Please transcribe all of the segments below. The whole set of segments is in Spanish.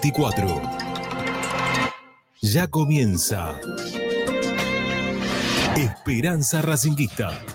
2024. Ya comienza. Esperanza Racinguista.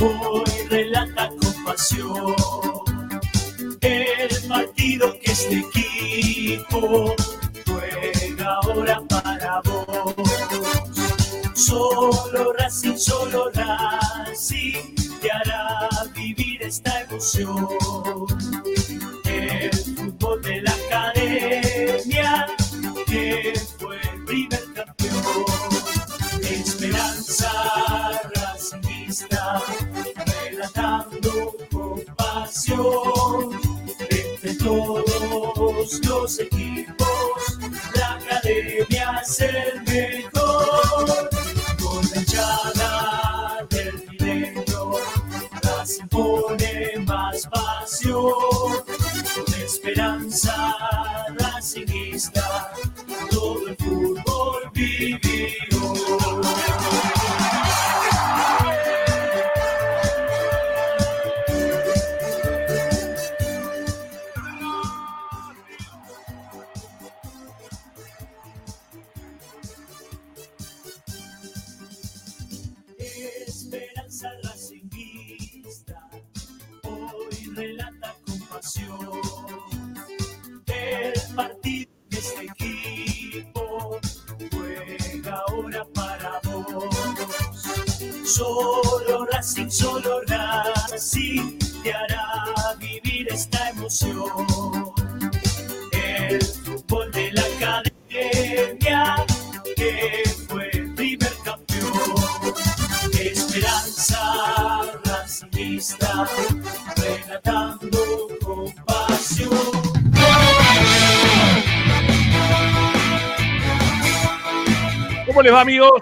Hoy relata con pasión el partido que este equipo juega ahora para vos. Solo Racing, solo Racing te hará vivir esta emoción.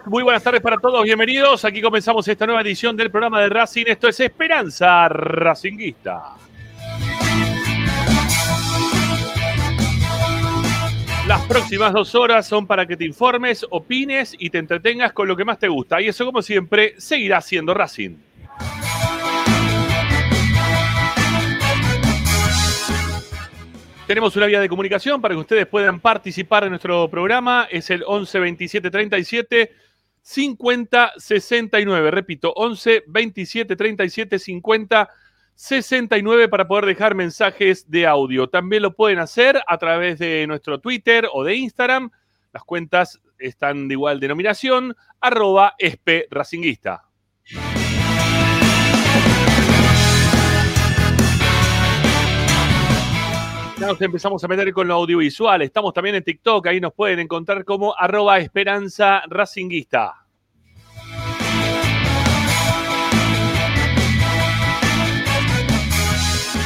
Muy buenas tardes para todos, bienvenidos. Aquí comenzamos esta nueva edición del programa de Racing. Esto es Esperanza Racinguista. Las próximas dos horas son para que te informes, opines y te entretengas con lo que más te gusta. Y eso, como siempre, seguirá siendo Racing. Tenemos una vía de comunicación para que ustedes puedan participar en nuestro programa. Es el 11 27 37 50 69. Repito, 11 27 37 50 69 para poder dejar mensajes de audio. También lo pueden hacer a través de nuestro Twitter o de Instagram. Las cuentas están de igual denominación, arroba esp racinguista. Nos empezamos a meter con lo audiovisual. Estamos también en TikTok, ahí nos pueden encontrar como arroba esperanza racinguista.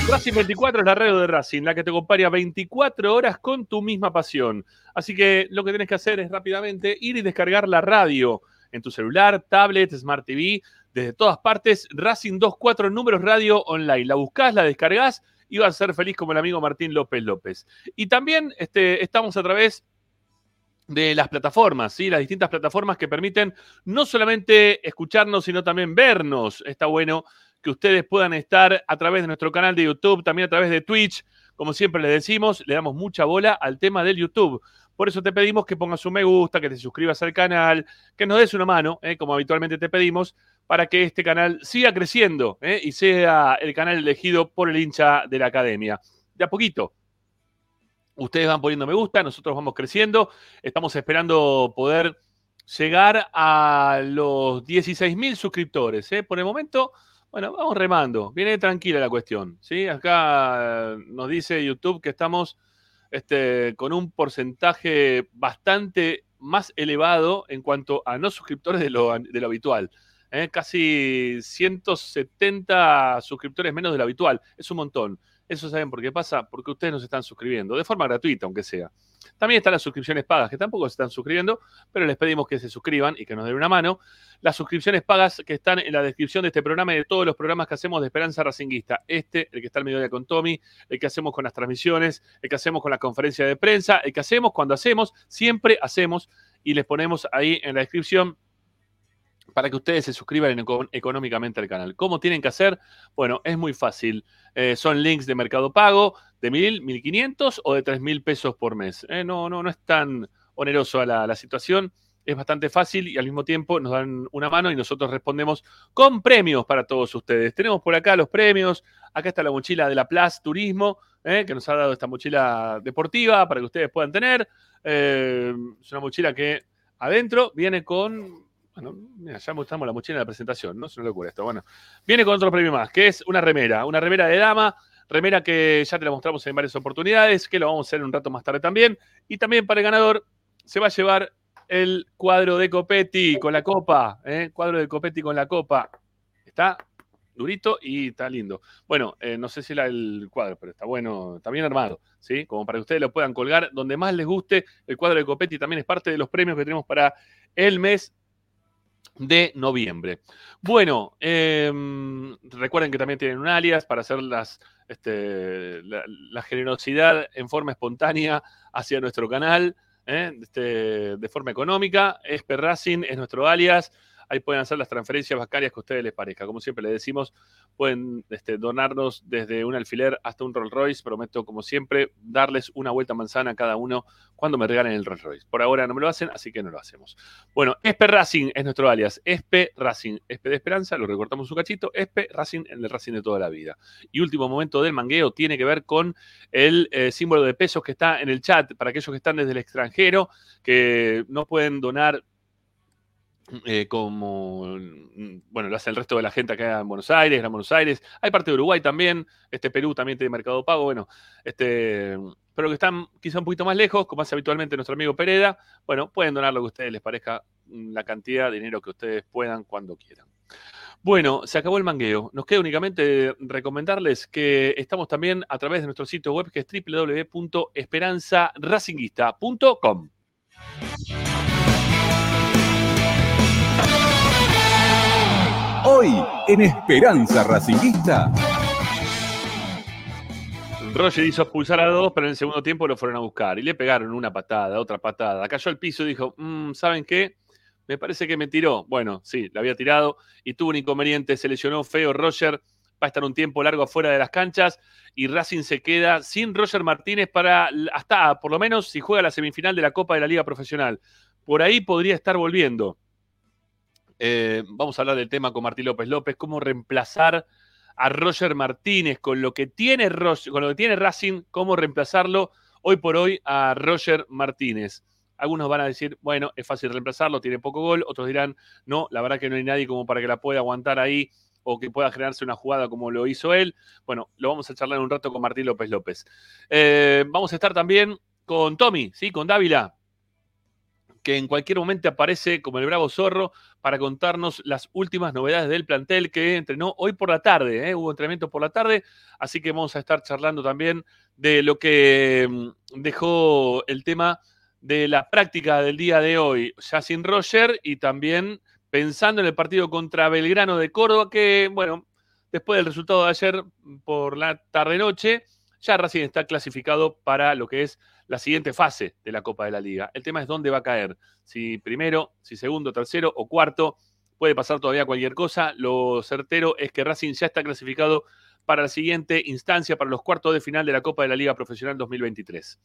Racing 24 es la radio de Racing, la que te acompaña 24 horas con tu misma pasión. Así que lo que tienes que hacer es rápidamente ir y descargar la radio en tu celular, tablet, Smart TV, desde todas partes. Racing 24 números radio online. La buscás, la descargás vas a ser feliz como el amigo Martín López López. Y también este, estamos a través de las plataformas, ¿sí? las distintas plataformas que permiten no solamente escucharnos, sino también vernos. Está bueno que ustedes puedan estar a través de nuestro canal de YouTube, también a través de Twitch. Como siempre les decimos, le damos mucha bola al tema del YouTube. Por eso te pedimos que pongas un me gusta, que te suscribas al canal, que nos des una mano, ¿eh? como habitualmente te pedimos, para que este canal siga creciendo ¿eh? y sea el canal elegido por el hincha de la academia. De a poquito. Ustedes van poniendo me gusta, nosotros vamos creciendo. Estamos esperando poder llegar a los 16.000 suscriptores. ¿eh? Por el momento, bueno, vamos remando. Viene tranquila la cuestión. ¿sí? Acá nos dice YouTube que estamos este, con un porcentaje bastante más elevado en cuanto a no suscriptores de lo habitual. ¿Eh? Casi 170 suscriptores menos de lo habitual. Es un montón. Eso saben por qué pasa, porque ustedes nos están suscribiendo, de forma gratuita, aunque sea. También están las suscripciones pagas, que tampoco se están suscribiendo, pero les pedimos que se suscriban y que nos den una mano. Las suscripciones pagas que están en la descripción de este programa y de todos los programas que hacemos de Esperanza Racinguista. Este, el que está al mediodía con Tommy, el que hacemos con las transmisiones, el que hacemos con la conferencia de prensa, el que hacemos cuando hacemos, siempre hacemos y les ponemos ahí en la descripción para que ustedes se suscriban eco- económicamente al canal. ¿Cómo tienen que hacer? Bueno, es muy fácil. Eh, son links de Mercado Pago de 1.000, 1.500 o de 3.000 pesos por mes. Eh, no, no, no es tan oneroso la, situación. Es bastante fácil y al mismo tiempo nos dan una mano y nosotros respondemos con premios para todos ustedes. Tenemos por acá los premios. Acá está la mochila de la Plus Turismo, eh, que nos ha dado esta mochila deportiva para que ustedes puedan tener. Es una mochila que adentro viene con bueno, mira, ya mostramos la mochila en la presentación, ¿no? Es una locura esto. Bueno, viene con otro premio más, que es una remera, una remera de dama, remera que ya te la mostramos en varias oportunidades, que lo vamos a hacer un rato más tarde también. Y también para el ganador se va a llevar el cuadro de Copetti con la copa, ¿eh? Cuadro de Copetti con la copa. Está durito y está lindo. Bueno, eh, no sé si era el cuadro, pero está bueno, está bien armado, ¿sí? Como para que ustedes lo puedan colgar donde más les guste. El cuadro de Copetti también es parte de los premios que tenemos para el mes de noviembre. Bueno, eh, recuerden que también tienen un alias para hacer las, este, la, la, generosidad en forma espontánea hacia nuestro canal, ¿eh? este, de forma económica. Esper Racing es nuestro alias. Ahí pueden hacer las transferencias bancarias que a ustedes les parezca. Como siempre les decimos, pueden este, donarnos desde un alfiler hasta un Rolls Royce. Prometo, como siempre, darles una vuelta manzana a cada uno cuando me regalen el Rolls Royce. Por ahora no me lo hacen, así que no lo hacemos. Bueno, Espe Racing es nuestro alias. Espe Racing. Espe de Esperanza, lo recortamos un cachito. Espe Racing, el Racing de toda la vida. Y último momento del mangueo tiene que ver con el eh, símbolo de pesos que está en el chat para aquellos que están desde el extranjero, que no pueden donar eh, como, mm, bueno, lo hace el resto de la gente acá en Buenos Aires, Gran Buenos Aires. Hay parte de Uruguay también, este Perú también tiene Mercado Pago, bueno, este, pero que están quizá un poquito más lejos, como hace habitualmente nuestro amigo Pereda, bueno, pueden donar lo que a ustedes les parezca, mm, la cantidad de dinero que ustedes puedan cuando quieran. Bueno, se acabó el mangueo. Nos queda únicamente recomendarles que estamos también a través de nuestro sitio web que es www.esperanzaracinguista.com. Hoy en Esperanza Racinguista. Roger hizo expulsar a dos, pero en el segundo tiempo lo fueron a buscar y le pegaron una patada, otra patada. Cayó al piso y dijo, mmm, ¿saben qué? Me parece que me tiró. Bueno, sí, la había tirado y tuvo un inconveniente, se lesionó feo Roger, va a estar un tiempo largo afuera de las canchas y Racing se queda sin Roger Martínez para hasta, por lo menos, si juega la semifinal de la Copa de la Liga Profesional. Por ahí podría estar volviendo. Eh, vamos a hablar del tema con Martín López López, cómo reemplazar a Roger Martínez con lo que tiene, con lo que tiene Racing, cómo reemplazarlo hoy por hoy a Roger Martínez. Algunos van a decir, bueno, es fácil reemplazarlo, tiene poco gol. Otros dirán, no, la verdad que no hay nadie como para que la pueda aguantar ahí o que pueda generarse una jugada como lo hizo él. Bueno, lo vamos a charlar un rato con Martín López López. Eh, vamos a estar también con Tommy, ¿sí? Con Dávila, que en cualquier momento aparece como el bravo zorro para contarnos las últimas novedades del plantel que entrenó hoy por la tarde. ¿eh? Hubo entrenamiento por la tarde, así que vamos a estar charlando también de lo que mm, dejó el tema de la práctica del día de hoy, ya sin Roger y también pensando en el partido contra Belgrano de Córdoba, que, bueno, después del resultado de ayer por la tarde-noche, ya Racing está clasificado para lo que es la siguiente fase de la Copa de la Liga. El tema es dónde va a caer. Si primero, si segundo, tercero o cuarto. Puede pasar todavía cualquier cosa. Lo certero es que Racing ya está clasificado para la siguiente instancia, para los cuartos de final de la Copa de la Liga Profesional 2023.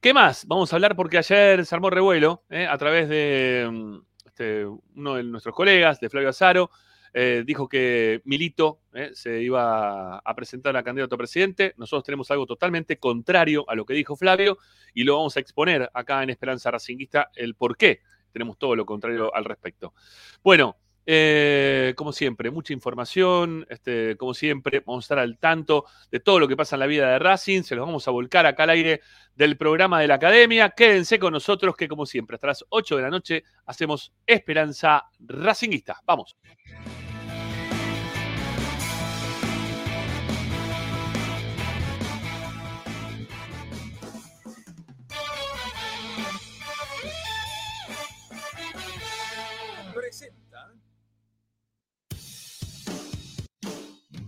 ¿Qué más? Vamos a hablar porque ayer se armó revuelo ¿eh? a través de mm, este, uno de nuestros colegas, de Flavio Azaro, eh, dijo que Milito eh, se iba a presentar a candidato a presidente. Nosotros tenemos algo totalmente contrario a lo que dijo Flavio y lo vamos a exponer acá en Esperanza Racinguista el por qué tenemos todo lo contrario al respecto. Bueno, eh, como siempre, mucha información, este, como siempre, vamos a estar al tanto de todo lo que pasa en la vida de Racing, se los vamos a volcar acá al aire del programa de la Academia. Quédense con nosotros que, como siempre, hasta las 8 de la noche hacemos Esperanza Racinguista. Vamos.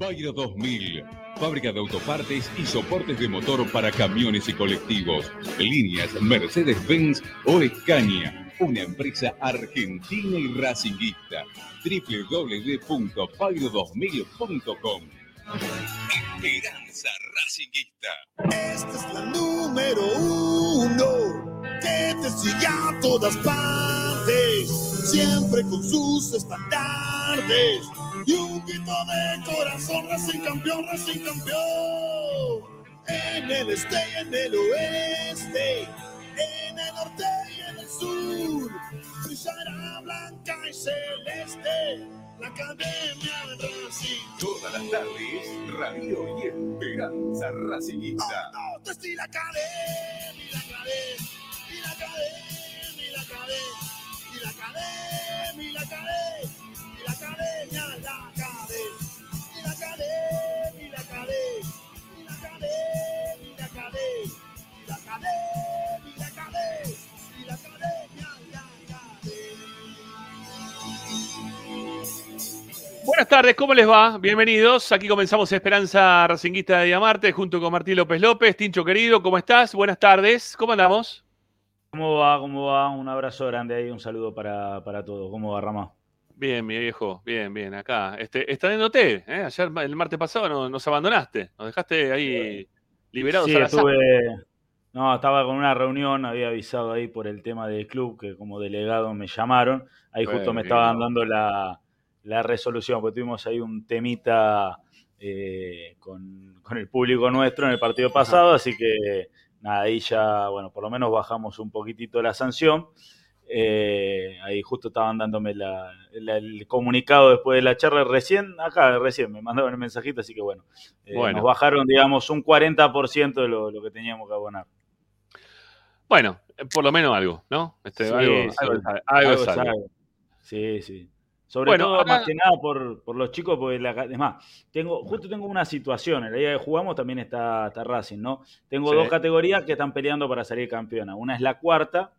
Bayro 2000, fábrica de autopartes y soportes de motor para camiones y colectivos. Líneas Mercedes-Benz o Escaña, una empresa argentina y racinguista. www.bayro2000.com Esperanza Racinguista. Esta es la número uno que te sigue a todas partes, siempre con sus estandartes y un grito de corazón, Racing campeón, Racing campeón. En el este y en el oeste, en el norte y en el sur, brillará blanca y celeste. La academia de Racing. Todas las tardes, Radio y Esperanza Racinguista. Oh, no, te la academia, la academia, y la academia, y la academia, y la academia, y la academia, Buenas tardes, ¿cómo les va? Bienvenidos. Aquí comenzamos Esperanza Racinguista de Diamarte junto con Martín López López. Tincho querido, ¿cómo estás? Buenas tardes, ¿cómo andamos? ¿Cómo va? ¿Cómo va? Un abrazo grande y un saludo para, para todos. ¿Cómo va, Rama? Bien, mi viejo, bien, bien, acá. Este, extrañándote, ¿eh? Ayer, el martes pasado, no- nos abandonaste. Nos dejaste ahí liberados Sí, a la estuve. No, estaba con una reunión, había avisado ahí por el tema del club, que como delegado me llamaron. Ahí justo me qué estaban bien. dando la, la resolución, porque tuvimos ahí un temita eh, con, con el público nuestro en el partido pasado, así que nada, ahí ya, bueno, por lo menos bajamos un poquitito la sanción. Eh, ahí justo estaban dándome la- la- el comunicado después de la charla, recién, acá, recién me mandaron el mensajito, así que bueno, eh, Bueno. nos bajaron, digamos, un 40% de lo, lo que teníamos que abonar. Bueno, eh, por lo menos algo, ¿no? Este, Sí, algo, sí. algo es es. Sí, sí. Sobre Bueno, todo, más que nada por, por los chicos, porque la, es más, tengo, justo tengo una situación, en la día que jugamos también está, está Racing, ¿no? Tengo Sí. dos categorías que están peleando para salir campeona. Una es la cuarta,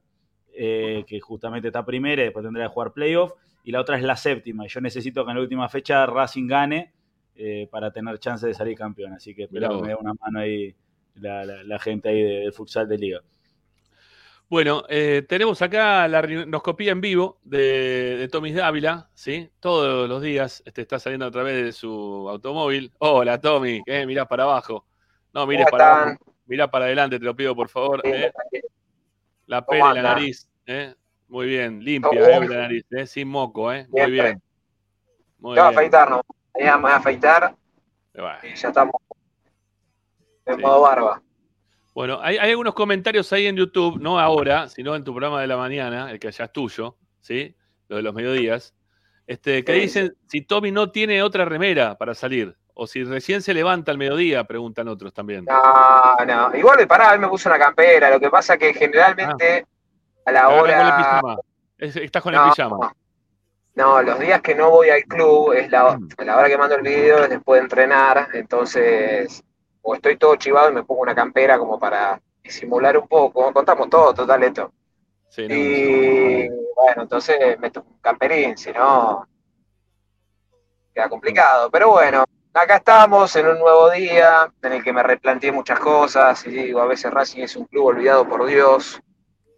eh, que justamente está primera y después tendrá que jugar playoff, y la otra es la séptima. Y yo necesito que en la última fecha Racing gane eh, para tener chance de salir campeón. Así que espero que me dé una mano ahí la, la- la gente ahí de- del futsal de liga. Bueno, eh, tenemos acá la rinoscopía en vivo de, de Tommy Dávila, ¿sí? Todos los días este, está saliendo a través de su automóvil. Hola, Tommy, eh, mirá para abajo. No, mires ¿Cómo para abajo. Mirá para adelante, te lo pido, por favor. eh. La ¿Cómo pera en la nariz, ¿eh? Muy bien, limpia, ¿Cómo eh, la nariz, ¿eh? Sin moco, ¿eh? Muy Siempre. bien. Muy Te voy a bien. afeitar, ¿no? Ya me voy a afeitar Bueno. y ya estamos en Sí. modo barba. Bueno, hay, hay algunos comentarios ahí en YouTube, no ahora, sino en tu programa de la mañana, el que ya es tuyo, ¿sí? Lo de los mediodías, este, que dicen si Tommy no tiene otra remera para salir, o si recién se levanta al mediodía, preguntan otros también. No, no. Igual, pará, él me puso una campera. Lo que pasa que generalmente a la Ahora con el hora. estás con el pijama. no, los días que no voy al club es la, Mm. a la hora que mando el video es después de entrenar. Entonces, o estoy todo chivado y me pongo una campera como para disimular un poco. Contamos todo, total, esto. Sí, no, Y bueno, entonces meto un camperín, si no, queda complicado. Pero bueno, acá estamos en un nuevo día en el que me replanteé muchas cosas y digo, a veces Racing es un club olvidado por Dios.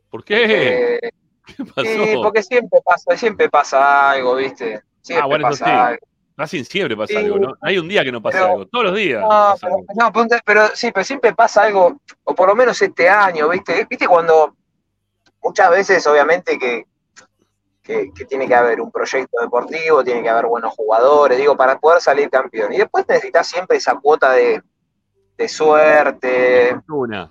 ¿Por qué? Eh, ¿Qué pasó? sí, porque siempre pasa, siempre pasa algo, ¿viste? Siempre Ah, bueno, eso pasa sí. algo. Racing siempre pasa Sí. algo, ¿no? Hay un día que no pasa Pero- algo. Todos los días No, pasa pero, algo. no, pero- pero sí, pero siempre pasa algo, o por lo menos este año, ¿viste? ¿Viste cuando muchas veces, obviamente, que, que, que tiene que haber un proyecto deportivo, tiene que haber buenos jugadores, digo, para poder salir campeón. Y después necesitas siempre esa cuota de, de suerte. Fortuna.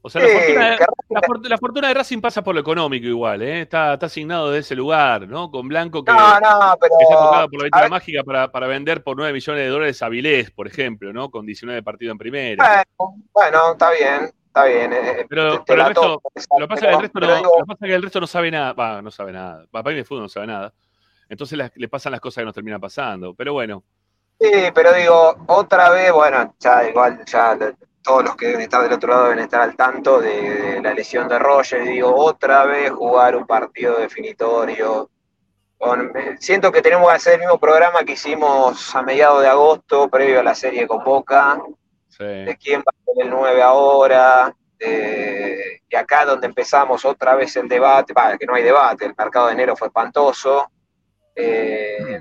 O sea, Sí, la fortuna, de, la, for- la fortuna de Racing pasa por lo económico igual, ¿eh? Está, está asignado de ese lugar, ¿no? Con Blanco que, No, no, pero. que está tocado por la a ventana ver, mágica para, para vender por 9 millones de dólares a Vilés, por ejemplo, ¿no? Con 19 partidos en primera. bueno, bueno, está bien, está bien. eh, Pero- el resto- Lo que pasa es que el resto no, pero digo, lo que pasa es que el resto no sabe nada. Va, no sabe nada. Papá de fútbol no sabe nada. Entonces las- le pasan las cosas que nos terminan pasando. Pero bueno, Sí, pero digo, otra vez, bueno, ya igual, ya todos los que deben estar del otro lado deben estar al tanto de, de la lesión de Roger. Y digo, otra vez jugar un partido definitorio. Con- eh, siento que tenemos que hacer el mismo programa que hicimos a mediados de agosto, previo a la serie con Boca, sí. de quién va a ser el 9 ahora. de- y acá donde empezamos otra vez el debate, va, que no hay debate, el mercado de enero fue espantoso. Eh,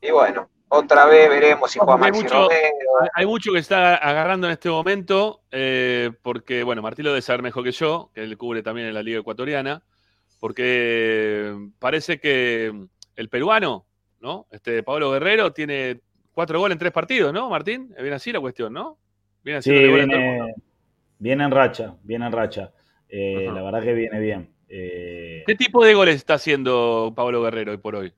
y bueno, otra vez veremos si juega hay Maxi mucho- Romero. Hay- Hay mucho que está agarrando en este momento, eh, porque, bueno, Martín lo debe saber mejor que yo, que él cubre también en la Liga Ecuatoriana, porque parece que el peruano, ¿no? Este Pablo Guerrero tiene cuatro goles en tres partidos, ¿no, Martín? Viene así la cuestión, ¿no? Viene así Sí, viene, viene en racha, viene en racha. Eh, la verdad que viene bien. Eh, ¿Qué tipo de goles está haciendo Pablo Guerrero hoy por hoy?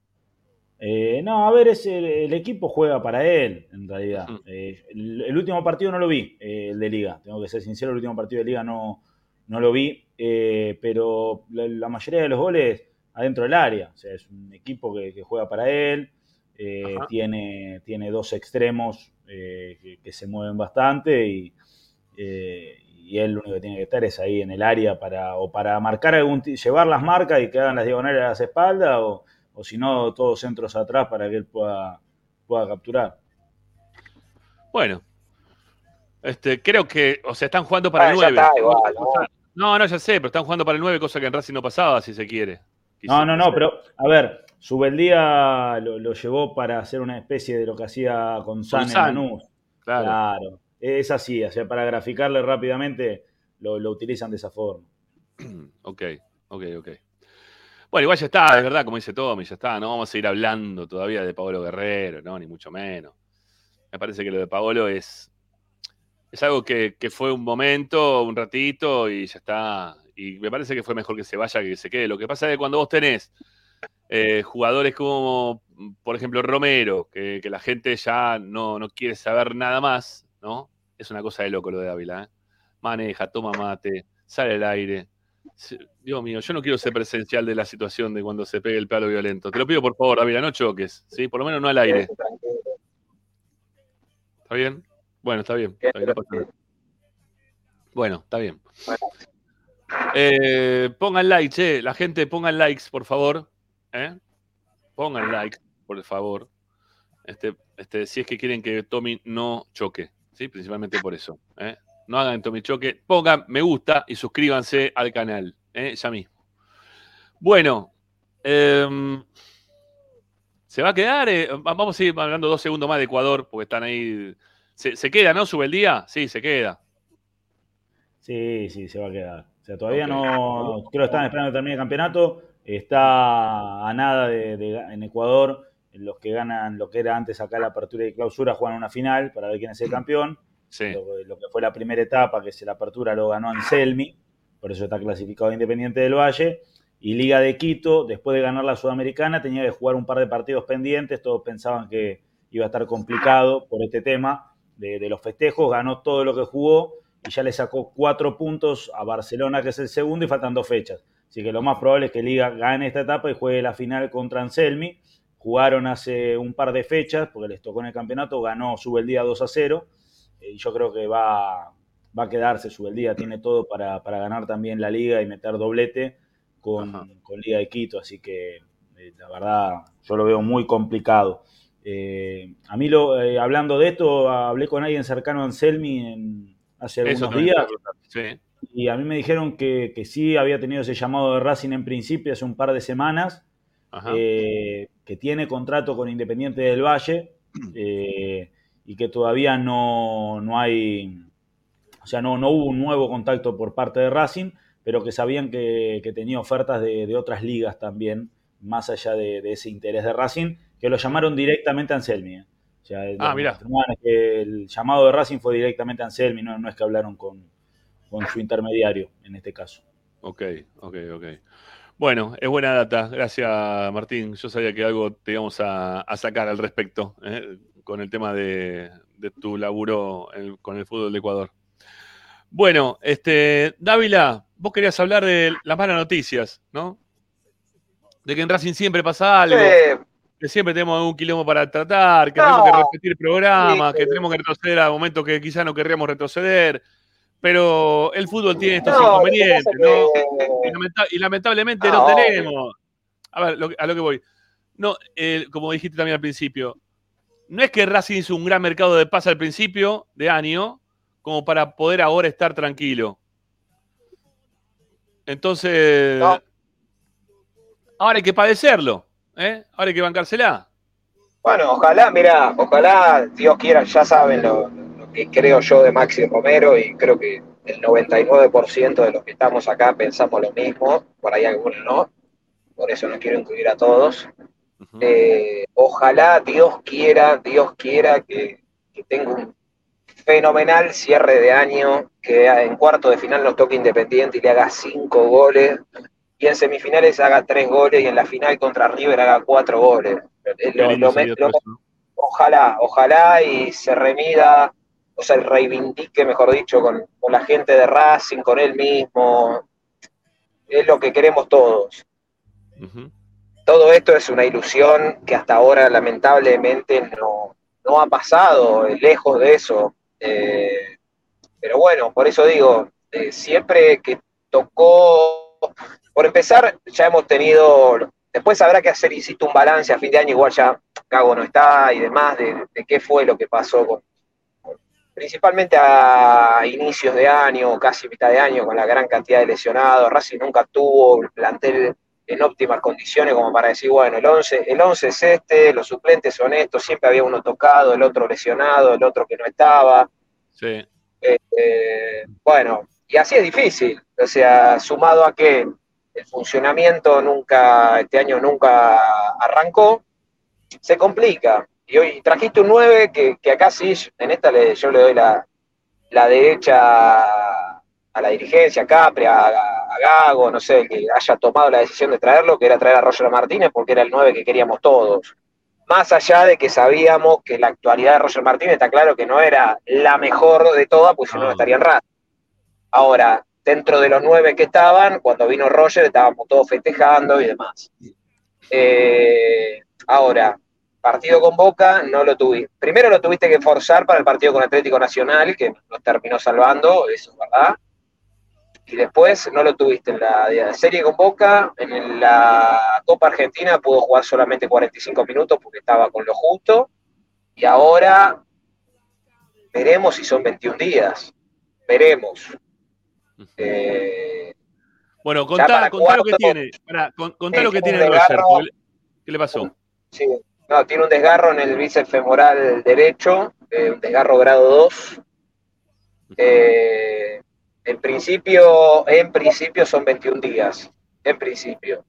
eh, no, a ver, es el, el equipo juega para él, en realidad. Eh, el, el último partido no lo vi, eh, el de Liga. Tengo que ser sincero, el último partido de Liga no, no lo vi, eh, pero la, la mayoría de los goles adentro del área. O sea, es un equipo que, que juega para él. Eh, tiene, tiene dos extremos eh, que, que se mueven bastante y, eh, y él lo único que tiene que estar es ahí en el área para o para marcar algún llevar las marcas y que hagan las diagonales a las espaldas o o si no, todos centros atrás para que él pueda, pueda capturar. Bueno, este, creo que, o sea, están jugando para Ah, el ya 9. está, igual, ¿no? No, no, ya sé, pero están jugando para el 9, cosa que en Racing no pasaba, si se quiere. No, no, no, pero a ver, Subeldía lo, lo llevó para hacer una especie de lo que hacía con San San. Claro. Claro, es así, o sea, para graficarle rápidamente lo, lo utilizan de esa forma. Ok, ok, ok. Bueno, igual ya está, es verdad, como dice Tommy, ya está. No vamos a seguir hablando todavía de Paolo Guerrero, no, ni mucho menos. Me parece que lo de Paolo es, es algo que, que fue un momento, un ratito y ya está. Y me parece que fue mejor que se vaya que se quede. Lo que pasa es que cuando vos tenés eh, jugadores como, por ejemplo, Romero, que, que la gente ya no, no quiere saber nada más, ¿no? Es una cosa de loco lo de Ávila, ¿eh? Maneja, toma mate, sale al aire. Dios mío, yo no quiero ser presencial de la situación de cuando se pegue el palo violento. Te lo pido por favor, Ávila, no choques, ¿sí? Por lo menos no al aire. ¿Está bien? Bueno, está bien. está bien, no pasa nada. Bueno, está bien. Eh, pongan like, che. La gente pongan likes, por favor. ¿Eh? Pongan likes, por favor. Este, este, si es que quieren que Tommy no choque, ¿sí? Principalmente por eso. ¿eh? No hagan Tommy choque. Pongan me gusta y suscríbanse al canal. ¿eh? Ya mismo. Bueno. em, se va a quedar. va- vamos a ir hablando dos segundos más de Ecuador, porque están ahí. Se, se queda, ¿no? Sube el día. Sí, se queda. Sí, sí, se va a quedar. O sea, todavía no, creo que están esperando que termine el campeonato. Está a nada de, de- en Ecuador. Los que ganan lo que era antes acá la apertura y clausura juegan una final para ver quién es el campeón. Sí. Lo, lo que fue la primera etapa, que es la apertura, lo ganó Anselmi, por eso está clasificado Independiente del Valle. Y Liga de Quito, después de ganar la Sudamericana, tenía que jugar un par de partidos pendientes. Todos pensaban que iba a estar complicado por este tema de, de los festejos. Ganó todo lo que jugó y ya le sacó cuatro puntos a Barcelona, que es el segundo, y faltan dos fechas. Así que lo más probable es que Liga gane esta etapa y juegue la final contra Anselmi. Jugaron hace un par de fechas, porque les tocó en el campeonato, ganó sube el día 2 a 0. Y yo creo que va, va a quedarse sube el día, tiene todo para, para ganar también la liga y meter doblete con, con Liga de Quito. Así que eh, la verdad, yo lo veo muy complicado. Eh, a mí, lo, eh, hablando de esto, hablé con alguien cercano a Anselmi en, hace algunos días. Sí. Y a mí me dijeron que, que sí había tenido ese llamado de Racing en principio hace un par de semanas, eh, que tiene contrato con Independiente del Valle eh, y que todavía no, no hay, o sea, no, no hubo un nuevo contacto por parte de Racing, pero que sabían que, que tenía ofertas de, de otras ligas también, más allá de, de ese interés de Racing, que lo llamaron directamente a Anselmi. eh. O sea, Ah, que el llamado de Racing fue directamente a Anselmi, no, no es que hablaron con, con su intermediario en este caso. Ok, ok, ok. Bueno, es buena data. Gracias, Martín. Yo sabía que algo te íbamos a, a sacar al respecto ¿eh? con el tema de, de tu laburo en- con el fútbol de Ecuador. Bueno, este, Dávila, vos querías hablar de las malas noticias, ¿no? De que en Racing siempre pasa algo, que siempre tenemos algún quilombo para tratar, que No. tenemos que repetir programas, Sí. que tenemos que retroceder a momentos que quizás no querríamos retroceder. Pero el fútbol tiene estos no, inconvenientes, es ¿no? que- Y, lamenta- y lamentablemente Ah, no obvio. tenemos. A ver, lo que- a lo que voy. No, eh, como dijiste también al principio, no es que Racing hizo un gran mercado de paz al principio de año, como para poder ahora estar tranquilo. Entonces, No. ahora hay que padecerlo, ¿eh? Ahora hay que bancársela. Bueno, ojalá, mira, ojalá Dios quiera, ya saben lo que creo yo de Maxi Romero y creo que el 99% de los que estamos acá pensamos lo mismo, por ahí algunos no, por eso no quiero incluir a todos. Eh, ojalá Dios quiera, Dios quiera que, que tenga un fenomenal cierre de año, que en cuarto de final nos toque Independiente y le haga cinco goles, y en semifinales haga tres goles y en la final contra River haga cuatro goles. Eh, ojalá, ojalá y se remida, o sea, reivindique, mejor dicho, con, con la gente de Racing, con él mismo. Es lo que queremos todos. Todo esto es una ilusión que hasta ahora lamentablemente no, no ha pasado, lejos de eso. Eh, pero bueno, por eso digo, eh, siempre que tocó, por empezar, ya hemos tenido después habrá que hacer, insisto, un balance a fin de año, igual ya Cago no está y demás, de, de qué fue lo que pasó con, principalmente a inicios de año, casi mitad de año, con la gran cantidad de lesionados. Racing nunca tuvo el plantel en óptimas condiciones como para decir, bueno, el 11, el 11 es este, los suplentes son estos, siempre había uno tocado, el otro lesionado, el otro que no estaba. Sí. Eh, bueno, y así es difícil, o sea, sumado a que el funcionamiento nunca, este año nunca arrancó, se complica. Y hoy trajiste un 9 que, que acá sí, en esta le, yo le doy la, la derecha a la dirigencia, a Capri, a, a Gago, no sé, que haya tomado la decisión de traerlo, que era traer a Roger Martínez porque era el 9 que queríamos todos. Más allá de que sabíamos que la actualidad de Roger Martínez está claro que no era la mejor de todas, pues si no, no estaría en Racing. Ahora, dentro de los nueve que estaban, cuando vino Roger estábamos todos festejando y demás. Eh, ahora, partido con Boca, no lo tuviste. Primero lo tuviste que forzar para el partido con Atlético Nacional, que nos terminó salvando, eso es verdad. Y después no lo tuviste en la serie con Boca, en la Copa Argentina pudo jugar solamente 45 minutos porque estaba con lo justo. Y ahora veremos si son 21 días. Veremos. Eh, Bueno, contá, contá lo que tiene. Contá lo que tiene desgarro. Roger. ¿Qué le pasó? Sí, no, tiene un desgarro en el bíceps femoral derecho, eh, un desgarro grado 2. Eh, en principio, en principio son 21 días, en principio.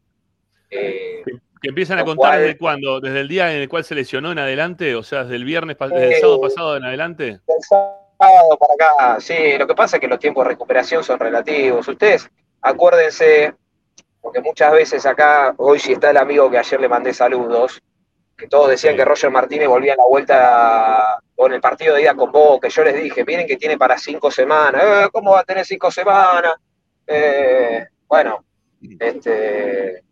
Eh, Que empiezan a contar cual- desde cuándo, desde el día en el cual se lesionó en adelante, o sea, desde el viernes, desde el sábado pasado en adelante. del sábado para acá, sí, lo que pasa es que los tiempos de recuperación son relativos. Ustedes, acuérdense, porque muchas veces acá, hoy si está el amigo que ayer le mandé saludos, que todos decían que Roger Martínez volvía a la vuelta con el partido de ida con Boca, que yo les dije, miren que tiene para cinco semanas, Eh, ¿cómo va a tener cinco semanas? Eh, bueno, este,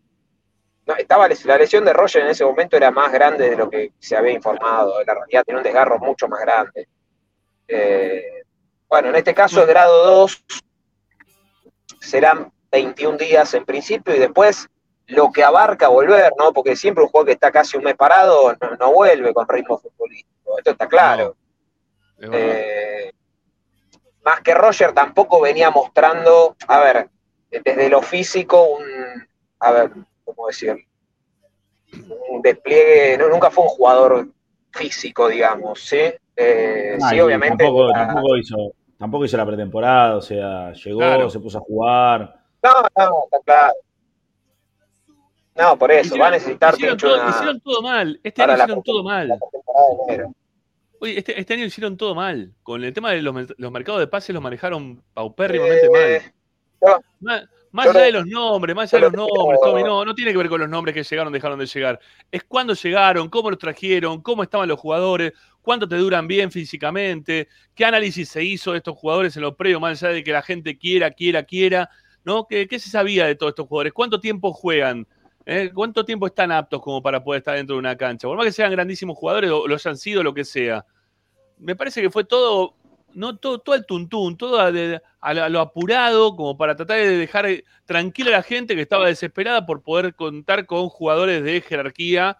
no, estaba la lesión de Roger en ese momento era más grande de lo que se había informado, en la realidad tiene un desgarro mucho más grande. Eh, bueno, en este caso es grado 2, serán 21 días en principio y después lo que abarca volver, ¿no? Porque siempre un jugador que está casi un mes parado no, no vuelve con ritmo futbolístico, esto está claro. Es. Eh, más que Roger tampoco venía mostrando, a ver, desde lo físico, un, a ver, ¿cómo decir? Un despliegue, no, nunca fue un jugador físico, digamos, ¿sí? Eh, Ah, sí, obviamente. Tampoco, la- tampoco hizo, tampoco hizo la pretemporada, o sea, llegó, Claro. se puso a jugar. No, no, está claro. No, por eso, va a necesitar hicieron, todo, una- hicieron todo mal. Este año hicieron todo mal. Oye, este, este año hicieron todo mal. Con el tema de los, los mercados de pases los manejaron paupérrimamente mal. Eh, yo- Más, allá de los nombres, más allá de los lo- nombres, Tommy, no, no tiene que ver con los nombres que llegaron, dejaron de llegar. Es cuándo llegaron, cómo los trajeron, cómo estaban los jugadores, cuánto te duran bien físicamente, qué análisis se hizo de estos jugadores en los previos, más allá de que la gente quiera, quiera, quiera, ¿no? ¿Qué, qué se sabía de todos estos jugadores? ¿Cuánto tiempo juegan? ¿Eh? ¿Cuánto tiempo están aptos como para poder estar dentro de una cancha? Por más que sean grandísimos jugadores o lo hayan sido, lo que sea. Me parece que fue todo, no todo, todo el tuntún, todo a, de- a lo- apurado, como para tratar de dejar eh, tranquila a la gente que estaba desesperada por poder contar con jugadores de jerarquía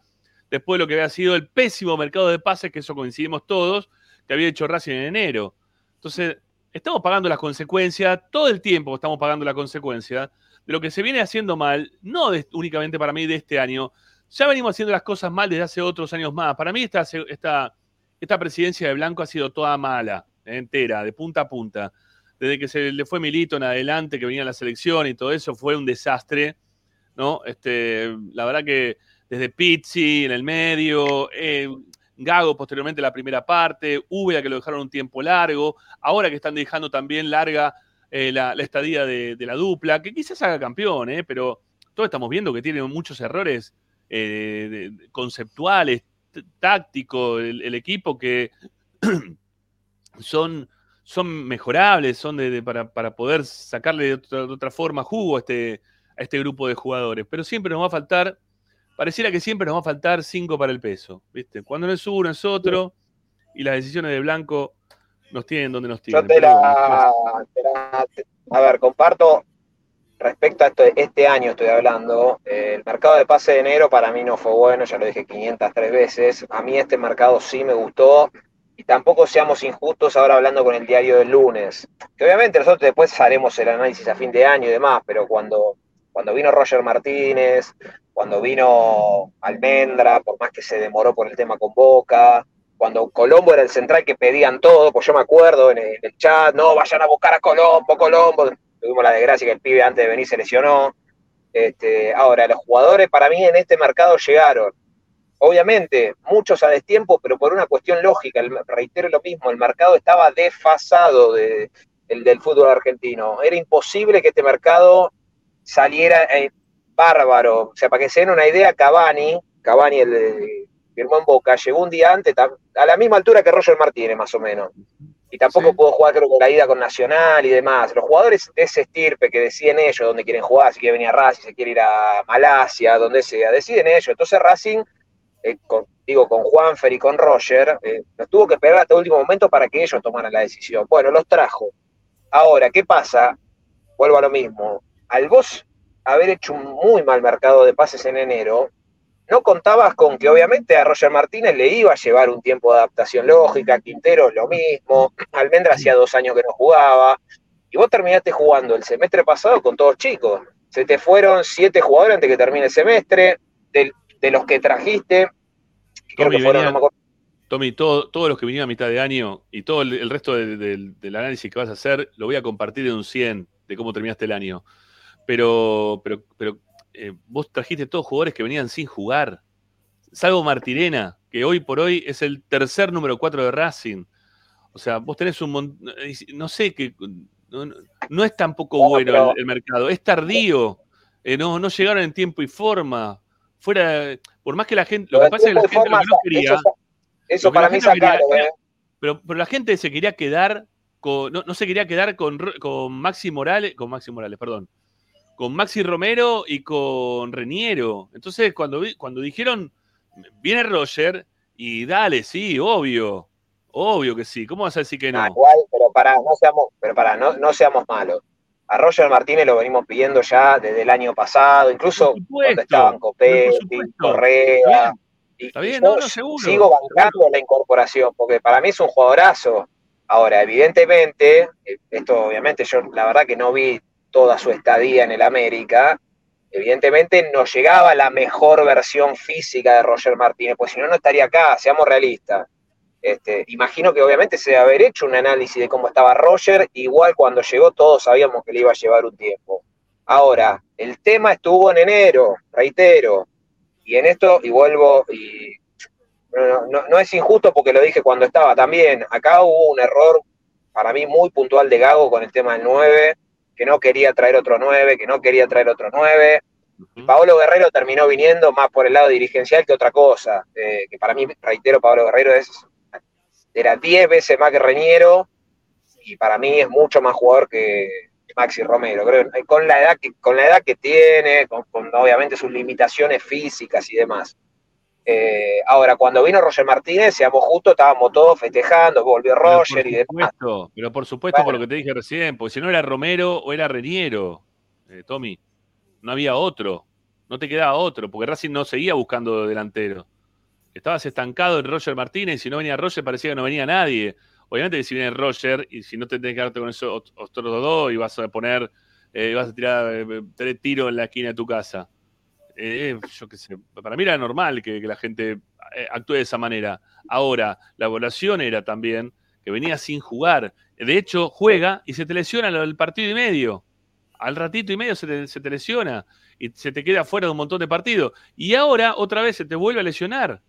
después de lo que había sido el pésimo mercado de pases, que eso coincidimos todos, que había hecho Racing en enero. Entonces, estamos pagando las consecuencias, todo el tiempo estamos pagando la consecuencia de lo que se viene haciendo mal, no únicamente para mí de este año, ya venimos haciendo las cosas mal desde hace otros años más. Para mí esta, esta, esta presidencia de Blanco ha sido toda mala, entera, de punta a punta. Desde que se le fue Milito en adelante, que venía la selección y todo eso, fue un desastre, ¿no? Este, la verdad que desde Pizzi en el medio, eh, Gago posteriormente la primera parte, Úbeda que lo dejaron un tiempo largo, ahora que están dejando también larga eh, la, estadía de, la dupla, que quizás haga campeón, eh, pero todos estamos viendo que tiene muchos errores eh, conceptuales, tácticos, el, equipo que son, son mejorables, son para, para, poder sacarle de otra, de otra, forma jugo a este, a este grupo de jugadores, pero siempre nos va a faltar pareciera que siempre nos va a faltar cinco para el peso, ¿viste? Cuando no es uno, es otro, y las decisiones de Blanco nos tienen donde nos tienen. Yo te la, te la, a ver, comparto, respecto a esto- este año estoy hablando, eh, el mercado de pase de enero para mí no fue bueno, ya lo dije 503 veces. A mí este mercado sí me gustó y tampoco seamos injustos ahora hablando con el diario del lunes. Que obviamente nosotros después haremos el análisis a fin de año y demás, pero cuando, cuando vino Roger Martínez, cuando vino Almendra, por más que se demoró por el tema con Boca, cuando Colombo era el central que pedían todo, pues yo me acuerdo en el, chat, no, vayan a buscar a Colombo, Colombo. Tuvimos la desgracia que el pibe antes de venir se lesionó. Este, ahora, los jugadores para mí en este mercado llegaron. Obviamente, muchos a destiempo, pero por una cuestión lógica, reitero lo mismo, el mercado estaba desfasado de, el del fútbol argentino. Era imposible que este mercado saliera eh, bárbaro. O sea, para que se den una idea, Cavani, Cavani el firmó en Boca, llegó un día antes, a la misma altura que Roger Martínez, más o menos. Y tampoco Sí. pudo jugar, creo, con la ida con Nacional y demás. Los jugadores de ese estirpe que deciden ellos dónde quieren jugar, si quiere venir a Racing, si quiere ir a Malasia, donde sea, deciden ellos. Entonces Racing, eh, con- digo, con Juanfer y con Roger, eh, los tuvo que esperar hasta el último momento para que ellos tomaran la decisión. Bueno, los trajo. Ahora, ¿qué pasa? Vuelvo a lo mismo. Al vos haber hecho un muy mal mercado de pases en enero, no contabas con que obviamente a Roger Martínez le iba a llevar un tiempo de adaptación lógica, Quintero lo mismo, Almendra hacía dos años que no jugaba, y vos terminaste jugando el semestre pasado con todos chicos. Se te fueron siete jugadores antes que termine el semestre, de, los que trajiste, creo Tommy, que fueron, no me Tommy, todo- todos los que vinieron a mitad de año y todo el, el resto de- del- del análisis que vas a hacer, lo voy a compartir de un 100 de cómo terminaste el año. Pero, pero, pero eh, vos trajiste todos jugadores que venían sin jugar. Salvo Martirena, que hoy por hoy es el tercer número 4 de Racing. O sea, vos tenés un montón. No sé que. No, no- no es tampoco Bueno, bueno pero- el, el mercado. Es tardío. Eh, no, no llegaron en tiempo y forma. Fuera. Por más que la gente. Lo, que pasa es que la gente lo que no quería. Eso, eso que para mí quería ¿eh? Pero, pero la gente se quería quedar con. No, no se quería quedar con, con Maxi Morales. Con Maxi Morales, perdón. Con Maxi Romero y con Reniero. Entonces, cuando, vi- cuando dijeron. Viene Roger y dale, sí, obvio. Obvio que sí. ¿Cómo vas a decir que Ah, no? igual, pero para, no seamos, pero para, no, no seamos malos. A Roger Martínez lo venimos pidiendo ya desde el año pasado, incluso supuesto, cuando estaban Copetti. Correa. Y, Está bien, no, seguro, sigo bancando la incorporación, porque para mí es un jugadorazo. Ahora, evidentemente, eh, esto obviamente yo la verdad que no vi toda su estadía en el América, evidentemente no llegaba la mejor versión física de Roger Martínez, pues si no, no estaría acá, seamos realistas. Este, imagino que obviamente se debe haber hecho un análisis de cómo estaba Roger, igual cuando llegó todos sabíamos que le iba a llevar un tiempo. Ahora, el tema estuvo en enero, reitero, y en esto, y vuelvo, y no, no- no es injusto porque lo dije cuando estaba también, acá hubo un error para mí muy puntual de Gago con el tema del 9, que no quería traer otro 9, que no quería traer otro 9, y Paolo Guerrero terminó viniendo más por el lado dirigencial que otra cosa. eh, que para mí, reitero, Paolo Guerrero es, era 10 veces más que Reñero y para mí es mucho más jugador que Maxi Romero. Creo con la edad que, con la edad que tiene, con, con obviamente sus limitaciones físicas y demás. Eh, ahora, cuando vino Roger Martínez, seamos justos, estábamos todos festejando, volvió Roger y demás. supuesto, pero por supuesto, por lo que te dije recién, porque si no era Romero o era Reniero, eh, Tommy. No había otro. No te quedaba otro, porque Racing no seguía buscando delantero. Estabas estancado en Roger Martínez, y si no venía Roger parecía que no venía nadie. Obviamente que si viene Roger, y si no te tenés que quedarte con esos ot- otros dos, y vas a poner, eh, vas a tirar eh, tres tiros en la esquina de tu casa. Eh, yo qué sé, para mí era normal que, la gente eh, actúe de esa manera. Ahora, la evaluación era también que venía sin jugar. De hecho, juega y se te lesiona el partido y medio. Al ratito y medio se te, lesiona y se te queda fuera de un montón de partidos. Y ahora otra vez se te vuelve a lesionar.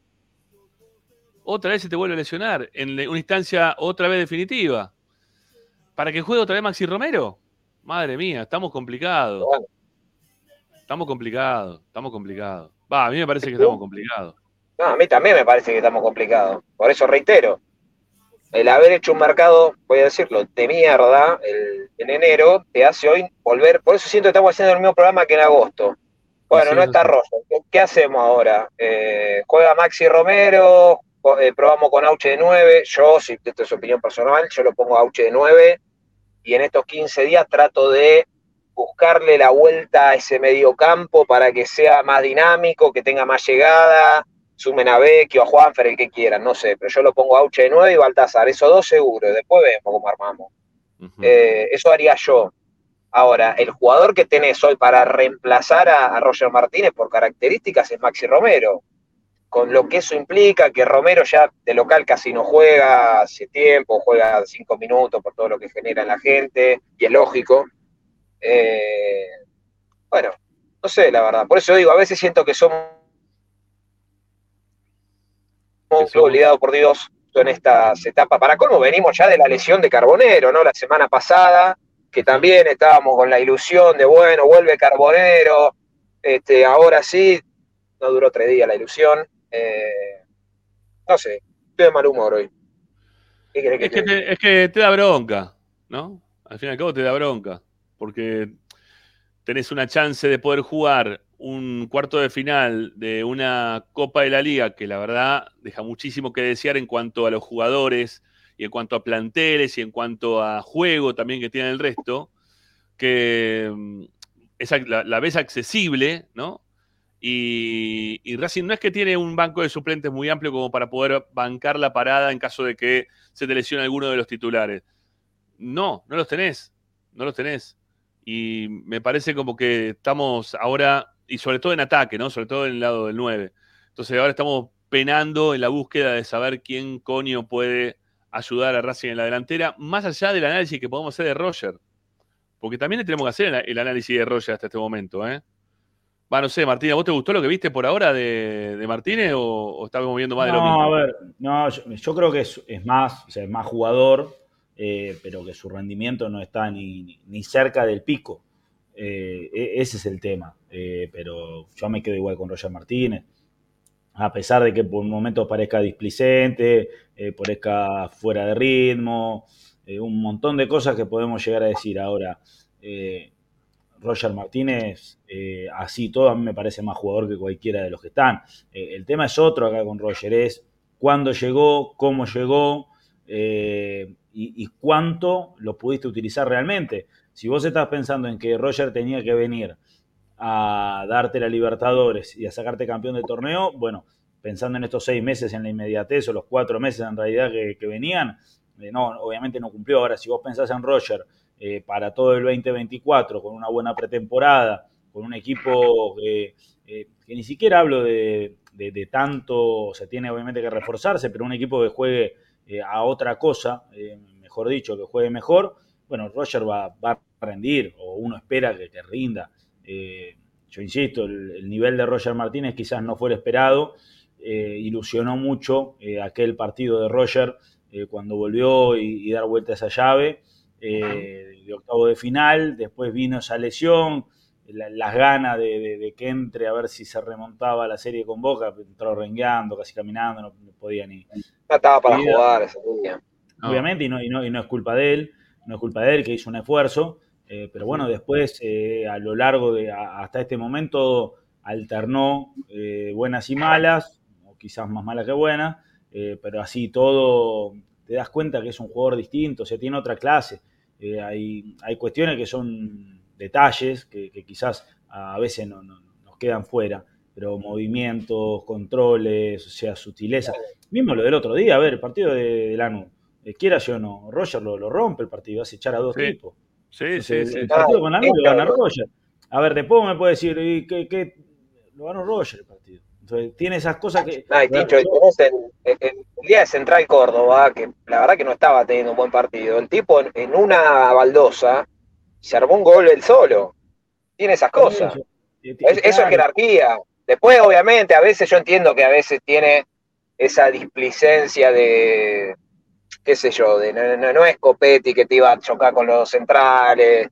Otra vez se te vuelve a lesionar en una instancia otra vez definitiva. ¿Para que juegue otra vez Maxi Romero? Madre mía, estamos complicados. Estamos complicados, estamos complicados. Va, a mí me parece que estamos complicados. No, a mí también me parece que estamos complicados. Por eso reitero, el haber hecho un mercado, voy a decirlo, de mierda el- en enero, te hace hoy volver. Por eso siento que estamos haciendo el mismo programa que en agosto. Bueno, Sí, no está sí. Roger. ¿Qué, hacemos ahora? Eh, juega Maxi Romero, eh, probamos con Auche de 9. Yo, si esto es opinión personal, yo lo pongo a Auche de 9. Y en estos 15 días trato de buscarle la vuelta a ese mediocampo para que sea más dinámico, que tenga más llegada, sumen a Vecchio, a Juanfer, el que quieran, no sé, pero yo lo pongo a Auche de 9 y Baltasar, esos dos seguro, después vemos cómo armamos. Eh, eso haría yo. Ahora, el jugador que tenés hoy para reemplazar a, a Roger Martínez por características es Maxi Romero. Con lo que eso implica, que Romero ya de local casi no juega hace tiempo, juega cinco minutos por todo lo que genera en la gente, y es lógico. Eh, bueno, no sé, la verdad. Por eso digo, a veces siento que somos obligados por Dios en estas etapas. Para colmo, venimos ya de la lesión de Carbonero, ¿no? La semana pasada, que también estábamos con la ilusión de, bueno, vuelve Carbonero, este, ahora sí, no duró tres días la ilusión. Eh, no sé, estoy de mal humor hoy. ¿Qué querés que Es te, es que te da bronca, ¿no? Al fin y al cabo te da bronca, porque tenés una chance de poder jugar un cuarto de final de una Copa de la Liga que la verdad deja muchísimo que desear en cuanto a los jugadores y en cuanto a planteles y en cuanto a juego también que tiene el resto, que mm, la ves accesible, ¿no? Y, y Racing no es que tiene un banco de suplentes muy amplio como para poder bancar la parada en caso de que se te lesione alguno de los titulares. No, no los tenés, no los tenés. Y me parece como que estamos ahora, y sobre todo en ataque, ¿no? Sobre todo en el lado del 9. Entonces ahora estamos penando en la búsqueda de saber quién coño puede ayudar a Racing en la delantera, más allá del análisis que podemos hacer de Roger. Porque también le tenemos que hacer el, análisis de Roger hasta este momento, ¿eh? Va, no sé, Martínez, ¿vos te gustó lo que viste por ahora de, de Martínez o, o estábamos viendo más de lo No, mismo? a ver, no, yo, yo creo que es, es más, o sea, es más jugador, eh, pero que su rendimiento no está ni, ni- cerca del pico. Eh, e- ese es el tema. Eh, pero yo me quedo igual con Roger Martínez. A pesar de que por momentos parezca displicente, parezca fuera de ritmo, un montón de cosas que podemos llegar a decir ahora. Roger Martínez, así todo, a mí me parece más jugador que cualquiera de los que están. El tema es otro acá con Roger, es cuándo llegó, cómo llegó y, cuánto lo pudiste utilizar realmente. Si vos estás pensando en que Roger tenía que venir a darte la Libertadores y a sacarte campeón del torneo, bueno, pensando en estos seis meses en la inmediatez o los cuatro meses en realidad que, venían, eh, no, obviamente no cumplió. Ahora, si vos pensás en Roger eh, para todo el 2024, con una buena pretemporada, con un equipo que, eh, ni siquiera hablo de, de- de tanto, o sea, tiene obviamente que reforzarse, pero un equipo que juegue eh, a otra cosa, eh, mejor dicho, que juegue mejor, bueno, Roger va, va a rendir, o uno espera que, que rinda. Eh, yo insisto, el, el nivel de Roger Martínez quizás no fue esperado, ilusionó mucho aquel partido de Roger cuando volvió y, y dar vuelta a esa llave de octavo de final, después vino esa lesión, la- las ganas de, de- de que entre a ver si se remontaba la serie con Boca, entró rengueando, casi caminando, no, no podía ni, No estaba para jugar ese día. No. obviamente, y no, y, no, y no es culpa de él, no es culpa de él que hizo un esfuerzo, eh, pero bueno, después eh, a lo largo de a- hasta este momento alternó eh, buenas y malas, o quizás más malas que buenas, eh, pero así todo te das cuenta que es un jugador distinto, o sea, tiene otra clase. Eh, hay, hay cuestiones que son detalles que, que quizás a veces no, no- nos quedan fuera, pero movimientos, controles, o sea, sutileza. Mismo lo del otro día, a ver, el partido de, de Lanús, eh, quiera yo o no, Roger lo, lo rompe el partido, hace echar a dos Sí. tipos. Sí, sí, el partido con Lanús lo gana. Roger. A ver, después me puede decir, ¿y qué, qué? Lo ganó Roger el partido. Entonces, tiene esas cosas que... No, y Tincho, y tenés el, el- el día de Central Córdoba, que la verdad que no estaba teniendo un buen partido. El tipo en, en una baldosa se armó un gol él solo. Tiene esas cosas. Eh, Es- eso es claro. jerarquía. Después, obviamente, a veces yo entiendo que a veces tiene esa displicencia de, qué sé yo, de no, no- no es Copetti que te iba a chocar con los centrales.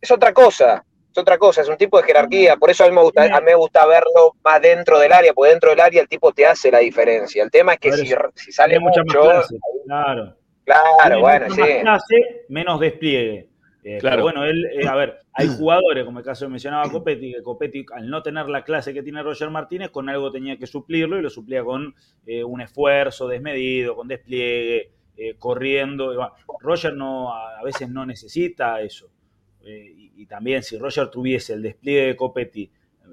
Es otra cosa, es otra cosa, es un tipo de jerarquía. Por eso a mí me gusta, a mí me gusta verlo más dentro del área, porque dentro del área el tipo te hace la diferencia. El tema es que si, sale mucha más mucho, clase, claro. claro, Tiene bueno, mucha sí. más clase, menos despliegue. Eh, Claro. Pero bueno, él, eh, a ver, hay jugadores, como el caso que mencionaba Copetti, que Copetti, al no tener la clase que tiene Roger Martínez, con algo tenía que suplirlo y lo suplía con eh, un esfuerzo desmedido, con despliegue, eh, corriendo. y bueno, Roger no, a a veces no necesita eso. eh, y, y también si Roger tuviese el despliegue de Copetti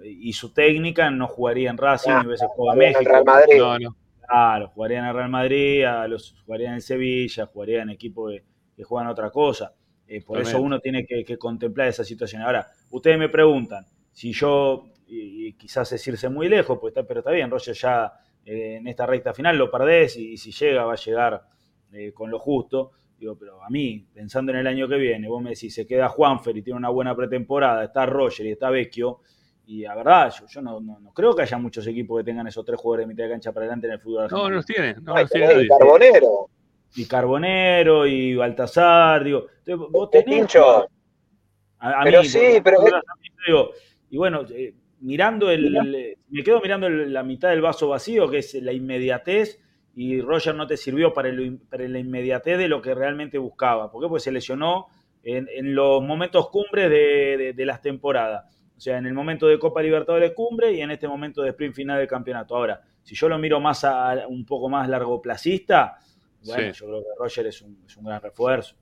eh, y su técnica, no jugaría en Racing, Ah, ni hubiese jugado el México. Real Madrid. No, no. Claro, jugaría en el Real Madrid, a los, jugaría en el Sevilla, jugaría en equipos que, que juegan otra cosa. Eh, por eso uno tiene que, que contemplar esa situación. Ahora, ustedes me preguntan si yo, y, y quizás es irse muy lejos, pues está, pero está bien, Roger ya eh, en esta recta final lo perdés y, y si llega va a llegar eh, con lo justo. Digo, pero a mí, pensando en el año que viene, vos me decís, se queda Juanfer y tiene una buena pretemporada, está Roger y está Vecchio, y la verdad, yo, yo no, no- no creo que haya muchos equipos que tengan esos tres jugadores de mitad de cancha para adelante en el fútbol No, argentino. no los tiene. No Ay, los tiene tenés nadie. Carbonero. Y Carbonero y Baltasar, digo, vos tenés... pincho. A, a Pero mí, sí, vos- pero- vos digo, y bueno, eh, mirando el, el- me quedo mirando el- la mitad del vaso vacío, que es la inmediatez, y Roger no te sirvió para, el- para la inmediatez de lo que realmente buscaba. ¿Por qué? Porque se lesionó en, en los momentos cumbres de, de- de las temporadas. O sea, en el momento de Copa Libertadores cumbre y en este momento de sprint final del campeonato. Ahora, si yo lo miro más a, un poco más largoplacista, bueno, Sí. yo creo que Roger es un, es un gran refuerzo.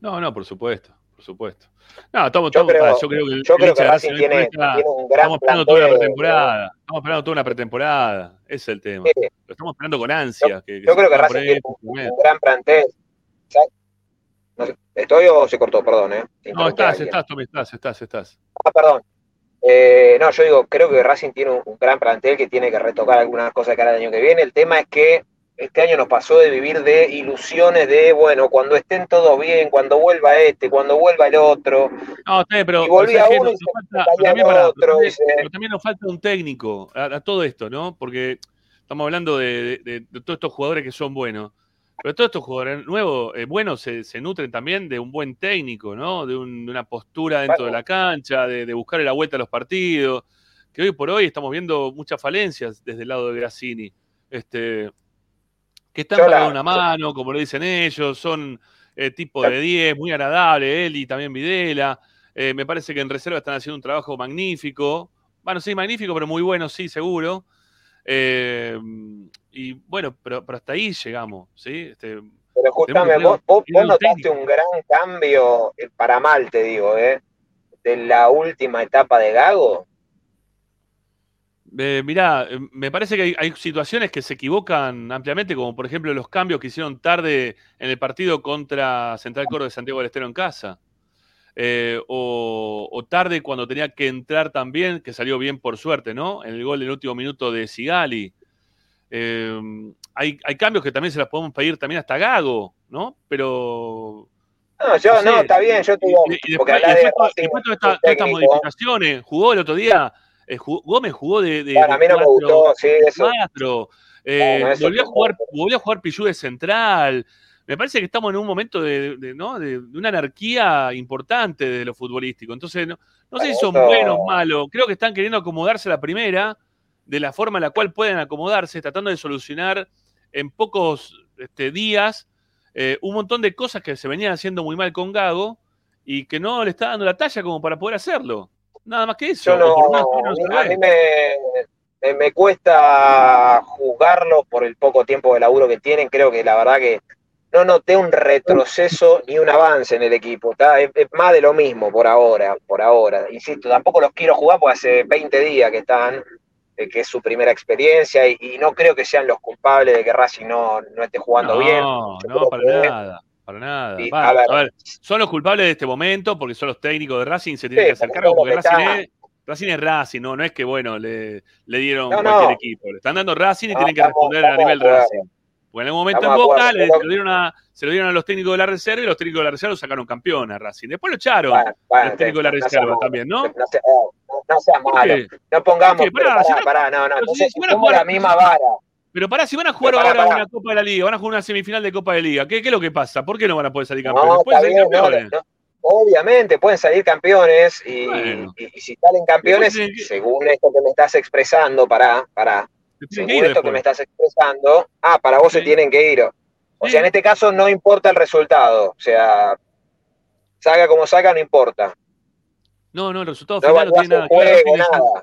No, no, por supuesto, por supuesto. No, estamos, Yo estamos- creo- ah, yo creo que el, Yo creo que Racing tiene, está- tiene un gran estamos esperando toda una plantel. pretemporada. Estamos esperando toda una pretemporada. Ese es el tema. Sí. Lo estamos esperando con ansia. que- que Yo creo que Racing tiene esto, un, gran plantel. ¿Sabes? No sé, ¿Estoy o se cortó? Perdón, ¿eh? No, estás, estás, Tommy, estás, estás, estás. Ah, perdón. Eh, no, yo digo, creo que Racing tiene un, un gran plantel que tiene que retocar algunas cosas de cara al año que viene. El tema es que este año nos pasó de vivir de ilusiones de, bueno, cuando estén todos bien, cuando vuelva este, cuando vuelva el otro. No, pero, Y volvía pero ¿sabes qué? uno y se también, pero otro, también- y se- pero también nos falta un técnico a, a todo esto, ¿no? Porque estamos hablando de, de- de todos estos jugadores que son buenos. Pero todos estos jugadores nuevos, eh, buenos, se, se nutren también de un buen técnico, ¿no? De, un- de una postura dentro de la cancha, de, de buscarle la vuelta a los partidos. Que hoy por hoy estamos viendo muchas falencias desde el lado de Grassini. Este, que están para la- una mano, como lo dicen ellos, son eh, tipo de 10, muy agradable, él y también Videla. Eh, me parece que en reserva están haciendo un trabajo magnífico. Bueno, sí, magnífico, pero muy bueno, sí, seguro. Eh, y bueno, pero, pero hasta ahí llegamos, ¿sí? Este, Pero Tenemos vos, vos, vos notaste un gran cambio, eh, para mal te digo, ¿eh? De la última etapa de Gago. Eh, mirá, eh, me parece que hay, hay situaciones que se equivocan ampliamente, como por ejemplo los cambios que hicieron tarde en el partido contra Central Córdoba de Santiago del Estero en casa. Eh, o, o tarde cuando tenía que entrar también, que salió bien por suerte, ¿no? En el gol del último minuto de Sigali. Eh, hay, hay cambios que también se las podemos pedir también hasta Gago, ¿no? Pero No, yo No sé. no, está bien, yo digo, y, y después, y de después todas un estas- modificaciones, jugó el otro día, jugó- Gómez jugó de, de, Bueno, a mí no me cuatro- gustó, sí, de eso. cuatro, eh, eso volvió, a jugar, volvió a jugar Pillú de central. Me parece que estamos en un momento de, de- ¿no? de, de una anarquía importante de lo futbolístico. Entonces, no, no sé si son buenos o malos. Creo que están queriendo acomodarse a la primera, de la forma en la cual pueden acomodarse, tratando de solucionar en pocos este, días eh, un montón de cosas que se venían haciendo muy mal con Gago y que no le está dando la talla como para poder hacerlo. Nada más que eso. Yo no, no a mí, me, me, me cuesta juzgarlo por el poco tiempo de laburo que tienen. Creo que la verdad que no noté un retroceso ni un avance en el equipo. Es, es más de lo mismo por ahora, por ahora. Insisto, tampoco los quiero jugar porque hace 20 días que están, eh, que es su primera experiencia y, y no creo que sean los culpables de que Racing no, no esté jugando no, bien. No, creo para que- nada. Para nada. Sí, a ver. a ver, son los culpables de este momento porque son los técnicos de Racing, se tienen Sí, que hacer cargo porque los que Racing es, Racing es Racing, no, no es que bueno, le, le dieron No, cualquier no. equipo. Le están dando Racing y No, tienen que estamos- responder a nivel acuerdo. Racing. Porque en algún momento Estamos en Boca acuerdo, le- pero- se, lo dieron a, se lo dieron a los técnicos de la reserva y los técnicos de la reserva lo sacaron campeón a Racing. Después lo echaron Bueno, bueno, el técnico de la reserva también, ¿no? No, sea- no- pongamos, Pará, no- pará, no, entonces si- la misma vara. Pero pará, si van a jugar pará, ahora pará. una Copa de la Liga, van a jugar una semifinal de Copa de Liga, ¿qué, qué es lo que pasa? ¿Por qué no van a poder salir campeones? No, Pueden salir bien, campeones. no, obviamente pueden salir campeones y, Bueno. y- y si salen campeones, que- según esto que me estás expresando, pará, pará, según esto que me estás expresando, ah, para vos se tienen que ir. O Sí. sea, en este caso no importa el resultado, o sea, salga como salga, no importa. No, no, el resultado No final no tiene nada que ver. juego, Racing es- nada.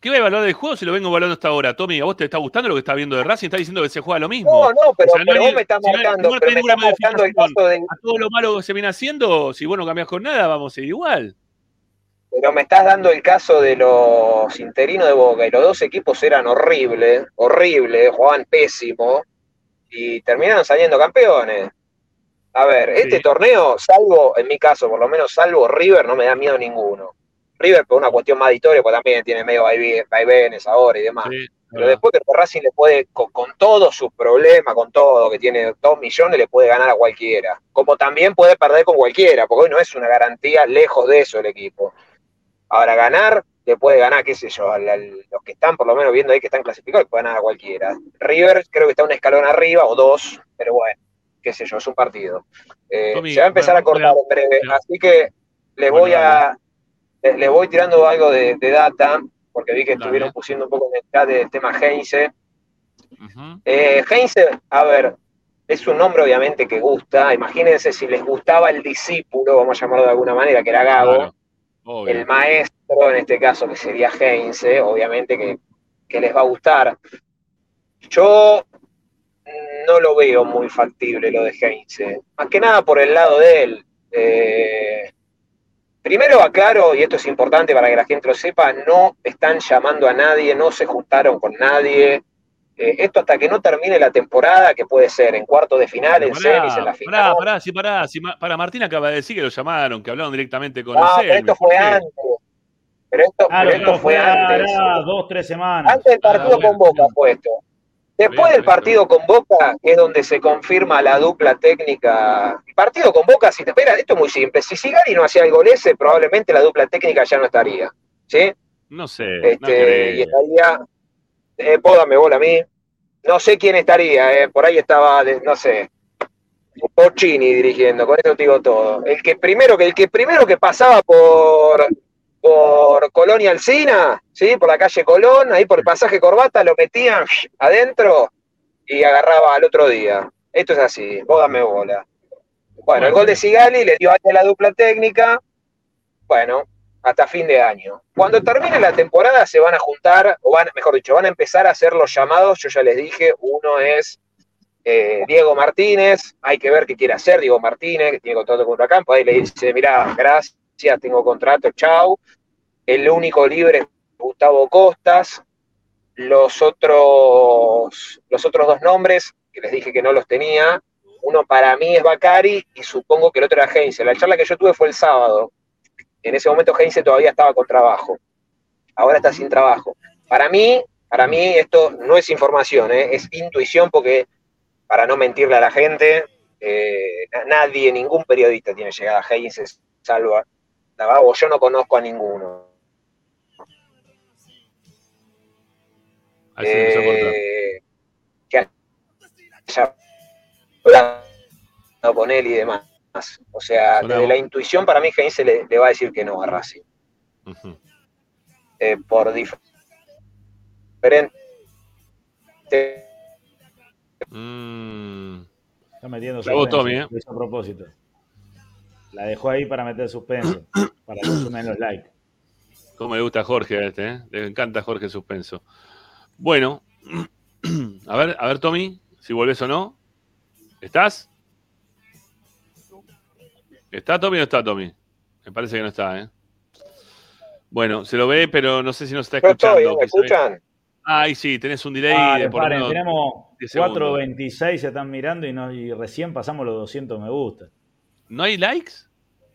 ¿Qué va a evaluar del juego si lo vengo evaluando hasta ahora? Tommy, ¿a vos te está gustando lo que está viendo de Racing? ¿Está diciendo que se juega lo mismo? No, no, pero, O sea, no pero hay- vos me estás si no hay- marcando, no pero hay me ninguna estás marcando el modificación. caso de, A todo lo malo que se viene haciendo, si vos no cambiás con nada, vamos a ir igual. pero me estás dando el caso de los interinos de Boca y los dos equipos eran horribles, horribles, jugaban pésimo y terminaron saliendo campeones. A ver, este torneo, salvo, en mi caso, por lo menos salvo River, no me da miedo ninguno. River por una cuestión más de historia, pues también tiene medio vaive- vaivenes ahora y demás. Sí, Pero después que Racing le puede, con, con todos sus problemas, con todo, que tiene dos millones, le puede ganar a cualquiera. Como también puede perder con cualquiera, porque hoy no es una garantía lejos de eso el equipo. Ahora, ganar, le puede ganar, qué sé yo, al- los que están por lo menos viendo ahí que están clasificados, le puede ganar a cualquiera. River creo que está un escalón arriba o dos, pero bueno, qué sé yo, es un partido. Eh, Tommy, se va a empezar bueno, a cortar en breve, bueno. así que les Bueno, voy a, les, les voy tirando algo de, de data, porque vi que estuvieron pusiendo un poco en el chat del tema Heinze. Eh, Heinze, a ver, es un nombre obviamente que gusta. Imagínense si les gustaba el discípulo, vamos a llamarlo de alguna manera, que era Claro, obvio. el maestro en este caso que sería Heinze, obviamente que, que les va a gustar. Yo no lo veo muy factible lo de Heinze, más que nada por el lado de él. Eh, primero aclaro, y esto es importante para que la gente lo sepa, no están llamando a nadie, no se juntaron con nadie. Eh, esto hasta que no termine la temporada, que puede ser en cuartos de final, en Pará, semis, en la final. Pará, pará, sí, pará. Ma- para Martín acaba de decir que lo llamaron, que hablaron directamente con No, el pero esto fue antes. Pero esto, Claro, pero esto claro, fue antes. dos, tres semanas. Antes del partido Ah, bueno, con Boca bien. puesto. Después del partido con Boca, que es donde se confirma la dupla técnica. Partido con Boca, si te espera, esto es muy simple. Si Sigali no hacía el gol ese, probablemente la dupla técnica ya no estaría. ¿Sí? No sé, no Este, y creo. estaría. Eh, pódame bola a mí. No sé quién estaría, eh, por ahí estaba, no sé. Pochini dirigiendo, con esto te digo todo. El que primero que, el que primero que pasaba por, por Colonia Alcina, ¿sí? por la calle Colón, ahí por el pasaje Corbata, lo metían adentro y agarraba al otro día. Esto es así, vos dame bola. Bueno, el gol de Sigali le dio a la dupla técnica. Bueno, hasta fin de año. Cuando termine la temporada se van a juntar, o van, mejor dicho, van a empezar a hacer los llamados. Yo ya les dije, uno es eh, Diego Martínez, hay que ver qué quiere hacer Diego Martínez, que tiene contrato con Huracán, ahí le dice, mirá, gracias, tengo contrato, chau. El único libre es Gustavo Costas. Los otros, los otros dos nombres, que les dije que no los tenía, uno para mí es Bacari y supongo que el otro era Heinze. La charla que yo tuve fue el sábado. En ese momento Heinze todavía estaba con trabajo. Ahora está sin trabajo. Para mí, para mí esto no es información, ¿eh? es intuición porque para no mentirle a la gente, eh, na- nadie, ningún periodista tiene llegada a Heinze, salvo a- yo no conozco a ninguno. Ahí se empezó a cortar. Eh, que haya hablado con él y demás. O sea, desde la intuición para mí Heinze le, le va a decir que no a Racing. Ujú. eh, por dif- diferentes Mm, Está metiendo Llegó suspenso. Tommy, ¿eh? A propósito. La dejó ahí para meter suspenso. para que sumen los likes. cómo le gusta a Jorge a este, ¿eh? Le encanta a Jorge Suspenso. Bueno, a ver, a ver, Tommy, si volvés o no. ¿Estás? ¿Está Tommy o no está Tommy? Me parece que no está, ¿eh? Bueno, se lo ve, pero no sé si nos está estoy, escuchando. ¿me se ve- escuchan? Ahí sí, tenés un delay Ah, de por paren, menos tenemos 10 segundos. 4.26 se están mirando y, no, y recién pasamos los 200 me gusta. ¿No hay likes?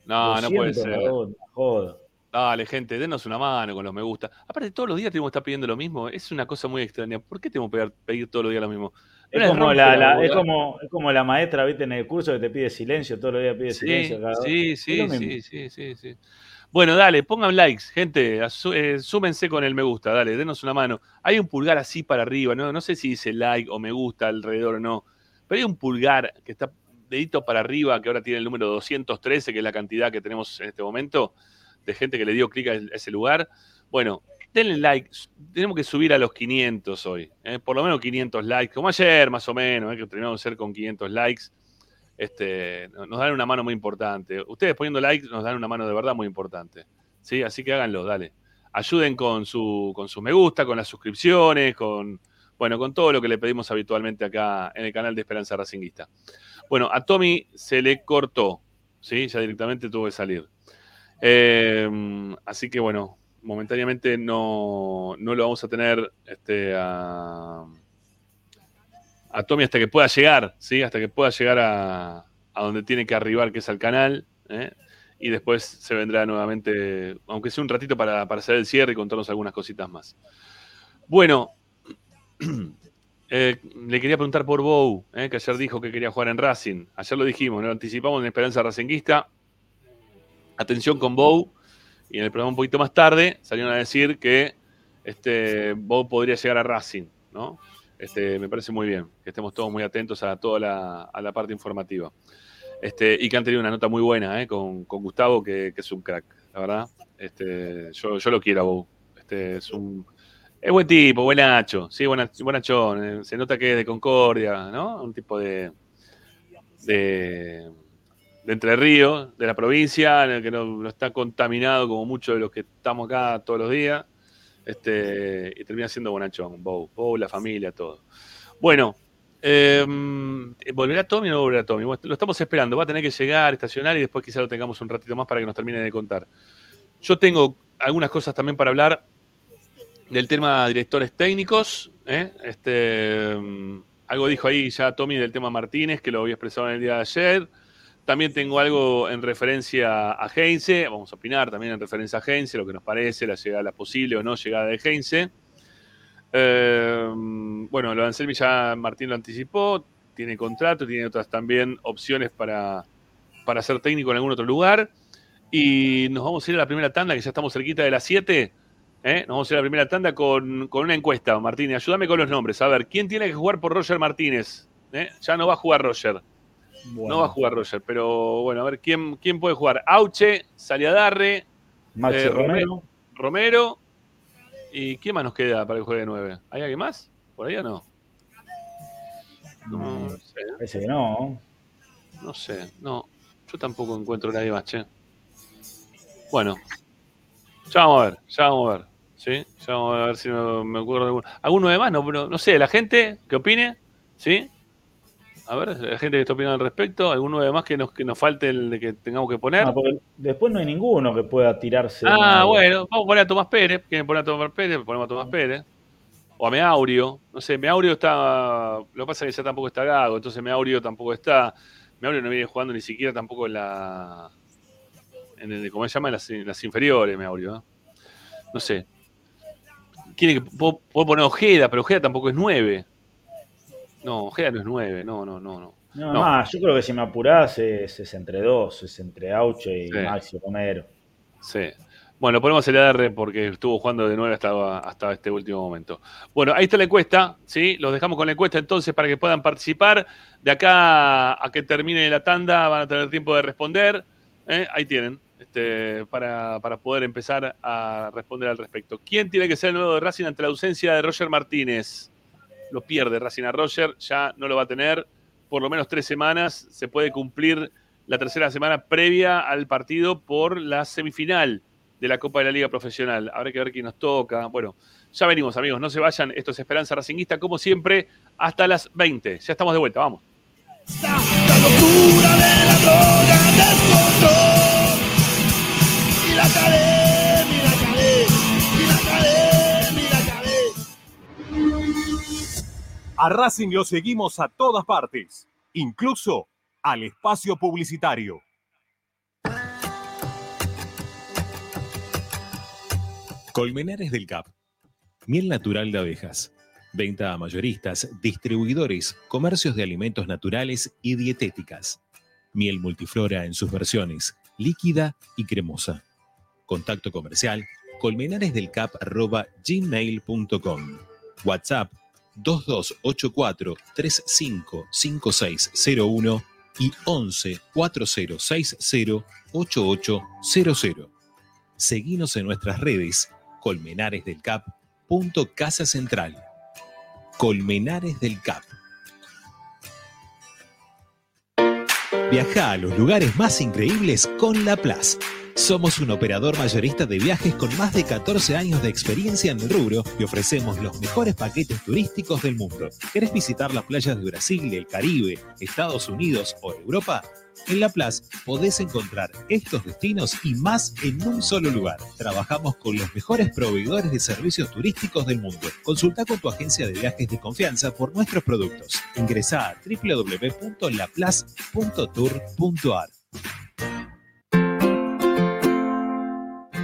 No, no puede 200 ser. me joda. Dale, gente, denos una mano con los me gusta. Aparte, todos los días tenemos que estar pidiendo lo mismo. Es una cosa muy extraña. ¿Por qué tenemos que pedir, pedir todos los días lo mismo? ¿No Es como, la, es, como, es como la maestra, viste, en el curso que te pide silencio, todos los días pide Sí, silencio. cada sí, sí, sí, sí, sí, sí. Bueno, dale, pongan likes, gente. eh, súmense con el me gusta, dale, denos una mano. Hay un pulgar así para arriba, ¿no? No sé si dice like o me gusta alrededor o no. Pero hay un pulgar que está dedito para arriba, que ahora tiene el número 213, que es la cantidad que tenemos en este momento de gente que le dio clic a ese lugar. Bueno, denle like. Tenemos que subir a los 500 hoy. ¿eh? Por lo menos 500 likes, como ayer más o menos, ¿eh? que terminamos de ser con 500 likes. Este, nos dan una mano muy importante. Ustedes poniendo likes nos dan una mano de verdad muy importante. ¿sí? Así que háganlo, dale. ayuden con su, con sus me gusta, con las suscripciones, con, bueno, con todo lo que le pedimos habitualmente acá en el canal de Esperanza Racinguista. Bueno, a Tommy se le cortó, ¿sí? Ya directamente tuvo que salir. Eh, así que bueno, momentáneamente no, no lo vamos a tener este, a, a Tommy hasta que pueda llegar, ¿sí? Hasta que pueda llegar a, a donde tiene que arribar, que es al canal. ¿eh? Y después se vendrá nuevamente, aunque sea un ratito para, para hacer el cierre y contarnos algunas cositas más. Bueno, eh, le quería preguntar por Bow, ¿eh? que ayer dijo que quería jugar en Racing. Ayer lo dijimos, lo anticipamos en Esperanza Racinguista. Atención con Bow. Y en el programa un poquito más tarde salieron a decir que este, Bow podría llegar a Racing, ¿no? Este, me parece muy bien que estemos todos muy atentos a toda la, parte informativa. Este, y que han tenido una nota muy buena ¿eh? con, con, Gustavo, que, es un crack, la verdad. Este, yo, yo lo quiero a Bow. Este, es un. Es buen tipo, buen Nacho, sí, buena, buenachón. Eh, se nota que es de Concordia, ¿no? Un tipo de. de, de Entre Ríos, de la provincia, en el que no, está contaminado como muchos de los que estamos acá todos los días. Este, y termina siendo bonachón, Bow, Bow, la familia, todo. Bueno, eh, ¿volverá Tommy o no volverá Tommy? Lo estamos esperando, va a tener que llegar, estacionar y después quizá lo tengamos un ratito más para que nos termine de contar. Yo tengo algunas cosas también para hablar del tema directores técnicos. ¿eh? Este, algo dijo ahí ya Tommy del tema Martínez, que lo había expresado en el día de ayer. También tengo algo en referencia a Heinze, vamos a opinar también en referencia a Heinze, lo que nos parece, la llegada, la posible o no llegada de Heinze. Eh, bueno, lo de Anselmi ya Martín lo anticipó, tiene contrato, tiene otras también opciones para, para ser técnico en algún otro lugar. Y nos vamos a ir a la primera tanda, que ya estamos cerquita de las 7. ¿eh? Nos vamos a ir a la primera tanda con, con, una encuesta, Martínez. Ayúdame con los nombres. A ver, ¿quién tiene que jugar por Roger Martínez? ¿Eh? Ya no va a jugar Roger. Bueno. No va a jugar Roger, pero bueno, a ver, ¿quién, quién puede jugar? Auche, Saliadarre, Maxi eh, Romero. Romero. ¿Y quién más nos queda para que juegue 9? ¿Hay alguien más? ¿Por ahí o no? No, no sé. Parece que no. No sé, no. Yo tampoco encuentro nadie más, che. Bueno, ya vamos a ver, ya vamos a ver. ¿Sí? Ya vamos a ver si me, me acuerdo de alguno. ¿Alguno de más? No, pero no sé, la gente que opine, ¿sí? A ver, la gente que está opinando al respecto, alguno de más que nos, que nos falte el que tengamos que poner. No, después no hay ninguno que pueda tirarse. Ah, bueno, vamos a poner a Tomás Pérez. ¿Quieren poner a Tomás Pérez? Ponemos a Tomás Pérez. O a Meaurio. No sé, Meaurio está. Lo que pasa es que ya tampoco está Gago, entonces Meaurio tampoco está. Meaurio no viene jugando ni siquiera tampoco en la. En el, ¿Cómo se llama? En las, en las inferiores, Meaurio. ¿no? no sé. Quiere que, puedo, puedo poner Ojeda, pero Ojeda tampoco es 9. No, Ojeda no es 9, no, no, no. No, no, no. Más, yo creo que si me apurás es, es entre dos, es entre Auche y sí. Maxi Romero. Sí. Bueno, ponemos el AR porque estuvo jugando de 9 hasta, hasta este último momento. Bueno, ahí está la encuesta, ¿sí? Los dejamos con la encuesta entonces para que puedan participar. De acá a que termine la tanda van a tener tiempo de responder. ¿eh? Ahí tienen, este, para, para poder empezar a responder al respecto. ¿Quién tiene que ser el nuevo de Racing ante la ausencia de Roger Martínez? Lo pierde Racing a Roger, ya no lo va a tener por lo menos tres semanas, se puede cumplir la tercera semana previa al partido por la semifinal de la Copa de la Liga Profesional. Habrá que ver quién nos toca. Bueno, ya venimos amigos, no se vayan, esto es Esperanza Racinguista como siempre, hasta las 20. Ya estamos de vuelta, vamos. La locura de la droga y la A Racing lo seguimos a todas partes, incluso al espacio publicitario. Colmenares del Cap. Miel natural de abejas. Venta a mayoristas, distribuidores, comercios de alimentos naturales y dietéticas. Miel multiflora en sus versiones, líquida y cremosa. Contacto comercial colmenaresdelcap.gmail.com WhatsApp 2284 355601 y 11 4060 8800. Seguinos en nuestras redes Colmenares del Cap. Casa Central. Colmenares del Cap. Viaja a los lugares más increíbles con La Plaza. Somos un operador mayorista de viajes con más de 14 años de experiencia en el rubro y ofrecemos los mejores paquetes turísticos del mundo. ¿Querés visitar las playas de Brasil, el Caribe, Estados Unidos o Europa? En La Plaza podés encontrar estos destinos y más en un solo lugar. Trabajamos con los mejores proveedores de servicios turísticos del mundo. Consulta con tu agencia de viajes de confianza por nuestros productos. Ingresa a www.laplace.tour.ar.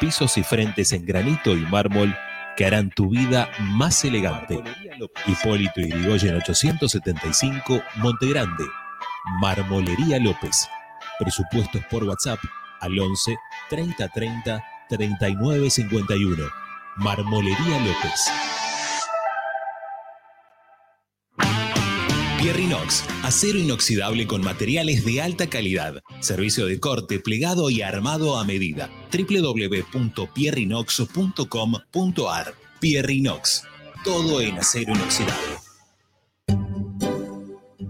pisos y frentes en granito y mármol que harán tu vida más elegante. Hipólito Yrigoyen 875, Montegrande. Marmolería López. Presupuestos por WhatsApp al 11 30 30 39 51. Marmolería López. Pierrinox, acero inoxidable con materiales de alta calidad. Servicio de corte, plegado y armado a medida. www.pierrinox.com.ar Pierrinox, todo en acero inoxidable.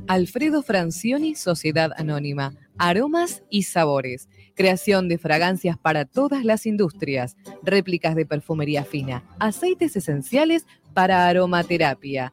Alfredo Francioni, Sociedad Anónima. Aromas y sabores. Creación de fragancias para todas las industrias. Réplicas de perfumería fina. Aceites esenciales para aromaterapia.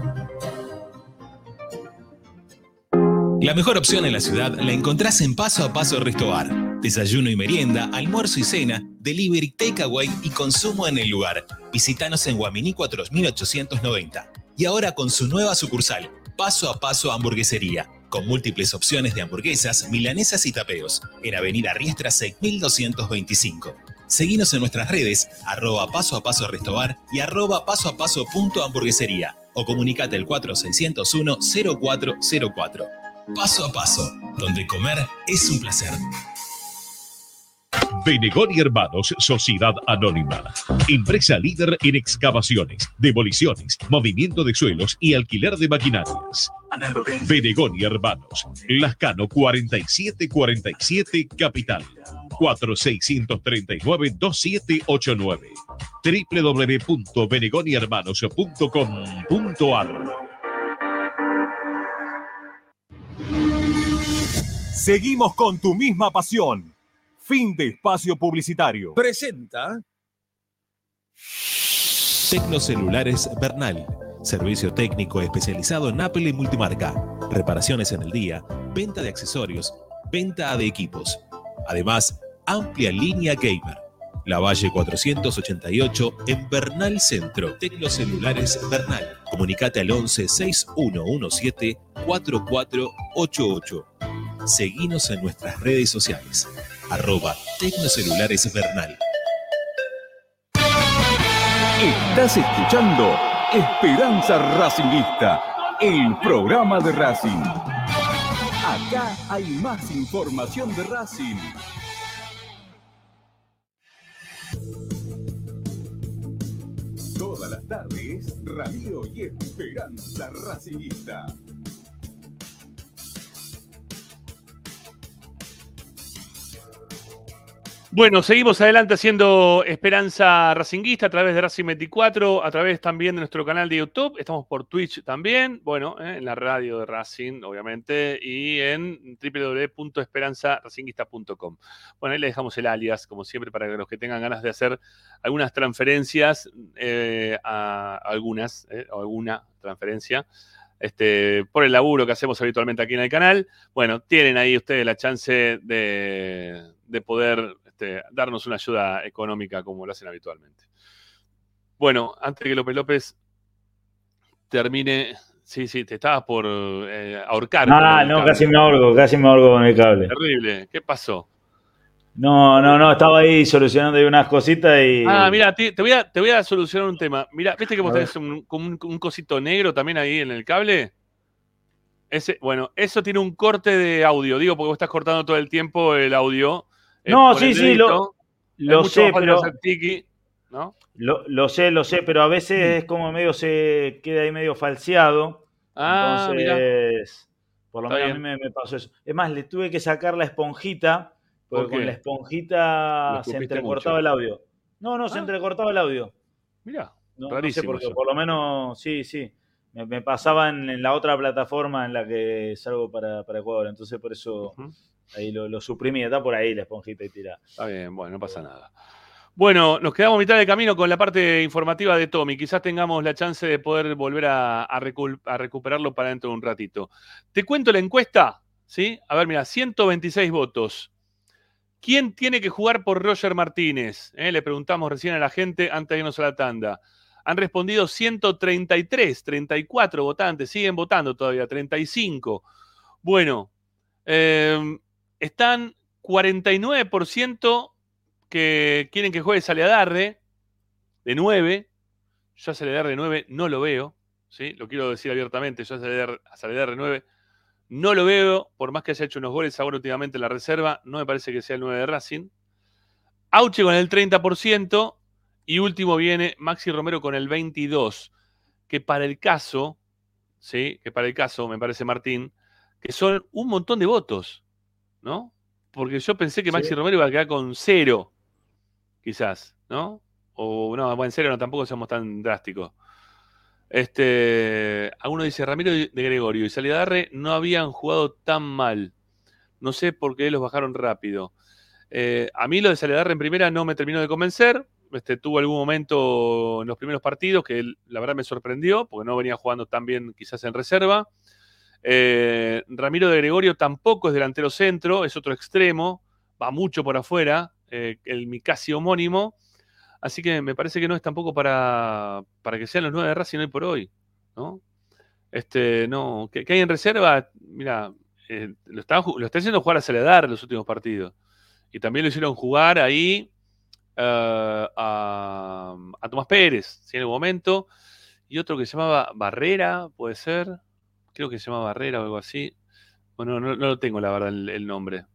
La mejor opción en la ciudad la encontrás en Paso a Paso Restobar. Desayuno y merienda, almuerzo y cena, delivery, takeaway y consumo en el lugar. Visítanos en Guaminí 4890. Y ahora con su nueva sucursal, Paso a Paso Hamburguesería, con múltiples opciones de hamburguesas, milanesas y tapeos, en Avenida Riestra 6225. Seguinos en nuestras redes, arroba paso a paso restobar y arroba paso a paso punto hamburguesería o comunicate al 4601 0404. Paso a paso, donde comer es un placer. Benegoni Hermanos, Sociedad Anónima. Empresa líder en excavaciones, demoliciones, movimiento de suelos y alquiler de maquinarias. Benegoni Hermanos, Lascano 4747 Capital. 4639-2789 www.benegonihermanos.com.ar Seguimos con tu misma pasión. Fin de espacio publicitario. Presenta Tecnocelulares Bernal. Servicio técnico especializado en Apple y multimarca. Reparaciones en el día, venta de accesorios, venta de equipos. Además, amplia línea gamer. La Valle 488 en Bernal Centro. Tecnocelulares Bernal. Comunicate al 11 6117 4488. Seguinos en nuestras redes sociales. Arroba Tecnocelulares Bernal. Estás escuchando Esperanza Racingista, el programa de Racing. Acá hay más información de Racing. Todas las tardes, Radio y Esperanza Racingista. Bueno, seguimos adelante haciendo Esperanza Racinguista a través de Racing 24, a través también de nuestro canal de YouTube. Estamos por Twitch también, bueno, eh, en la radio de Racing, obviamente, y en www.esperanzaracinguista.com. Bueno, ahí le dejamos el alias, como siempre, para los que tengan ganas de hacer algunas transferencias, eh, algunas, eh, alguna transferencia, este, por el laburo que hacemos habitualmente aquí en el canal. Bueno, tienen ahí ustedes la chance de, de poder este, darnos una ayuda económica como lo hacen habitualmente. Bueno, antes de que López López termine Sí, sí, te estabas por eh, ahorcar. Ah, no, casi me ahorgo, casi me ahorgo con el cable. Terrible. ¿Qué pasó? No, no, no, estaba ahí solucionando ahí unas cositas y. Ah, mira, te, te voy a, te voy a solucionar un tema. Mira, ¿viste que vos tenés un, un, un cosito negro también ahí en el cable? Ese, bueno, eso tiene un corte de audio, digo, porque vos estás cortando todo el tiempo el audio. Eh, No, sí, sí, lo, lo sé, pero. hacer tiki, ¿no? Lo, lo sé, lo sé, pero a veces es como medio se queda ahí medio falseado. Ah, mirá. entonces, por lo Está menos a mí me, me pasó eso. Es más, le tuve que sacar la esponjita, porque ¿Por con la esponjita se entrecortaba mucho. el audio. No, no, se Ah. entrecortaba el audio. Mirá, No, no sé por qué, por lo menos, sí, sí. Me, me pasaba en, en la otra plataforma en la que salgo para, para Ecuador, entonces por eso. Ahí lo, lo suprimí. Está por ahí la esponjita y tirada. Está bien, bueno, no pasa nada. Bueno, nos quedamos mitad de camino con la parte informativa de Tommy. Quizás tengamos la chance de poder volver a, a recul- a recuperarlo para dentro de un ratito. Te cuento la encuesta, ¿sí? A ver, mira, 126 votos. ¿Quién tiene que jugar por Roger Martínez? Eh, Le preguntamos recién a la gente antes de irnos a la tanda. Han respondido 133, 34 votantes, siguen votando todavía, 35. Bueno, eh, están 49% que quieren que juegue Saleadarre de 9. Yo a Saleadarre de 9 no lo veo, ¿sí? Lo quiero decir abiertamente, yo a Saleadarre, Saleadarre 9 no lo veo, por más que haya hecho unos goles ahora últimamente en la reserva, no me parece que sea el 9 de Racing. Auche con el 30% y último viene Maxi Romero con el 22%, que para el caso, ¿sí? Que para el caso, me parece Martín, que son un montón de votos, ¿no? Porque yo pensé que Maxi Sí. Romero iba a quedar con cero, quizás, ¿no? O no, bueno, en serio, no, tampoco somos tan drásticos. Este, alguno dice Ramiro de Gregorio y Salidarre no habían jugado tan mal. No sé por qué los bajaron rápido. Eh, a mí lo de Salidarre en primera no me terminó de convencer. Este, tuvo algún momento en los primeros partidos que la verdad me sorprendió, porque no venía jugando tan bien quizás en reserva. Eh, Ramiro de Gregorio tampoco es delantero centro, es otro extremo, va mucho por afuera, eh, el mi casi homónimo. Así que me parece que no es tampoco para, para que sean los nueve de Racing hoy por hoy, ¿no? Este, no, que, hay en reserva, mira, eh, lo, está, lo está haciendo jugar a Celedar en los últimos partidos. Y también lo hicieron jugar ahí a, a Tomás Pérez, ¿sí? en el momento. Y otro que se llamaba Barrera, puede ser. Creo que se llama Barrera o algo así. Bueno, no, lo tengo la verdad el, nombre.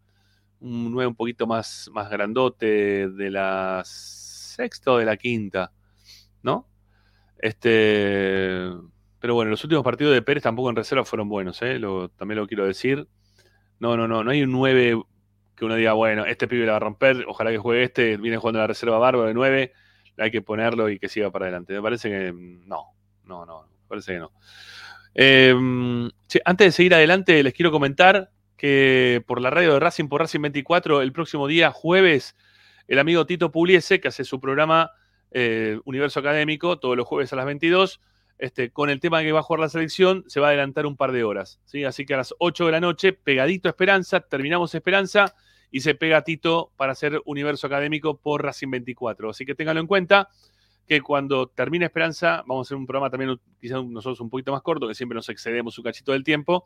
Un 9 un poquito más, más grandote de la sexta o de la quinta, ¿no? Este, pero bueno, los últimos partidos de Pérez tampoco en reserva fueron buenos, ¿eh? También lo quiero decir. No, no, no, no hay un 9 que uno diga, bueno, este pibe la va a romper, ojalá que juegue este, viene jugando la reserva bárbaro de 9, hay que ponerlo y que siga para adelante. Me parece que no, no, no, me parece que no. Che, antes de seguir adelante, les quiero comentar que por la radio de Racing, por Racing 24, el próximo día, jueves, el amigo Tito Pugliese, que hace su programa eh, Universo Académico, todos los jueves a las 22, este, con el tema que va a jugar la selección, se va a adelantar un par de horas. ¿sí? Así que a las 8 de la noche, pegadito Esperanza, terminamos Esperanza y se pega Tito para hacer Universo Académico por Racing 24. Así que ténganlo en cuenta que cuando termine Esperanza, vamos a hacer un programa también, quizás nosotros un poquito más corto, que siempre nos excedemos un cachito del tiempo.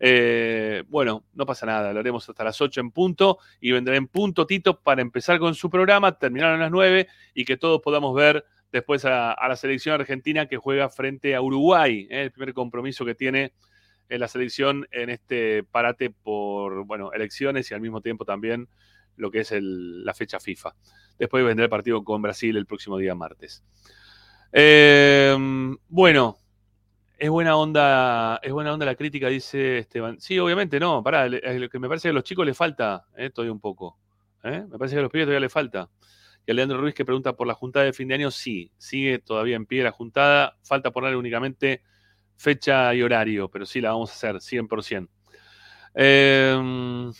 Eh, bueno, no pasa nada, lo haremos hasta las 8 en punto y vendrá en punto Tito para empezar con su programa, terminar a las 9 y que todos podamos ver después a, la selección argentina que juega frente a Uruguay, ¿eh? el primer compromiso que tiene en la selección en este parate por bueno, elecciones y al mismo tiempo también lo que es la fecha FIFA. Después vendrá el partido con Brasil el próximo día martes. Eh, bueno, es buena onda, es buena onda la crítica, dice Esteban. Sí, obviamente no, pará, lo que me parece que a los chicos les falta eh, todavía un poco. ¿eh? Me parece que a los pibes todavía les falta. Y a Leandro Ruiz que pregunta por la juntada de fin de año, sí, sigue todavía en pie la juntada, falta ponerle únicamente fecha y horario, pero sí la vamos a hacer, 100%. Eh,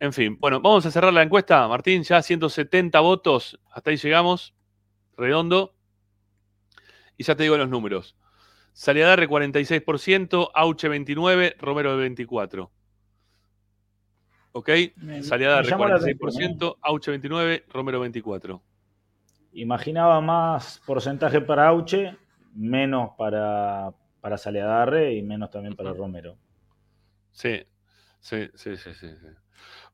en fin, bueno, vamos a cerrar la encuesta, Martín, ya 170 votos, hasta ahí llegamos, redondo. Y ya te digo los números. Saliadarre 46%, Auche 29%, Romero 24%. ¿Ok? Me- Saliadarre la 46%, Auche 29%, Romero 24%. Imaginaba más porcentaje para Auche, menos para, para Saleadarre y menos también para Romero. Sí, sí, sí, sí, sí. sí.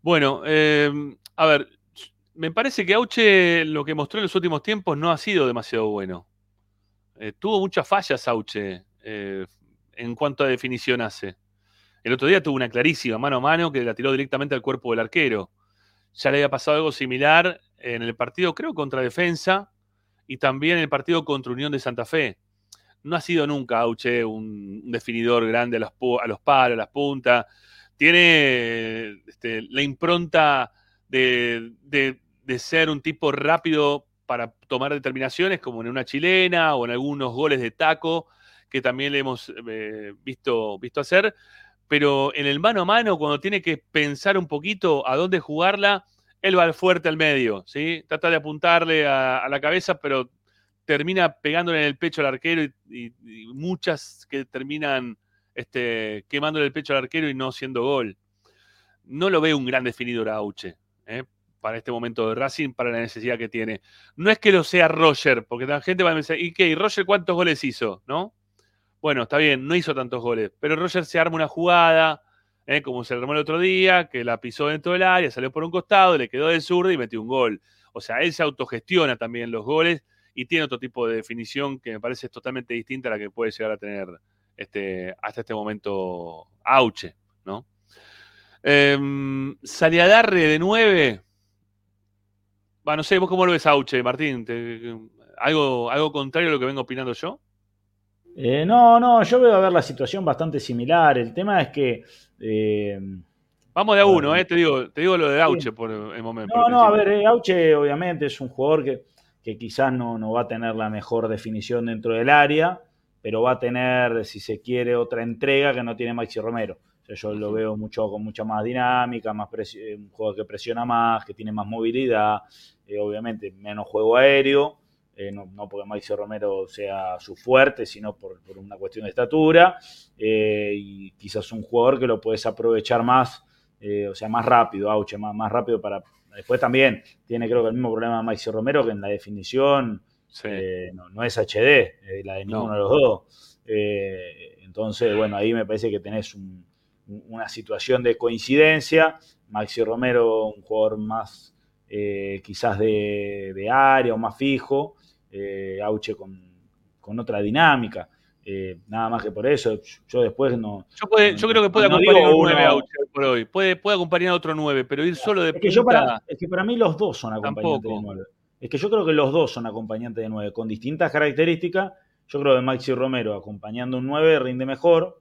Bueno, eh, a ver, me parece que Auche lo que mostró en los últimos tiempos no ha sido demasiado bueno. Eh, tuvo muchas fallas Auche eh, en cuanto a definición hace. El otro día tuvo una clarísima mano a mano que la tiró directamente al cuerpo del arquero. Ya le había pasado algo similar en el partido, creo, contra Defensa y también en el partido contra Unión de Santa Fe. No ha sido nunca Auche un, definidor grande a los, a los palos, a las puntas. Tiene este, la impronta de, de- ser un tipo rápido para tomar determinaciones, como en una chilena o en algunos goles de taco, que también le hemos eh, visto, visto hacer. Pero en el mano a mano, cuando tiene que pensar un poquito a dónde jugarla, él va fuerte al medio, ¿sí? Trata de apuntarle a, la cabeza, pero termina pegándole en el pecho al arquero y muchas que terminan este, quemándole el pecho al arquero y no siendo gol. No lo veo un gran definidor a Auche, ¿eh? para este momento de Racing, para la necesidad que tiene. No es que lo sea Roger, porque la gente va a decir, ¿y qué? ¿Y Roger cuántos goles hizo? ¿No? Bueno, está bien, no hizo tantos goles, pero Roger se arma una jugada, ¿eh? como se armó el otro día, que la pisó dentro del área, salió por un costado, le quedó del zurdo y metió un gol. O sea, él se autogestiona también los goles y tiene otro tipo de definición que me parece totalmente distinta a la que puede llegar a tener este, hasta este momento Auche, ¿no? Eh, Saliadarre de 9. Va, no sé, ¿vos cómo lo ves, Auche, Martín? ¿Te- algo, ¿Algo contrario a lo que vengo opinando yo? Eh, no, no, yo veo a ver la situación bastante similar. El tema es que. eh, Vamos de a Bueno. uno, ¿eh? Te digo, te digo lo de Auche por el momento. no, no, a ver, eh, Auche obviamente es un jugador que, que quizás no, no va a tener la mejor definición dentro del área, pero va a tener, si se quiere, otra entrega que no tiene Maxi Romero. O sea, yo lo veo mucho con mucha más dinámica, más eh, un jugador que presiona más, que tiene más movilidad, eh, obviamente menos juego aéreo, eh, no, no porque Maxi Romero sea su fuerte, sino por, por una cuestión de estatura, eh, y quizás un jugador que lo puedes aprovechar más, eh, o sea, más rápido, Auche, más, más rápido para... Después también tiene creo que el mismo problema de Maxi Romero, que en la definición eh, no, no es HD, eh, la de ninguno No. de los dos. Eh, entonces, bueno, ahí me parece que tenés un- un- una situación de coincidencia. Maxi Romero, un jugador más eh, quizás de, de área o más fijo. eh, Auche con, con otra dinámica. Eh, nada más que por eso. Yo después no. Yo, puede- yo creo que puede no acompañar a un 9 uno- Auche por hoy. Puede, puede acompañar a otro 9, pero ir solo de Es que, yo para, es que para mí los dos son acompañantes Tampoco. de 9. Es que yo creo que los dos son acompañantes de 9, con distintas características. Yo creo que Maxi Romero acompañando un 9 rinde mejor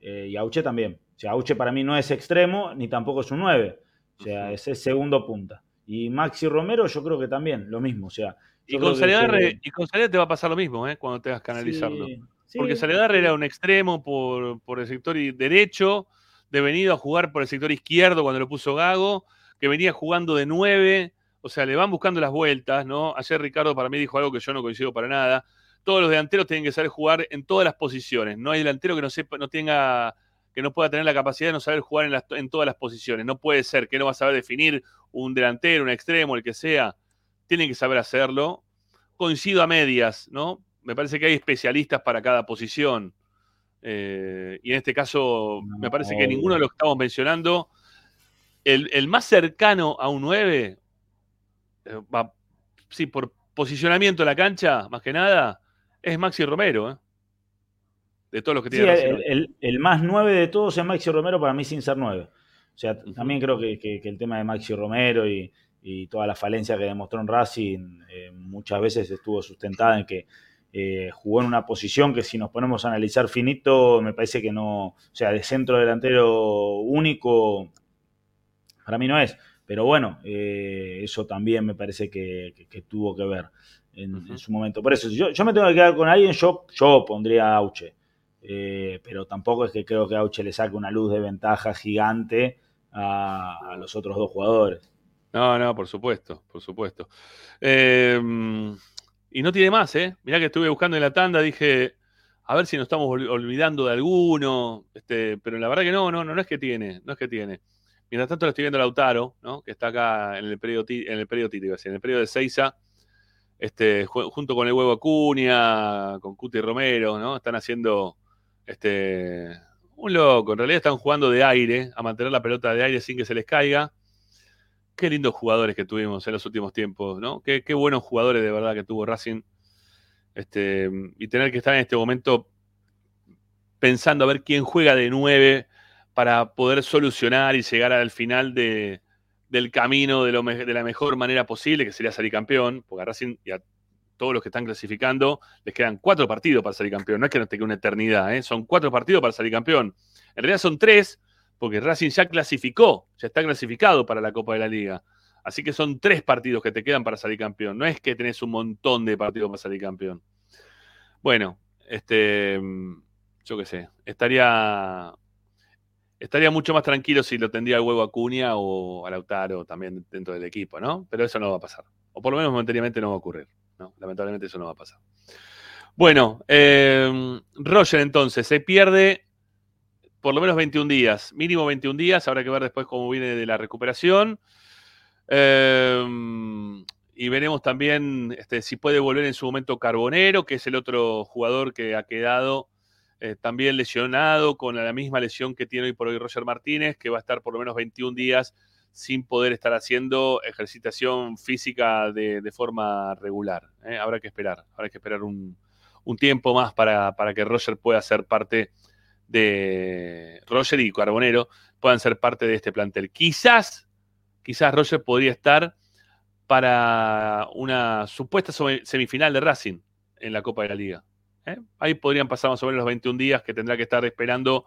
eh, y Auche también. O sea, Auche para mí no es extremo ni tampoco es un 9. O sea, ese es segundo punta. Y Maxi Romero yo creo que también, lo mismo. O sea, Y con, se- y con te va a pasar lo mismo, ¿eh? Cuando tengas que analizarlo. Sí, sí, Porque Saledarre era un extremo por, por el sector derecho, de venido a jugar por el sector izquierdo cuando lo puso Gago, que venía jugando de 9, o sea, le van buscando las vueltas, ¿no? Ayer Ricardo para mí dijo algo que yo no coincido para nada. Todos los delanteros tienen que saber jugar en todas las posiciones. No hay delantero que no sepa, no tenga, que no pueda tener la capacidad de no saber jugar en, las- en todas las posiciones. No puede ser que no va a saber definir un delantero, un extremo, el que sea. Tienen que saber hacerlo. Coincido a medias, ¿no? Me parece que hay especialistas para cada posición. Eh, y en este caso, me parece que ninguno de los que estamos mencionando, el, el más cercano a un 9, eh, va- sí, por posicionamiento en la cancha, más que nada, es Maxi Romero, ¿eh? De todos los que Sí, tiene el, hoy. el- el más 9 de todos es Maxi Romero para mí sin ser 9. O sea, también creo que, que- que el tema de Maxi Romero y, y toda la falencia que demostró en Racing eh, muchas veces estuvo sustentada en que eh, jugó en una posición que si nos ponemos a analizar finito, me parece que no, o sea, de centro delantero único, para mí no es. Pero bueno, eh, eso también me parece que, que- que tuvo que ver en, en su momento. Por eso, si yo, yo me tengo que quedar con alguien, yo, yo pondría a Auche. Eh, pero tampoco es que creo que Auche le saque una luz de ventaja gigante a, a los otros dos jugadores. No, no, por supuesto, por supuesto. Eh, y no tiene más, ¿eh? Mirá que estuve buscando en la tanda, dije, a ver si nos estamos ol- olvidando de alguno, este, pero la verdad que no, no, no, no es que tiene, no es que tiene. Mientras tanto lo estoy viendo a Lautaro, ¿no? Que está acá en el periodo, en en el periodo de Seiza, este, ju- junto con el huevo Acuña, con Cuti Romero, ¿no? Están haciendo Este, un loco. En realidad están jugando de aire, a mantener la pelota de aire sin que se les caiga. Qué lindos jugadores que tuvimos en los últimos tiempos, ¿no? Qué, qué buenos jugadores de verdad que tuvo Racing. Este, y tener que estar en este momento pensando a ver quién juega de nueve para poder solucionar y llegar al final de, del camino de, la mejor manera posible, que sería salir campeón, porque a Racing y a todos los que están clasificando les quedan cuatro partidos para salir campeón. No es que nos tenga una eternidad, ¿eh? son cuatro partidos para salir campeón. En realidad son tres, porque Racing ya clasificó, ya está clasificado para la Copa de la Liga. Así que son tres partidos que te quedan para salir campeón. No es que tenés un montón de partidos para salir campeón. Bueno, este, mm, yo qué sé, estaría, estaría mucho más tranquilo si lo tendría el huevo a Cunha o a Lautaro también dentro del equipo, ¿no? Pero eso no va a pasar. O por lo menos momentáneamente no va a ocurrir, ¿no? Lamentablemente eso no va a pasar. Bueno, eh, Roger entonces se pierde por lo menos 21 días, mínimo 21 días, habrá que ver después cómo viene de la recuperación. Eh, y veremos también este, si puede volver en su momento Carbonero, que es el otro jugador que ha quedado eh, también lesionado con la misma lesión que tiene hoy por hoy Roger Martínez, que va a estar por lo menos 21 días sin poder estar haciendo ejercitación física de, forma regular. ¿eh? Habrá que esperar, habrá que esperar un, un tiempo más para, para que Roger pueda ser parte de Roger y Carbonero puedan ser parte de este plantel. Quizás, quizás Roger podría estar para una supuesta semifinal de Racing en la Copa de la Liga. ¿Eh? Ahí podrían pasar más o menos los 21 días que tendrá que estar esperando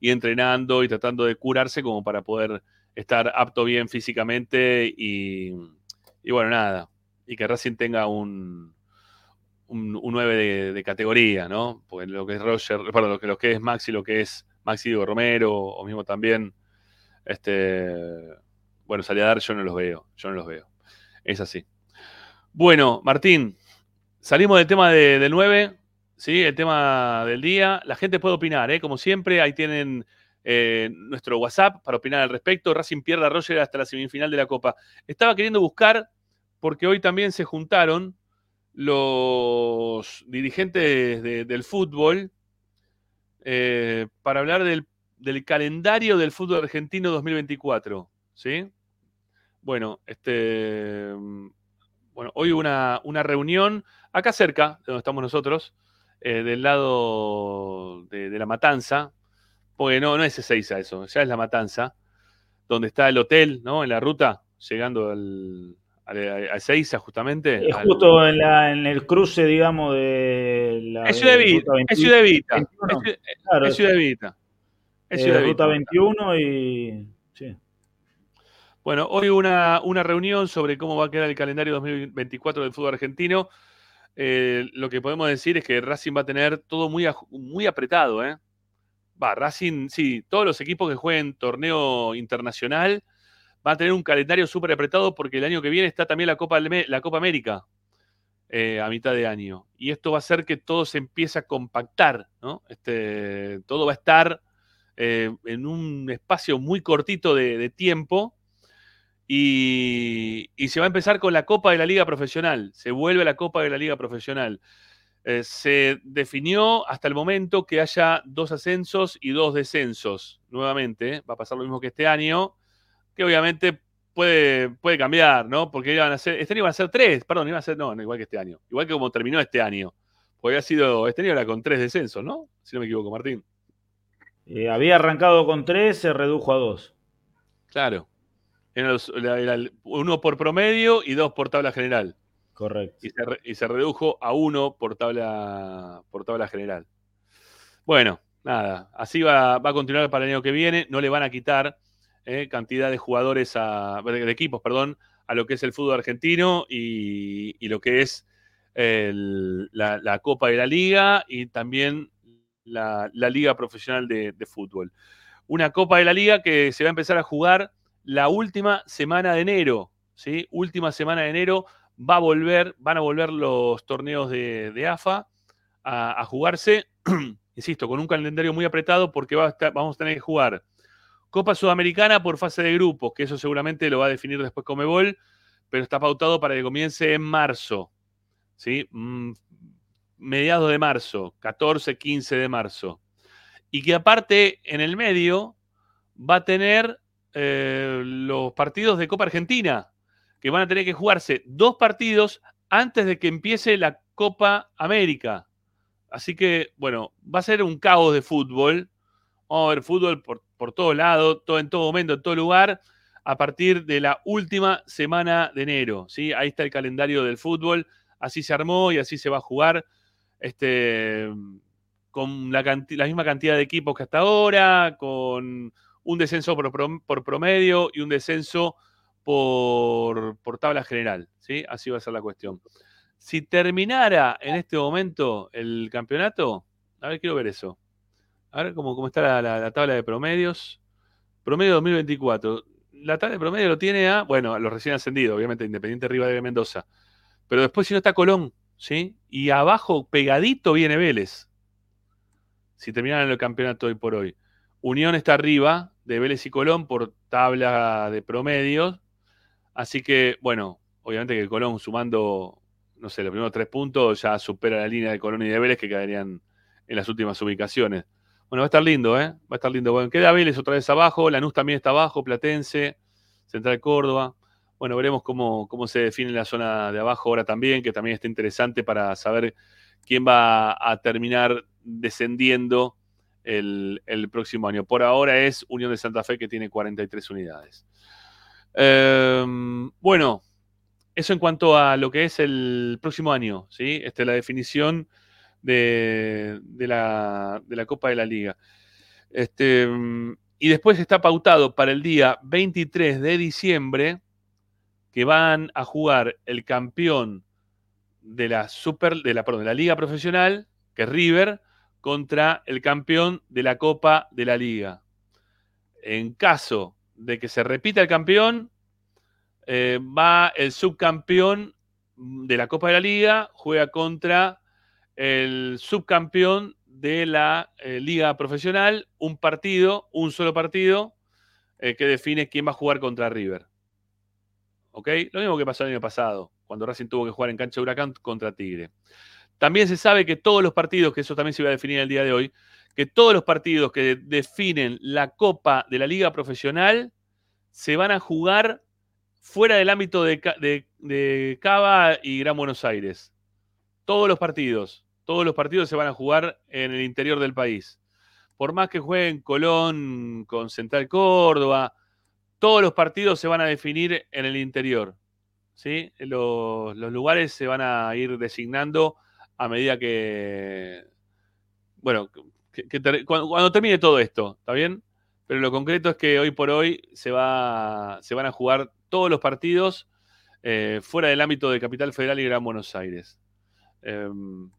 y entrenando y tratando de curarse como para poder estar apto bien físicamente y, bueno, nada, y que Racing tenga un, un, un 9 de, de categoría, ¿no? Porque lo que es Roger, perdón, lo que, lo que es Maxi, lo que es Maxi Diego Romero, o mismo también, este, bueno, salir a dar, yo no los veo, yo no los veo. Es así. Bueno, Martín, salimos del tema de- del 9, ¿sí? El tema del día. La gente puede opinar, ¿eh? Como siempre, ahí tienen eh, nuestro WhatsApp para opinar al respecto. Racing pierde a Roger hasta la semifinal de la Copa. Estaba queriendo buscar, porque hoy también se juntaron los dirigentes de- del fútbol eh, para hablar del, del calendario del fútbol argentino 2024. ¿Sí? Bueno, este. mm, Bueno, hoy una, una reunión acá cerca, de donde estamos nosotros, eh, del lado de, de la Matanza, porque no, no es Ezeiza eso, ya es la Matanza, donde está el hotel, ¿no? En la ruta, llegando al, a Ezeiza justamente. Es al- justo en, la, en el cruce, digamos, de la. Es Ciudad Evita, es Ciudad Evita, 21. es Ciudad- Claro, es Ciudad Evita. Es eh, Ciudad Ruta Evita. 21 y. Sí. Bueno, hoy una, una reunión sobre cómo va a quedar el calendario 2024 del fútbol argentino. Eh, lo que podemos decir es que Racing va a tener todo muy, muy apretado. ¿eh? Va, Racing, sí, todos los equipos que jueguen torneo internacional van a tener un calendario súper apretado porque el año que viene está también la Copa, la Copa América eh, a mitad de año. Y esto va a hacer que todo se empiece a compactar, ¿no? Este, todo va a estar en un espacio muy cortito de tiempo y, y se va a empezar con la Copa de la Liga Profesional. Se vuelve a la Copa de la Liga Profesional. Eh, se definió hasta el momento que haya dos ascensos y dos descensos. Nuevamente, ¿eh? va a pasar lo mismo que este año, que obviamente puede, puede cambiar, ¿no? Porque iban a ser, este año iban a ser tres, perdón, iban a ser, no, no, igual que este año. Igual que como terminó este año. Porque había sido, este año era con tres descensos, ¿no? Si no me equivoco, Martín. Eh, había arrancado con 3, se redujo a 2. Claro. Eran los- uno por promedio y dos por tabla general. Correcto. Y se, re- y se redujo a uno por tabla, por tabla general. Bueno, nada, así va, va a continuar para el año que viene. No le van a quitar eh, cantidad de jugadores, a, de equipos, perdón, a lo que es el fútbol argentino y, y lo que es el- la, la Copa de la Liga y también la, la Liga Profesional de, de Fútbol. Una Copa de la Liga que se va a empezar a jugar la última semana de enero, ¿sí? Última semana de enero va a volver, van a volver los torneos de, AFA a, a jugarse, insisto, con un calendario muy apretado porque va a estar- vamos a tener que jugar Copa Sudamericana por fase de grupos, que eso seguramente lo va a definir después Comebol, pero está pautado para que comience en marzo, ¿sí? Mm, mediados de marzo, 14, 15 de marzo. y que aparte en el medio va a tener eh, los partidos de Copa Argentina, que van a tener que jugarse dos partidos antes de que empiece la Copa América. Así que, bueno, va a ser un caos de fútbol. Vamos a ver fútbol por, por todo lado, todo, en todo momento, en todo lugar, a partir de la última semana de enero. ¿sí? Ahí está el calendario del fútbol. Así se armó y así se va a jugar. Este, con la, la misma cantidad de equipos que hasta ahora, con un descenso por, promedio y un descenso por, por, tabla general. ¿sí? Así va a ser la cuestión. Si terminara en este momento el campeonato, a ver, quiero ver eso. A ver cómo, cómo está la, la, tabla de promedios. Promedio 2024. La tabla de promedio lo tiene a, bueno, a los recién ascendidos, obviamente, Independiente arriba de Mendoza. Pero después, si no está Colón, ¿sí? Y abajo, pegadito, viene Vélez. Si terminaran el campeonato hoy por hoy. Unión está arriba de Vélez y Colón por tabla de promedios. Así que, bueno, obviamente que Colón sumando, no sé, los primeros tres puntos ya supera la línea de Colón y de Vélez que quedarían en las últimas ubicaciones. Bueno, va a estar lindo, ¿eh? Va a estar lindo. Bueno, queda Vélez otra vez abajo, Lanús también está abajo, Platense, Central Córdoba. Bueno, veremos cómo, cómo se define la zona de abajo ahora también, que también está interesante para saber quién va a terminar descendiendo el, próximo año. Por ahora es Unión de Santa Fe que tiene 43 unidades. Eh, bueno, eso en cuanto a lo que es el próximo año, ¿sí? Esta es la definición de, de, la, de la, Copa de la Liga. Este, y después está pautado para el día 23 de diciembre que van a jugar el campeón de la Super, de la, perdón, de la Liga Profesional, que es River, contra el campeón de la Copa de la Liga. En caso de que se repita el campeón, eh, va el subcampeón de la Copa de la Liga, juega contra el subcampeón de la eh, Liga Profesional, un partido, un solo partido, eh, que define quién va a jugar contra River. Lo mismo que pasó el año pasado, cuando Racing tuvo que jugar en cancha de Huracán contra Tigre. También se sabe que todos los partidos, que eso también se iba a definir el día de hoy, que todos los partidos que definen la Copa de la Liga Profesional se van a jugar fuera del ámbito de, de, Cava y Gran Buenos Aires. Todos los partidos, todos los partidos se van a jugar en el interior del país. Por más que jueguen Colón con Central Córdoba, todos los partidos se van a definir en el interior. ¿sí? Los lugares se van a ir designando a medida que, bueno, que, cuando, termine todo esto, ¿está bien? Pero lo concreto es que hoy por hoy se, va, se van a jugar todos los partidos eh, fuera del ámbito de Capital Federal y Gran Buenos Aires. Em,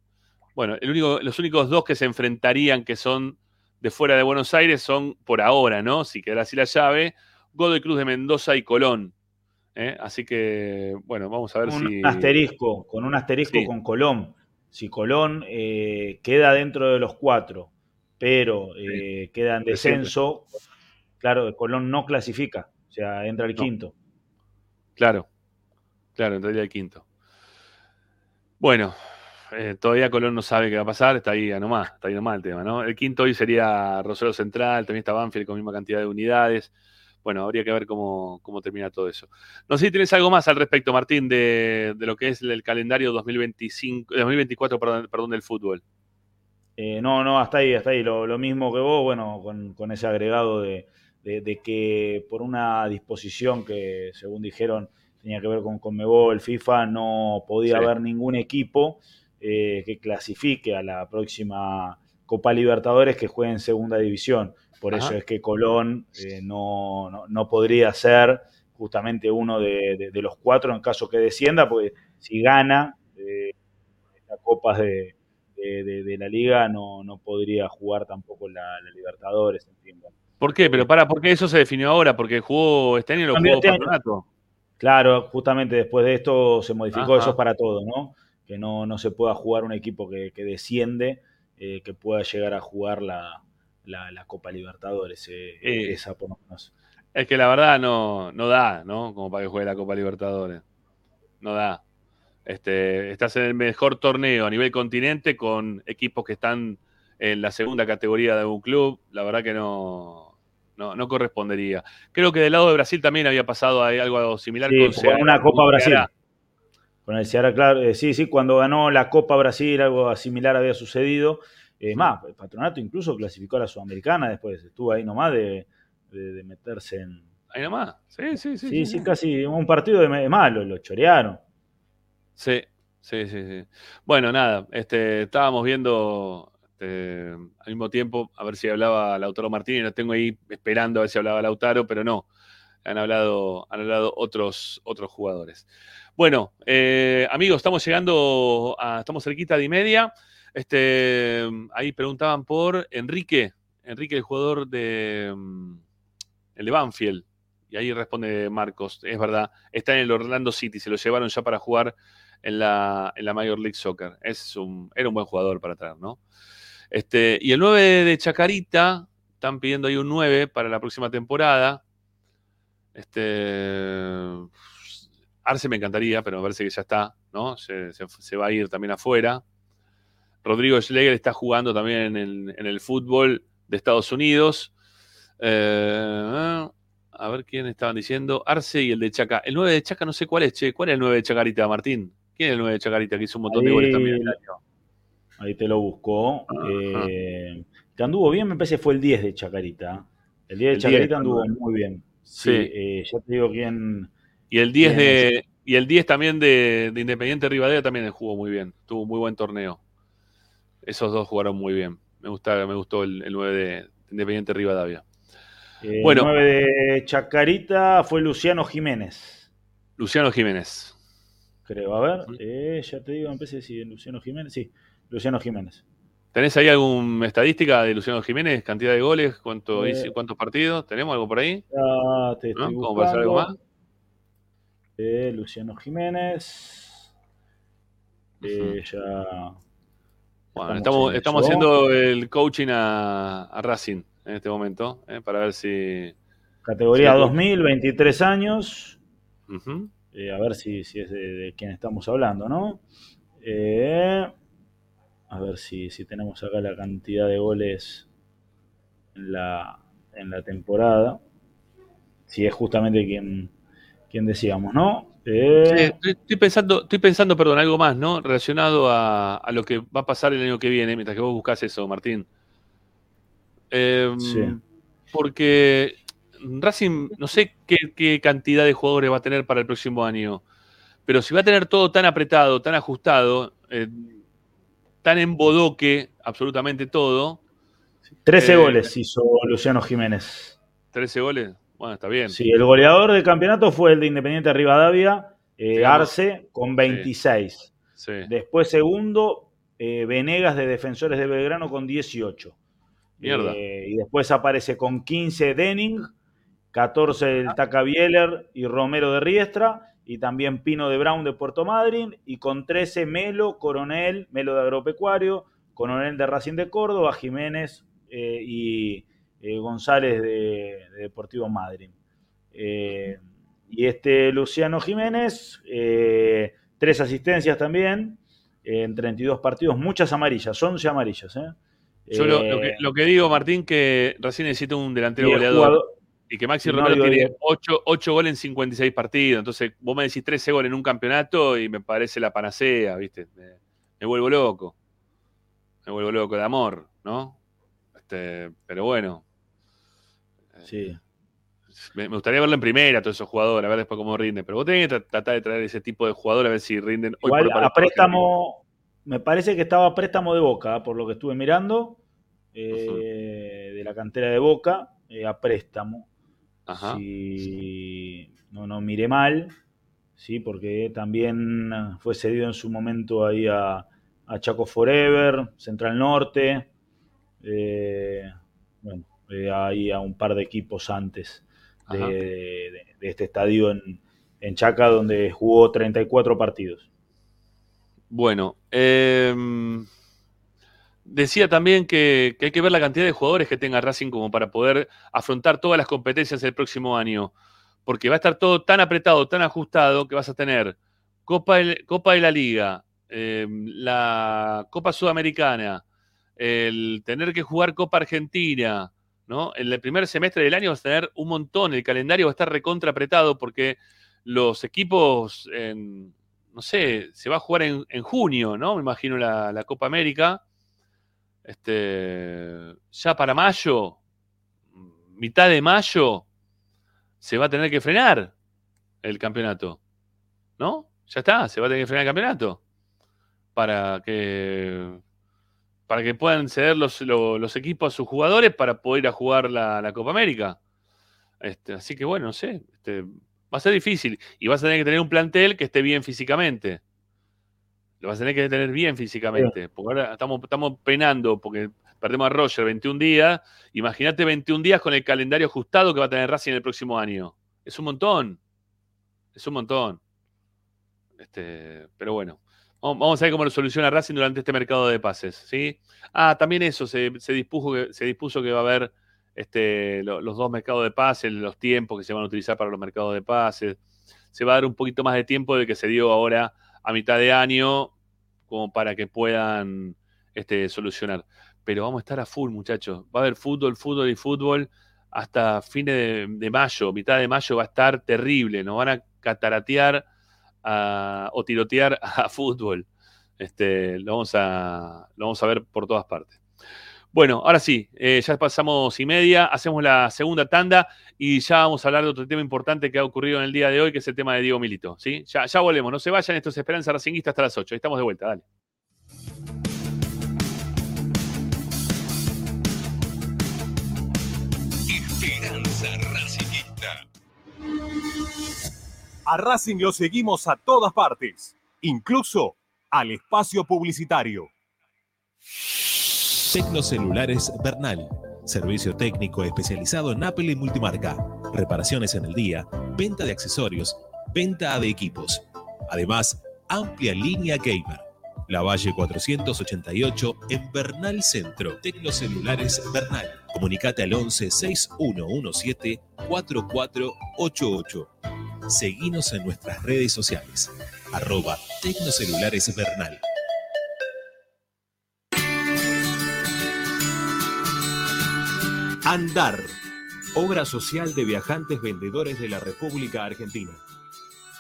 bueno, el único, los únicos dos que se enfrentarían que son de fuera de Buenos Aires son por ahora, ¿no? Si queda así la llave, Godoy Cruz de Mendoza y Colón. ¿eh? Así que, bueno, vamos a ver si. Un asterisco, con un asterisco con Colón si Colón eh, queda dentro de los cuatro, pero eh, queda en descenso, claro, Colón no clasifica, o sea, entra el quinto. Claro, claro, entraría el quinto. Bueno, eh, todavía Colón no sabe qué va a pasar, está ahí nomás, está ahí nomás el tema, ¿no? El quinto hoy sería Rosario Central, también está Banfield con misma cantidad de unidades bueno, habría que ver cómo, termina todo eso. No sé si tienes algo más al respecto, Martín, de, lo que es el calendario 2025, 2024 perdón, del fútbol. Eh, no, no, hasta ahí, hasta ahí. Lo, mismo que vos, bueno, con, ese agregado de, que por una disposición que, según dijeron, tenía que ver con Conmebol, FIFA, no podía haber ningún equipo eh, que clasifique a la próxima Copa Libertadores que juegue en segunda división. Por eso es que Colón eh, no, podría ser justamente uno de, los cuatro en caso que descienda, porque si gana eh, las copas de, la liga no, podría jugar tampoco la, Libertadores, entiendo. ¿Por qué? Pero para, ¿por qué eso se definió ahora? Porque jugó este año lo jugó este campeonato. Claro, justamente después de esto se modificó eso para todo, ¿no? Que no, se pueda jugar un equipo que, desciende, eh, que pueda llegar a jugar la, la, Copa Libertadores, eh, eh, esa por lo menos. Es que la verdad no, no da, ¿no? Como para que juegue la Copa Libertadores. No da. Este, estás en el mejor torneo a nivel continente con equipos que están en la segunda categoría de un club, la verdad que no, no, no correspondería. Creo que del lado de Brasil también había pasado ahí algo similar Sí, con una Copa con Brasil. Con el Ceará, claro. eh, sí, sí, cuando ganó la Copa Brasil, algo similar había sucedido. Es más, el patronato incluso clasificó a la Sudamericana después. Estuvo ahí nomás de, de- de meterse en. Ahí nomás. Sí, sí, sí. Sí, sí, casi un partido de de malo, lo chorearon. Sí, sí, sí, sí. Bueno, nada, este, estábamos viendo este, al mismo tiempo a ver si hablaba Lautaro Martínez, lo tengo ahí esperando a ver si hablaba Lautaro, pero no. Han hablado, han hablado otros, otros jugadores. Bueno, eh, amigos, estamos llegando a, estamos cerquita de y media. Este, ahí preguntaban por Enrique, Enrique, el jugador de mm, el de Banfield. Y ahí responde Marcos, es verdad, está en el Orlando City, se lo llevaron ya para jugar en la, Major League Soccer. Es un, era un buen jugador para traer, ¿no? Este, y el 9 de Chacarita, están pidiendo ahí un 9 para la próxima temporada. Este, Arce me encantaría, pero me parece que ya está, ¿no? Se va a ir también afuera. Rodrigo Schlegel está jugando también en, en el fútbol de Estados Unidos. Eh, a ver quién estaban diciendo. Arce y el de Chaca. El 9 de Chaca no sé cuál es, che. ¿Cuál es el 9 de Chacarita, Martín? ¿Quién es el 9 de Chacarita que hizo un montón de goles también? Ahí, ahí te lo busco. Eh, que anduvo bien, me parece que fue el 10 de Chacarita. El 10 de El Chacarita 10 anduvo muy bien. Sí, Sí. eh, ya te digo quién. Y el 10 quién es. de. Y el 10 también de, de Independiente Rivadavia también jugó muy bien. Tuvo un muy buen torneo. Esos dos jugaron muy bien. Me gusta, me gustó el, el 9 de Independiente Rivadavia. Eh, Bueno. El 9 de Chacarita fue Luciano Jiménez. Luciano Jiménez. Creo, a ver, eh, ya te digo, parece que sí, Luciano Jiménez. Sí, Luciano Jiménez. ¿Tenés ahí alguna estadística de Luciano Jiménez? ¿Cantidad de goles? ¿Cuánto Eh. ¿Cuántos partidos? ¿Tenemos algo por ahí? Ya te ¿No? estoy ¿Cómo para hacer algo más? Eh, Luciano Jiménez. Ya. Bueno, Estamos estamos, haciendo el coaching a, a Racing en este momento, eh, para ver si. Categoría Sí, 2000, 23 años. Eh, a ver si, si es de, de quién estamos hablando, ¿no? Eh, a ver si, si tenemos acá la cantidad de goles en la, en la temporada. Si es justamente quien, quien decíamos, ¿no? Eh, Sí, estoy, pensando, estoy pensando, perdón, algo más, ¿no? Relacionado a, a lo que va a pasar el año que viene, mientras que vos buscas eso, Martín. Eh, Sí. Porque Racing, no sé qué, qué cantidad de jugadores va a tener para el próximo año, pero si va a tener todo tan apretado, tan ajustado, eh, tan en bodoque, absolutamente todo, 13 eh, goles hizo Luciano Jiménez. 13 goles, bueno, está bien. Sí, el goleador del campeonato fue el de Independiente Rivadavia, eh, Arce, con 26. Sí. Después segundo, eh, Venegas de Defensores de Belgrano con 18. Mierda. Eh, y después aparece con 15 Denning, 14 el Taca Bieler y Romero de Riestra, y también Pino de Brown de Puerto Madryn, y con 13 Melo, Coronel, Melo de Agropecuario, Coronel de Racing de Córdoba, Jiménez eh, y eh, González de, de Deportivo Madryn. Eh, y este Luciano Jiménez, eh, tres asistencias también en 32 partidos, muchas amarillas, 11 amarillas. Yo lo, lo que, lo que digo, Martín, que recién necesito un delantero y goleador. jugador- Y que Maxi Romero tiene digo- 8, goles en 56 partidos. Entonces, vos me decís 13 goles en un campeonato y me parece la panacea, ¿viste? Me, me vuelvo loco. Me vuelvo loco de amor, ¿no? Este, pero bueno. Sí. Me, gustaría verlo en primera, todos esos jugadores, a ver después cómo rinden. Pero vos tenés que tra- tratar de traer ese tipo de jugadores a ver si rinden hoy Igual por a préstamo, me parece que estaba a préstamo de Boca, por lo que estuve mirando, eh, de la cantera de Boca, eh, a préstamo. Ajá. Si no, no miré mal, sí, porque también fue cedido en su momento ahí a, a Chaco Forever, Central Norte, eh, bueno, eh, ahí a un par de equipos antes de, Ajá. de- de este estadio en, en Chaca, donde jugó 34 partidos. Bueno, em, decía también que, que hay que ver la cantidad de jugadores que tenga Racing como para poder afrontar todas las competencias el próximo año. Porque va a estar todo tan apretado, tan ajustado, que vas a tener Copa, Copa de la Liga, em, la Copa Sudamericana, el tener que jugar Copa Argentina, ¿no? En el primer semestre del año vas a tener un montón, el calendario va a estar recontra apretado porque los equipos, no sé, se va a jugar en, en junio, ¿no? Me imagino la, la Copa América. Este, ya para mayo, mitad de mayo, se va a tener que frenar el campeonato. ¿No? Ya está, se va a tener que frenar el campeonato. Para que, para que puedan ceder los, lo- los equipos a sus jugadores para poder ir a jugar la, la Copa América. Este, así que bueno, no sé. este, va a ser difícil. Y vas a tener que tener un plantel que esté bien físicamente. Lo vas a tener que tener bien físicamente. Porque ahora estamos, estamos penando porque perdemos a Roger 21 días. Imagínate 21 días con el calendario ajustado que va a tener Racing el próximo año. Es un montón. Es un montón. Este, pero bueno. Vamos a ver cómo lo soluciona Racing durante este mercado de pases. ¿sí? Ah, también eso, se, dispuso, que, se dispuso que va a haber este, lo- los dos mercados de pases, los tiempos que se van a utilizar para los mercados de pases. Se va a dar un poquito más de tiempo del que se dio ahora a mitad de año, como para que puedan este, solucionar. Pero vamos a estar a full, muchachos. Va a haber fútbol, fútbol y fútbol hasta fines de, de mayo. Mitad de mayo va a estar terrible. Nos van a cataratear o tirotear a fútbol. Este, lo, vamos a, lo vamos a ver por todas partes. Bueno, ahora sí, eh, ya pasamos y media, hacemos la segunda tanda y ya vamos a hablar de otro tema importante que ha ocurrido en el día de hoy, que es el tema de Diego Milito. ¿sí? Ya, volvemos, no se vayan, esto es Esperanza Racinguista hasta las 8. Ahí Estamos de vuelta, dale. A Racing lo seguimos a todas partes, incluso al espacio publicitario. Tecnocelulares Bernal. Servicio técnico especializado en Apple y multimarca. Reparaciones en el día, venta de accesorios, venta de equipos. Además, amplia línea gamer. La Valle 488 en Bernal Centro. Tecnocelulares Bernal. Comunicate al 11 6117 4488. Seguinos en nuestras redes sociales. Arroba Tecnocelulares Bernal. Andar. Obra social de viajantes vendedores de la República Argentina.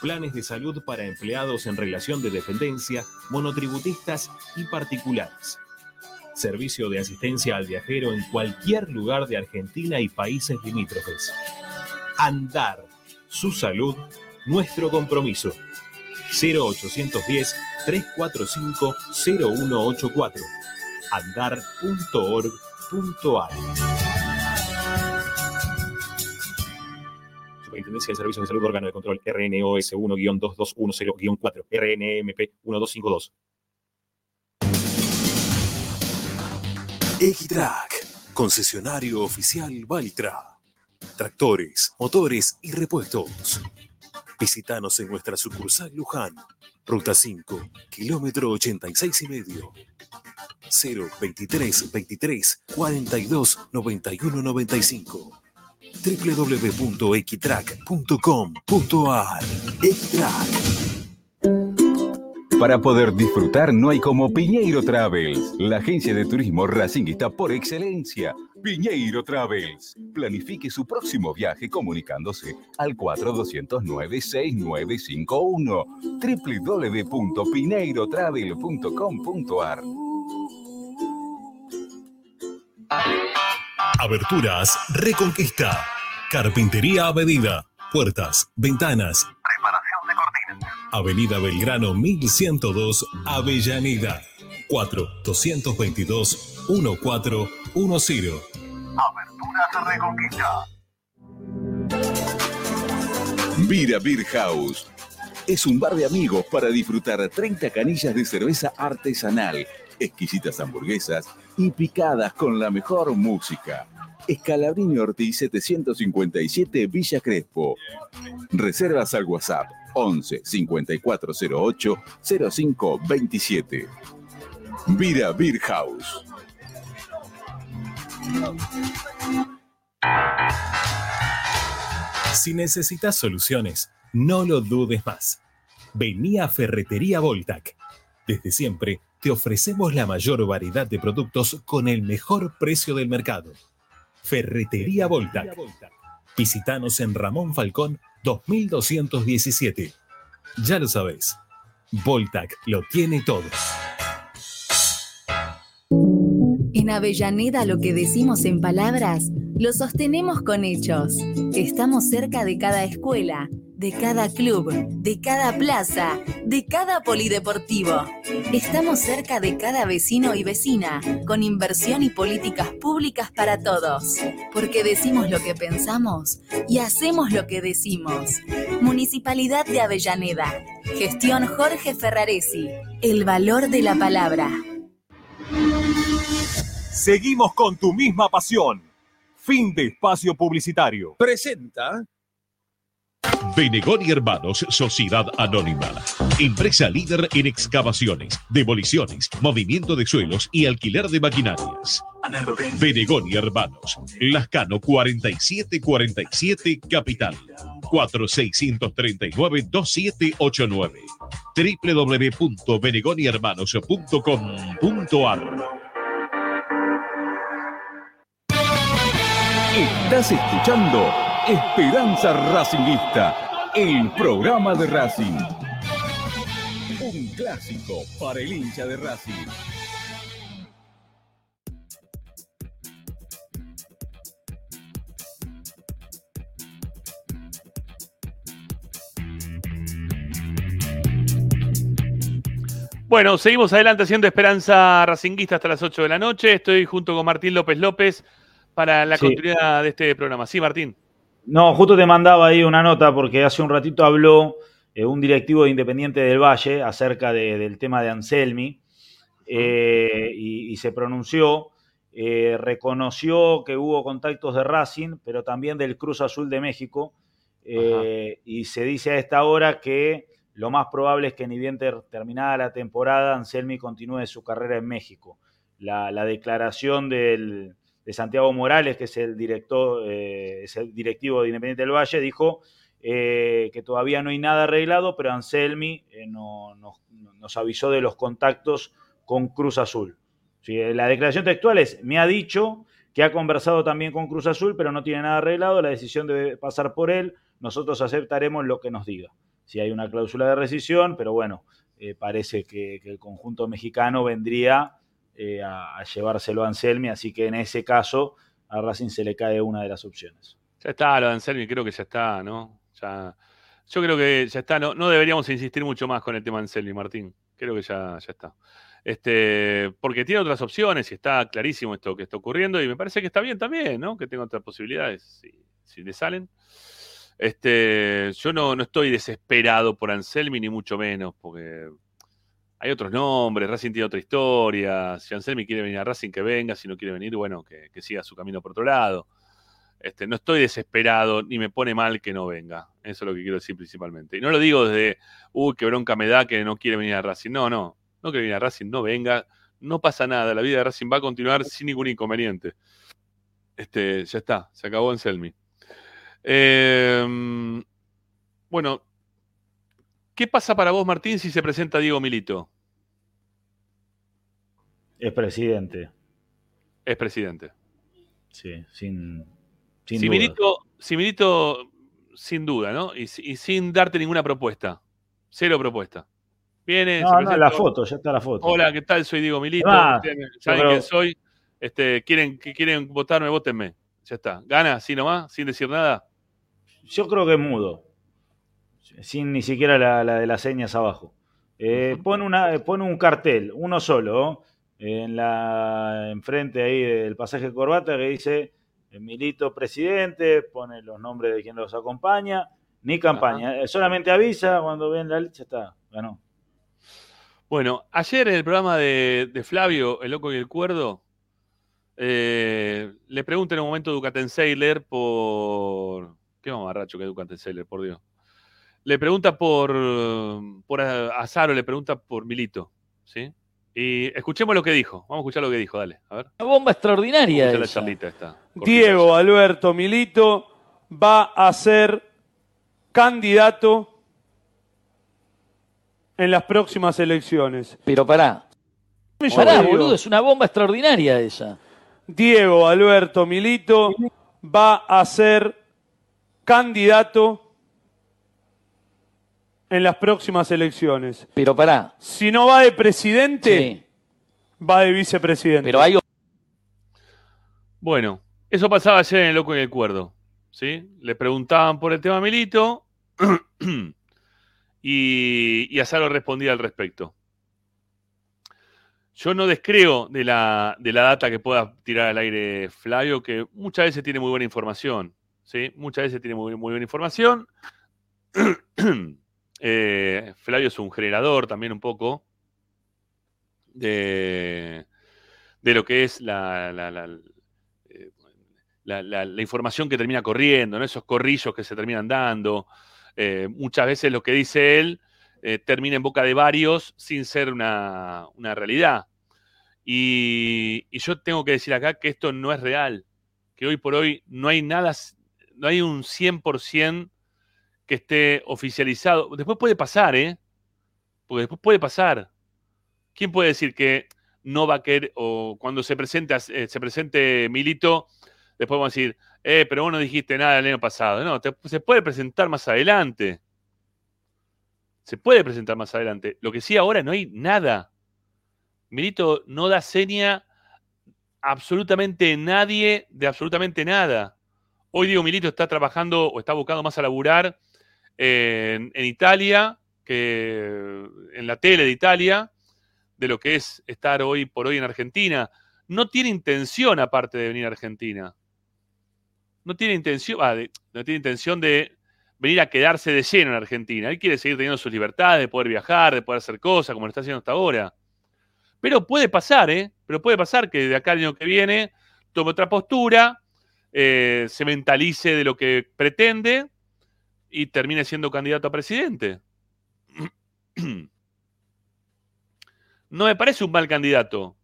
Planes de salud para empleados en relación de dependencia, monotributistas y particulares. Servicio de asistencia al viajero en cualquier lugar de Argentina y países limítrofes. Andar. Su salud, nuestro compromiso. 0810 345 0184. Andar.org.ar. Superintendencia de Servicios de Salud Órgano de Control RNOS 1-2210-4 RNMP 1252. Equitrack, concesionario oficial Valtra. Tractores, motores y repuestos. Visítanos en nuestra sucursal Luján, Ruta 5, kilómetro 86 y medio. 023 23 42 91 95 www.equitrack.com.ar Equitrack Para poder disfrutar no hay como Piñeiro Travels, la agencia de turismo racinguista por excelencia. Piñeiro Travels. Planifique su próximo viaje comunicándose al 4209-6951 www.pineirotravel.com.ar Aberturas Reconquista. Carpintería a medida. Puertas, ventanas. Preparación de cortinas. Avenida Belgrano 1102, Avellaneda. 4-222-1410. Aberturas Reconquista. Vira Beer House. Es un bar de amigos para disfrutar 30 canillas de cerveza artesanal, exquisitas hamburguesas y picadas con la mejor música. Escalabrini Ortiz 757 Villa Crespo. Reservas al WhatsApp 11 5408 0527. Vira Beer House. Si necesitas soluciones, no lo dudes más. Vení a Ferretería Voltac. Desde siempre, te ofrecemos la mayor variedad de productos con el mejor precio del mercado. Ferretería Voltac. Visítanos en Ramón Falcón 2217. Ya lo sabéis, Voltac lo tiene todo. En Avellaneda lo que decimos en palabras, lo sostenemos con hechos. Estamos cerca de cada escuela, de cada club, de cada plaza, de cada polideportivo. Estamos cerca de cada vecino y vecina, con inversión y políticas públicas para todos. Porque decimos lo que pensamos y hacemos lo que decimos. Municipalidad de Avellaneda. Gestión Jorge Ferraresi. El valor de la palabra. Seguimos con tu misma pasión. Fin de espacio publicitario. Presenta Benegón y Hermanos, Sociedad Anónima. Empresa líder en excavaciones, demoliciones, movimiento de suelos y alquiler de maquinarias. Benegón y Hermanos, Lascano 4747 Capital. 4639-2789. www.benegonyhermanos.com.ar Estás escuchando Esperanza Racingista, el programa de Racing. Un clásico para el hincha de Racing. Bueno, seguimos adelante haciendo Esperanza Racinguista hasta las 8 de la noche. Estoy junto con Martín López López para la Sí. continuidad de este programa. Sí, Martín. No, justo te mandaba ahí una nota porque hace un ratito habló eh, un directivo de Independiente del Valle acerca de- del tema de Anselmi eh, y, y se pronunció, eh, reconoció que hubo contactos de Racing, pero también del Cruz Azul de México y se dice a esta hora que lo más probable es que ni bien ter- terminada la temporada, Anselmi continúe su carrera en México. La, la declaración del, de Santiago Morales, que es el director, eh, es el directivo de Independiente del Valle, dijo eh, que todavía no hay nada arreglado, pero Anselmi eh, no- nos, avisó de los contactos con Cruz Azul. Sí, la declaración textual es, me ha dicho que ha conversado también con Cruz Azul, pero no tiene nada arreglado, la decisión debe pasar por él, nosotros aceptaremos lo que nos diga. Si hay una cláusula de rescisión, pero bueno, parece que el conjunto mexicano vendría eh, a, a llevárselo a Anselmi, así que en ese caso a Racing se le cae una de las opciones. Ya está, lo de Anselmi, creo que ya está, ¿no? Ya, yo creo que ya está, no, no deberíamos insistir mucho más con el tema Anselmi, Martín. Creo que ya, ya está. Este, porque tiene otras opciones y está clarísimo esto que está ocurriendo y me parece que está bien también, ¿no? Que tenga otras posibilidades si, si le salen. Este, yo no, no estoy desesperado por Anselmi, ni mucho menos, porque hay otros nombres, Racing tiene otra historia. Si Anselmi quiere venir a Racing, que venga. Si no quiere venir, bueno, que, siga su camino por otro lado. Este, no estoy desesperado, ni me pone mal que no venga. Eso es lo que quiero decir principalmente. Y no lo digo desde, uy, qué bronca me da que no quiere venir a Racing. No, no, no quiere venir a Racing, no venga. No pasa nada, la vida de Racing va a continuar sin ningún inconveniente. Este, ya está, se acabó Anselmi. Eh, bueno, ¿qué pasa para vos, Martín, si se presenta Diego Milito? Es presidente, Es presidente. sí, sin, sin si, duda. Milito, si Milito, sin duda, ¿no? Y, si- y sin darte ninguna propuesta. Cero propuesta. Viene, No, no, la foto, ya está la foto. Hola, ¿qué tal? Soy Diego Milito. Ah, ¿Saben creo- quién soy? Este, ¿quieren, quieren votarme? Vótenme. Ya está. ¿Gana así nomás? ¿Sin decir nada? Yo creo que es mudo, sin ni siquiera la, la de las señas abajo. Eh, pone, una, pone un cartel, uno solo, en la enfrente ahí del pasaje de corbata que dice eh, Milito presidente, pone los nombres de quien los acompaña, ni campaña, eh, solamente avisa cuando ven la lista, está, ganó. Bueno, ayer en el programa de, de Flavio, El Loco y el Cuerdo, eh, le pregunté en un momento a Ducatenseiler por. ¿Qué mamarracho que es Ducatenseiler, por Dios? Le pregunta por. por Azaro, le pregunta por Milito, ¿sí? Y escuchemos lo que dijo. Vamos a escuchar lo que dijo, dale. A ver. Una bomba extraordinaria. La esa. charlita esta. Diego Alberto Milito va a ser candidato en las próximas elecciones. Pero pará, Pará, boludo, es una bomba extraordinaria esa. Diego Alberto Milito va a ser candidato en las próximas elecciones. Pero pará. Si no va de presidente, va de vicepresidente. Pero hay Bueno, eso pasaba ayer en El Loco y el Cuerdo. ¿sí? Le preguntaban por el tema Milito y, y Azaro respondía al respecto. Yo no descreo de la, de la data que pueda tirar al aire Flavio, que muchas veces tiene muy buena información. ¿sí? Muchas veces tiene muy, muy buena información. Eh, Flavio es un generador también un poco de, de lo que es la, la, eh, información que termina corriendo, ¿no? esos corrillos que se terminan dando. Eh, muchas veces lo que dice él termina en boca de varios sin ser una, una realidad. Y, y yo tengo que decir acá que esto no es real, que hoy por hoy no hay nada, no hay un 100% que esté oficializado. Después puede pasar, ¿eh? Porque después puede pasar. ¿Quién puede decir que no va a querer, o cuando se presente, eh, se presente Milito, después vamos a decir, eh, pero vos no dijiste nada el año pasado? No, se puede presentar más adelante. Se puede presentar más adelante. Lo que sí ahora no hay nada. Milito no da seña absolutamente nadie de absolutamente nada. Hoy Diego Milito está trabajando o está buscando más a laburar en, Italia, que en la tele de Italia, de lo que es estar hoy por hoy en Argentina. No tiene intención, aparte de venir a Argentina. No tiene intención, ah, de- no tiene intención de venir a quedarse de lleno en Argentina. Él quiere seguir teniendo sus libertades, de poder viajar, de poder hacer cosas, como lo está haciendo hasta ahora. Pero puede pasar, ¿eh? Pero puede pasar que de acá al año que viene tome otra postura, eh, se mentalice de lo que pretende y termine siendo candidato a presidente. No me parece un mal candidato.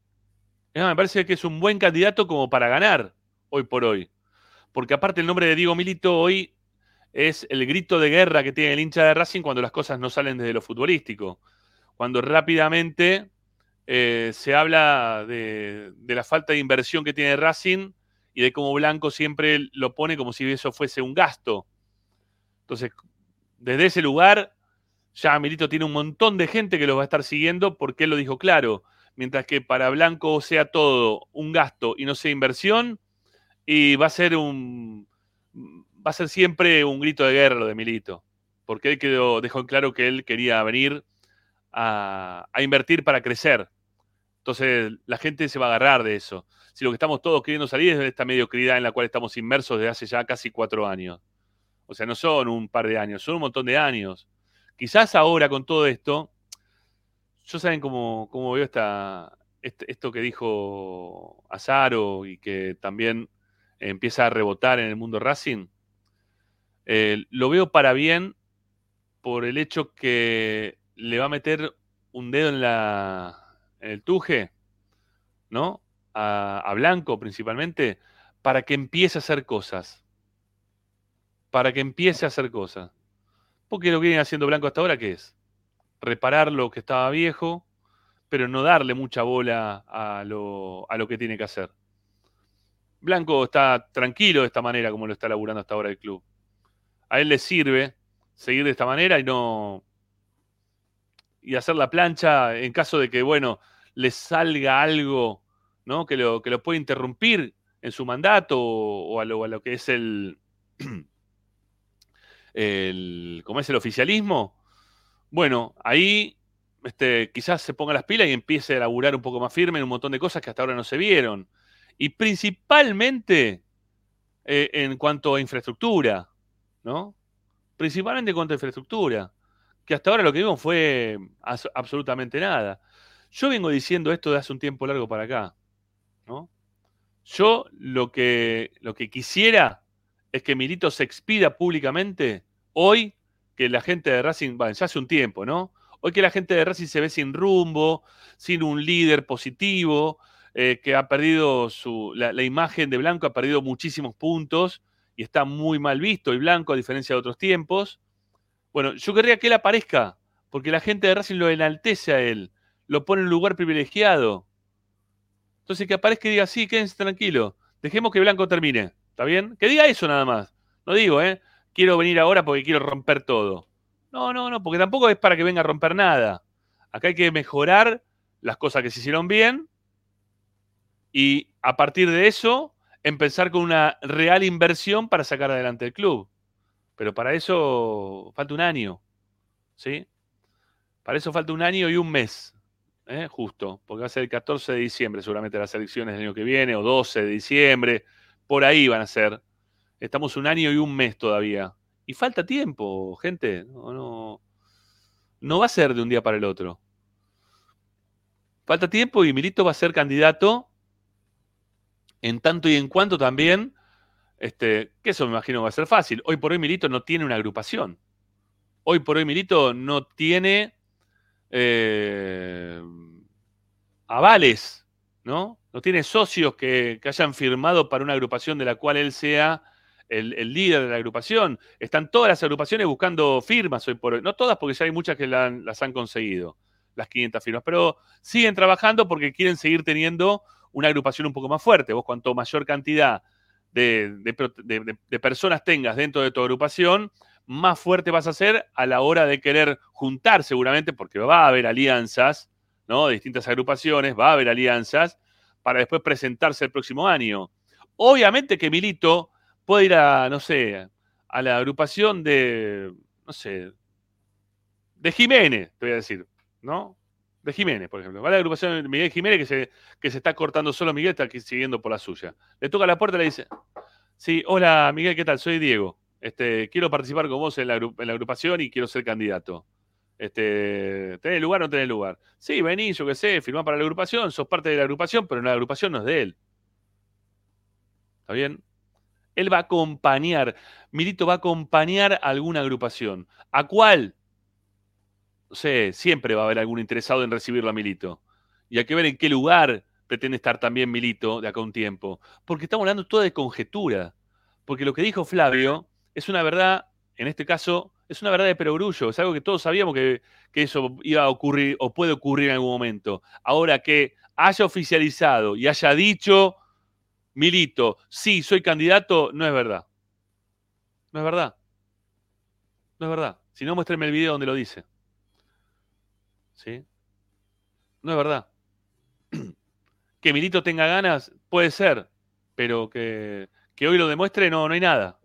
Me parece que es un buen candidato como para ganar hoy por hoy. Porque aparte el nombre de Diego Milito hoy es el grito de guerra que tiene el hincha de Racing cuando las cosas no salen desde lo futbolístico. Cuando rápidamente eh, se habla de, de la falta de inversión que tiene Racing y de cómo Blanco siempre lo pone como si eso fuese un gasto. Entonces, desde ese lugar, ya Milito tiene un montón de gente que lo va a estar siguiendo porque él lo dijo claro. Mientras que para Blanco sea todo un gasto y no sea inversión, y va a ser un. Va a ser siempre un grito de guerra lo de Milito. Porque él quedó, dejó en claro que él quería venir a, a invertir para crecer. Entonces la gente se va a agarrar de eso. Si lo que estamos todos queriendo salir es de esta mediocridad en la cual estamos inmersos desde hace ya casi cuatro años. O sea, no son un par de años, son un montón de años. Quizás ahora con todo esto, yo saben cómo, cómo veo esta, esto que dijo Azaro y que también empieza a rebotar en el mundo Racing. Eh, lo veo para bien por el hecho que le va a meter un dedo en, la, en el tuje, ¿no? A, a Blanco principalmente, para que empiece a hacer cosas. Para que empiece a hacer cosas. Porque lo que viene haciendo Blanco hasta ahora, ¿qué es? Reparar lo que estaba viejo, pero no darle mucha bola a lo, a lo que tiene que hacer. Blanco está tranquilo de esta manera como lo está laburando hasta ahora el club. A él le sirve seguir de esta manera y no. y hacer la plancha en caso de que, bueno, le salga algo, ¿no? Que lo, que lo pueda interrumpir en su mandato o, o a, lo, a lo que es el. el ¿Cómo es el oficialismo? Bueno, ahí este, quizás se ponga las pilas y empiece a laburar un poco más firme en un montón de cosas que hasta ahora no se vieron. Y principalmente eh, en cuanto a infraestructura, ¿no? Principalmente en cuanto a infraestructura, que hasta ahora lo que vimos fue absolutamente nada. Yo vengo diciendo esto de hace un tiempo largo para acá, ¿no? Yo lo que, lo que quisiera es que Milito se expida públicamente hoy, que la gente de Racing, bueno, ya hace un tiempo, ¿no? Hoy que la gente de Racing se ve sin rumbo, sin un líder positivo, eh, que ha perdido su, la, la imagen de Blanco, ha perdido muchísimos puntos y está muy mal visto y Blanco a diferencia de otros tiempos. Bueno, yo querría que él aparezca, porque la gente de Racing lo enaltece a él, lo pone en un lugar privilegiado. Entonces que aparezca y diga, sí, quédense tranquilo, dejemos que Blanco termine, ¿está bien? Que diga eso nada más. No digo, ¿eh? Quiero venir ahora porque quiero romper todo. No, no, no, porque tampoco es para que venga a romper nada. Acá hay que mejorar las cosas que se hicieron bien y a partir de eso empezar con una real inversión para sacar adelante el club. Pero para eso falta un año, ¿sí? Para eso falta un año y un mes, ¿eh? justo, porque va a ser el 14 de diciembre seguramente las elecciones del año que viene, o 12 de diciembre, por ahí van a ser. Estamos un año y un mes todavía. Y falta tiempo, gente. No, no, no va a ser de un día para el otro. Falta tiempo y Milito va a ser candidato en tanto y en cuanto también, este, que eso me imagino va a ser fácil. Hoy por hoy Milito no tiene una agrupación. Hoy por hoy Milito no tiene eh, avales, ¿no? No tiene socios que, hayan firmado para una agrupación de la cual él sea el, líder de la agrupación. Están todas las agrupaciones buscando firmas hoy por hoy. No todas, porque ya hay muchas que las han conseguido, las 500 firmas, pero siguen trabajando porque quieren seguir teniendo una agrupación un poco más fuerte. Vos cuanto mayor cantidad de personas tengas dentro de tu agrupación, más fuerte vas a ser a la hora de querer juntar seguramente, porque va a haber alianzas, ¿no? De distintas agrupaciones, va a haber alianzas para después presentarse el próximo año. Obviamente que Milito puede ir a, no sé, a la agrupación de, no sé, de Jiménez, te voy a decir, ¿no? De Jiménez, por ejemplo. Va a la agrupación de Miguel Jiménez que se, que se está cortando solo Miguel, está siguiendo por la suya. Le toca la puerta y le dice, sí, hola Miguel, ¿qué tal? Soy Diego. Este, quiero participar con vos en la, agrupación y quiero ser candidato. Este, ¿Tenés lugar o no tenés lugar? Sí, vení, yo qué sé, firmá para la agrupación, sos parte de la agrupación, pero la agrupación no es de él. ¿Está bien? Él va a acompañar, Milito va a acompañar a alguna agrupación. ¿A cuál? No sé, siempre va a haber algún interesado en recibirlo a Milito. Y hay que ver en qué lugar pretende estar también Milito de acá un tiempo. Porque estamos hablando todo de conjetura. Porque lo que dijo Flavio es una verdad, en este caso, es una verdad de perogrullo, es algo que todos sabíamos que, eso iba a ocurrir o puede ocurrir en algún momento. Ahora que haya oficializado y haya dicho, Milito, sí, soy candidato, no es verdad. No es verdad. No es verdad. Si no, muéstrenme el video donde lo dice. ¿Sí? No es verdad. Que Milito tenga ganas, puede ser, pero que, que hoy lo demuestre, no, no hay nada.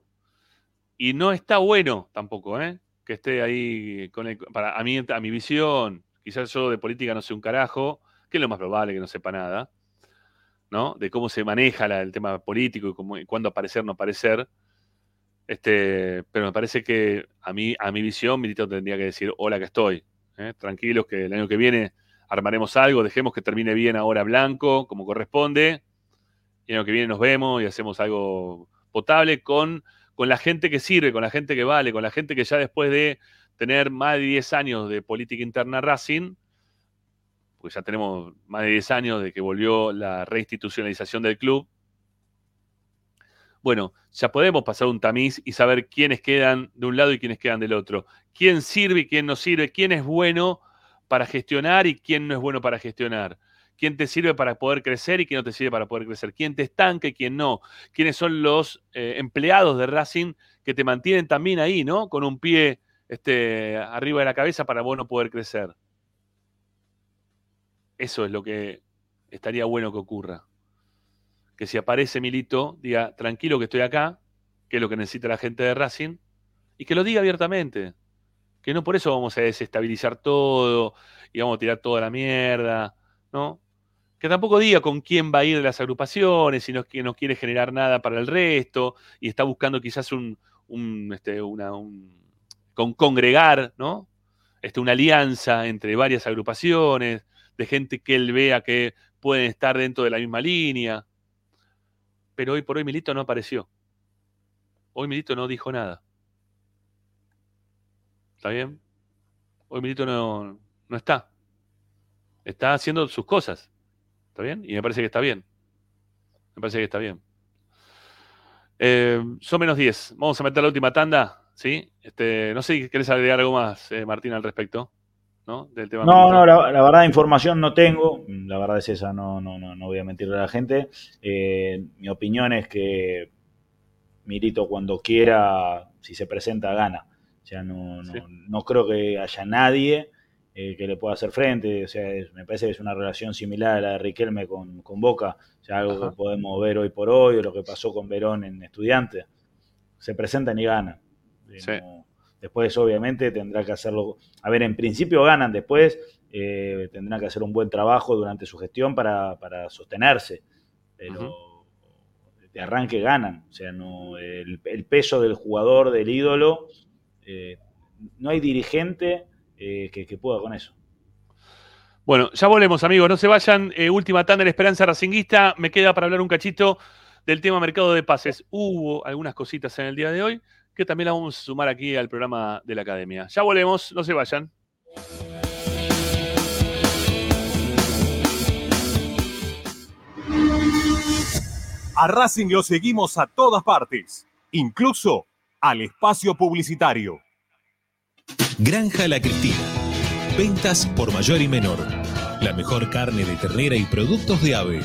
Y no está bueno tampoco, ¿eh? Que esté ahí con el, para a mí, a mi visión, quizás yo de política no sé un carajo, que es lo más probable que no sepa nada, ¿no? De cómo se maneja el tema político y, cómo, cuándo aparecer, no aparecer. Este, pero me parece que a mí, a mi visión, Milito tendría que decir, hola que estoy. ¿eh? Tranquilos que el año que viene armaremos algo, dejemos que termine bien ahora blanco, como corresponde. Y el año que viene nos vemos y hacemos algo potable con con la gente que sirve, con la gente que vale, con la gente que ya después de tener más de 10 años de política interna Racing, pues ya tenemos más de 10 años de que volvió la reinstitucionalización del club, bueno, ya podemos pasar un tamiz y saber quiénes quedan de un lado y quiénes quedan del otro. Quién sirve y quién no sirve, quién es bueno para gestionar y quién no es bueno para gestionar quién te sirve para poder crecer y quién no te sirve para poder crecer, quién te estanca y quién no, quiénes son los eh, empleados de Racing que te mantienen también ahí, ¿no? Con un pie este, arriba de la cabeza para vos no poder crecer. Eso es lo que estaría bueno que ocurra. Que si aparece Milito, diga, tranquilo que estoy acá, que es lo que necesita la gente de Racing, y que lo diga abiertamente. Que no por eso vamos a desestabilizar todo y vamos a tirar toda la mierda, ¿no? Que tampoco diga con quién va a ir de las agrupaciones, sino que no quiere generar nada para el resto y está buscando quizás un, este, una, con congregar, ¿no? Este, una alianza entre varias agrupaciones, de gente que él vea que pueden estar dentro de la misma línea. Pero hoy por hoy Milito no apareció. Hoy Milito no dijo nada. ¿Está bien? Hoy Milito no, no está. Está haciendo sus cosas. ¿Está bien? Y me parece que está bien. Me parece que está bien. Eh, son menos 10. Vamos a meter la última tanda. ¿Sí? Este, no sé si querés agregar algo más, eh, Martín, al respecto. ¿no? Del tema No, no, la, la verdad información no tengo, la verdad es esa, no, no, no, no voy a mentirle a la gente. Eh, mi opinión es que Milito cuando quiera, si se presenta, gana. O sea, no, no, no creo que haya nadie eh, que le pueda hacer frente. O sea, es- me parece que es una relación similar a la de Riquelme con, con Boca. O sea, algo Ajá. que podemos ver hoy por hoy, o lo que pasó con Verón en Estudiantes. Se presentan y ganan. Eh, Sí. no- Después, obviamente, tendrá que hacerlo. A ver, en principio ganan, después eh, tendrán que hacer un buen trabajo durante su gestión para, para sostenerse. Pero de arranque ganan. O sea, no el, el peso del jugador, del ídolo, eh, no hay dirigente eh, que, que pueda con eso. Bueno, ya volvemos, amigos. No se vayan. Eh, última tanda en Esperanza Racinguista. Me queda para hablar un cachito del tema mercado de pases. Hubo algunas cositas en el día de hoy que también las vamos a sumar aquí al programa de la academia. Ya volvemos, no se vayan. A Racing lo seguimos a todas partes, incluso al espacio publicitario. Granja La Cristina. Ventas por mayor y menor. La mejor carne de ternera y productos de ave.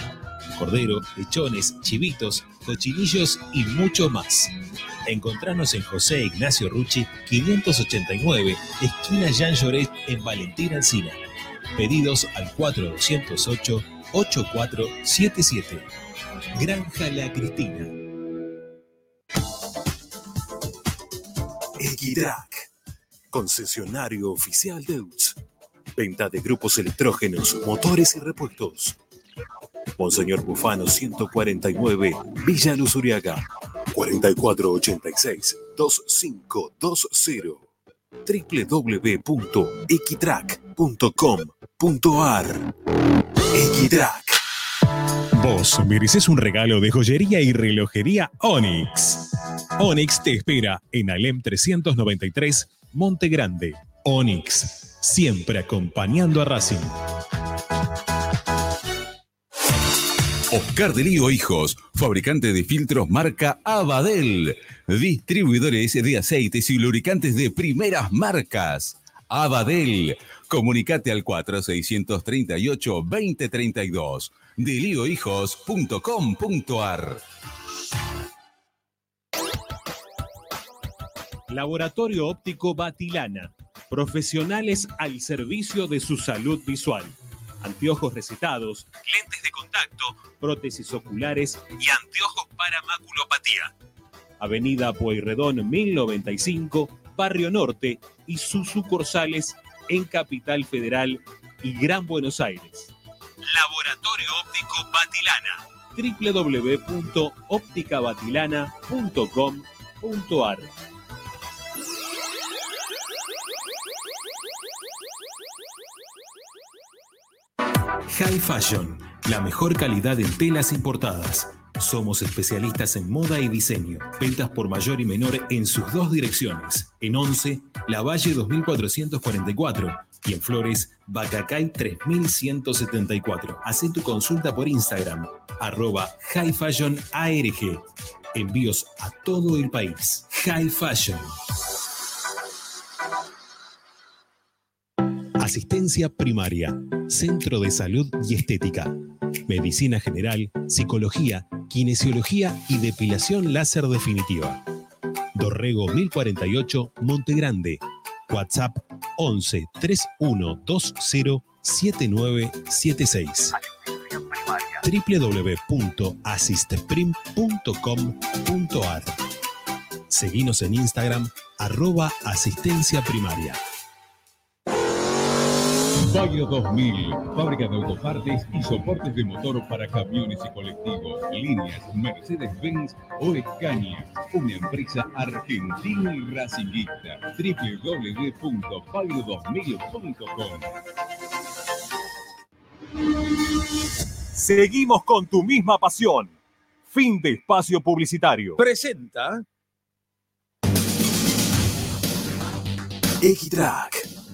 Cordero, lechones, chivitos, cochinillos y mucho más. Encontranos en José Ignacio Rucci 589, esquina Jean Lloret en Valentín Alcina. Pedidos al 4208-8477. Granja La Cristina. Equitrack, concesionario oficial Deutz. Venta de grupos electrógenos, motores y repuestos. Monseñor Bufano 149, Villa Luz Uriaga. 4486-2520. www.equitrack.com.ar Equitrack. Vos mereces un regalo de joyería y relojería Onyx. Onyx te espera en Alem 393, Monte Grande. Onyx, siempre acompañando a Racing. Oscar de Lío Hijos, fabricante de filtros marca Abadel, distribuidores de aceites y lubricantes de primeras marcas. Abadel, comunicate al 4638-2032, deliohijos.com.ar. Laboratorio Óptico Batilana. Profesionales al servicio de su salud visual. Anteojos recetados, lentes de contacto, prótesis oculares y anteojos para maculopatía. Avenida Pueyrredón 1095, Barrio Norte y sus sucursales en Capital Federal y Gran Buenos Aires. Laboratorio Óptico Batilana www.opticabatilana.com.ar High Fashion, la mejor calidad en telas importadas. Somos especialistas en moda y diseño. Ventas por mayor y menor en sus dos direcciones. En 11, La Valle 2444 y en Flores, Bacacay 3174. Haz tu consulta por Instagram, arroba High Fashion ARG. Envíos a todo el país. High Fashion. Asistencia primaria, Centro de Salud y Estética, Medicina General, Psicología, Kinesiología y Depilación Láser Definitiva. Dorrego 1048, Monte Grande. WhatsApp 11 3120 7976 www.asisteprim.com.ar Seguinos en Instagram, arroba asistencia primaria. Bagio 2000, fábrica de autopartes y soportes de motor para camiones y colectivos. Líneas Mercedes-Benz o Escaña, una empresa argentina y racinguista. www.bagio2000.com Seguimos con tu misma pasión. Fin de espacio publicitario. Presenta Equitrack,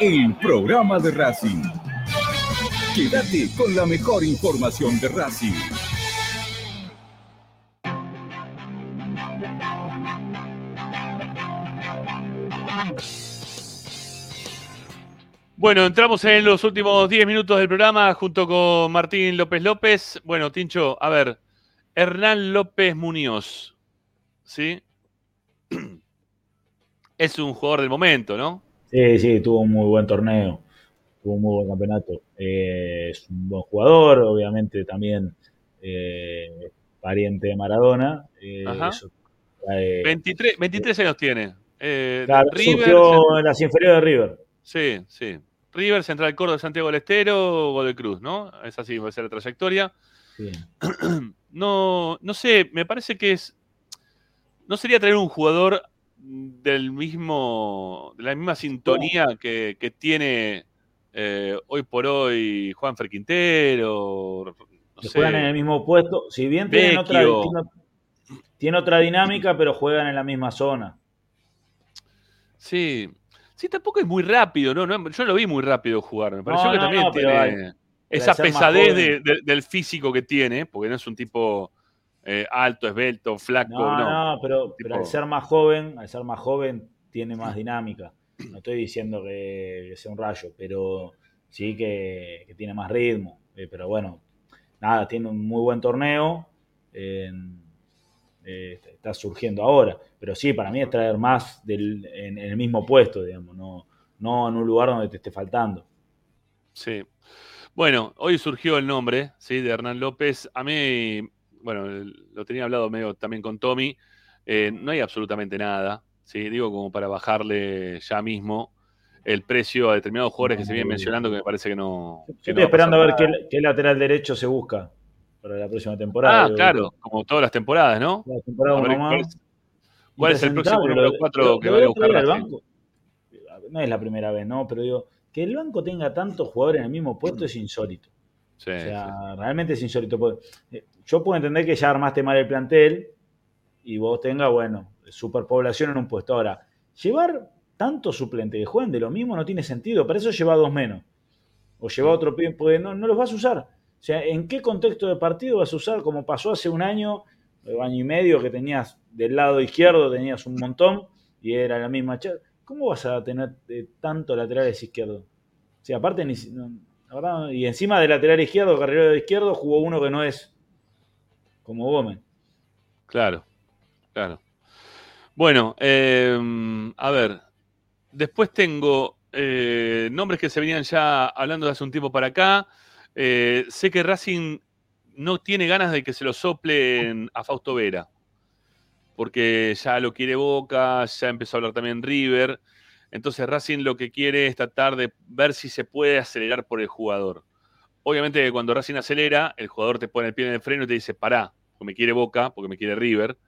el programa de Racing. Quédate con la mejor información de Racing. Bueno, entramos en los últimos 10 minutos del programa junto con Martín López López. Bueno, Tincho, a ver, Hernán López Muñoz, ¿sí? Es un jugador del momento, ¿no? Sí, sí, tuvo un muy buen torneo, tuvo un muy buen campeonato. Eh, es un buen jugador, obviamente también eh, pariente de Maradona. eh, Ajá. eso trae- 23, 23 años tiene. Eh, Claro, River, surgió en las inferiores de River. Sí, sí. River, Central Córdoba, Santiago del Estero, Godoy Cruz, ¿no? Es así, va a ser la trayectoria. Sí. No, no sé, me parece que es. No sería traer un jugador del mismo. de la misma sintonía que, que tiene eh, hoy por hoy Juanfer Quintero. No que sé. juegan en el mismo puesto. Si bien tienen otra, tiene, otra dinámica, pero juegan en la misma zona. Sí. Sí, tampoco es muy rápido, ¿no? No, Yo lo vi muy rápido jugar. Me pareció No, que no, también tiene esa pesadez joven. de- de- del físico que tiene, porque no es un tipo eh, alto, esbelto, flaco, No, no. no, pero, Tipo- pero al ser más joven, al ser más joven, tiene más dinámica. No estoy diciendo que, sea un rayo, pero sí que, que tiene más ritmo. Eh, pero bueno, nada, tiene un muy buen torneo. eh, eh, está surgiendo ahora. Pero sí, para mí es traer más del, en, en el mismo puesto, digamos, no, no en un lugar donde te esté faltando. Sí. Bueno, hoy surgió el nombre, ¿sí? De Hernán López. A mí, bueno, lo tenía hablado medio también con Tommy. eh, no hay absolutamente nada, ¿sí? Digo, como para bajarle ya mismo el precio a determinados jugadores que se vienen mencionando que me parece que no. Yo que estoy no va a esperando a ver qué, lateral derecho se busca para la próxima temporada. Ah, claro, como todas las temporadas, ¿no? La temporada ver, ¿cuál es- ¿Cuál es el próximo número lo- 4 lo- que lo va a buscar banco. No es la primera vez, ¿no? Pero digo, que el banco tenga tantos jugadores en el mismo puesto es insólito. Sí, o sea, realmente es insólito. Yo puedo entender que ya armaste mal el plantel y vos tengas, bueno, superpoblación en un puesto. Ahora, llevar tantos suplentes que jueguen de lo mismo no tiene sentido. Para eso lleva dos menos. O lleva otro pibe, porque no, no los vas a usar. O sea, ¿en qué contexto de partido vas a usar? Como pasó hace un año, año y medio, que tenías del lado izquierdo, tenías un montón y era la misma. ¿Cómo vas a tener eh, tanto laterales izquierdos? O sea, aparte, ni si- no, la verdad, y encima de lateral izquierdo, carrilero de izquierdo, jugó uno que no es como Gómez. Claro, claro. Bueno, eh, a ver, después tengo eh, nombres que se venían ya hablando de hace un tiempo para acá. Eh, sé que Racing no tiene ganas de que se lo soplen a Fausto Vera, porque ya lo quiere Boca, ya empezó a hablar también River. Entonces Racing lo que quiere es tratar de ver si se puede acelerar por el jugador. Obviamente cuando Racing acelera, el jugador te pone el pie en el freno y te dice, pará, porque me quiere Boca, porque me quiere River.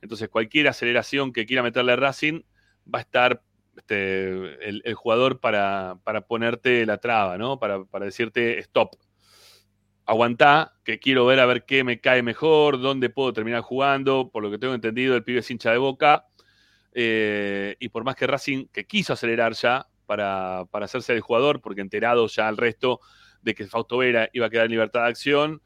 Entonces cualquier aceleración que quiera meterle a Racing va a estar este, el, jugador para, para ponerte la traba, ¿no? Para, para decirte stop. Aguantá, que quiero ver a ver qué me cae mejor, dónde puedo terminar jugando. Por lo que tengo entendido, el pibe es hincha de boca. Eh, y por más que Racing, que quiso acelerar ya para, para hacerse el jugador, porque enterado ya al resto de que Fausto Vera iba a quedar en libertad de acción,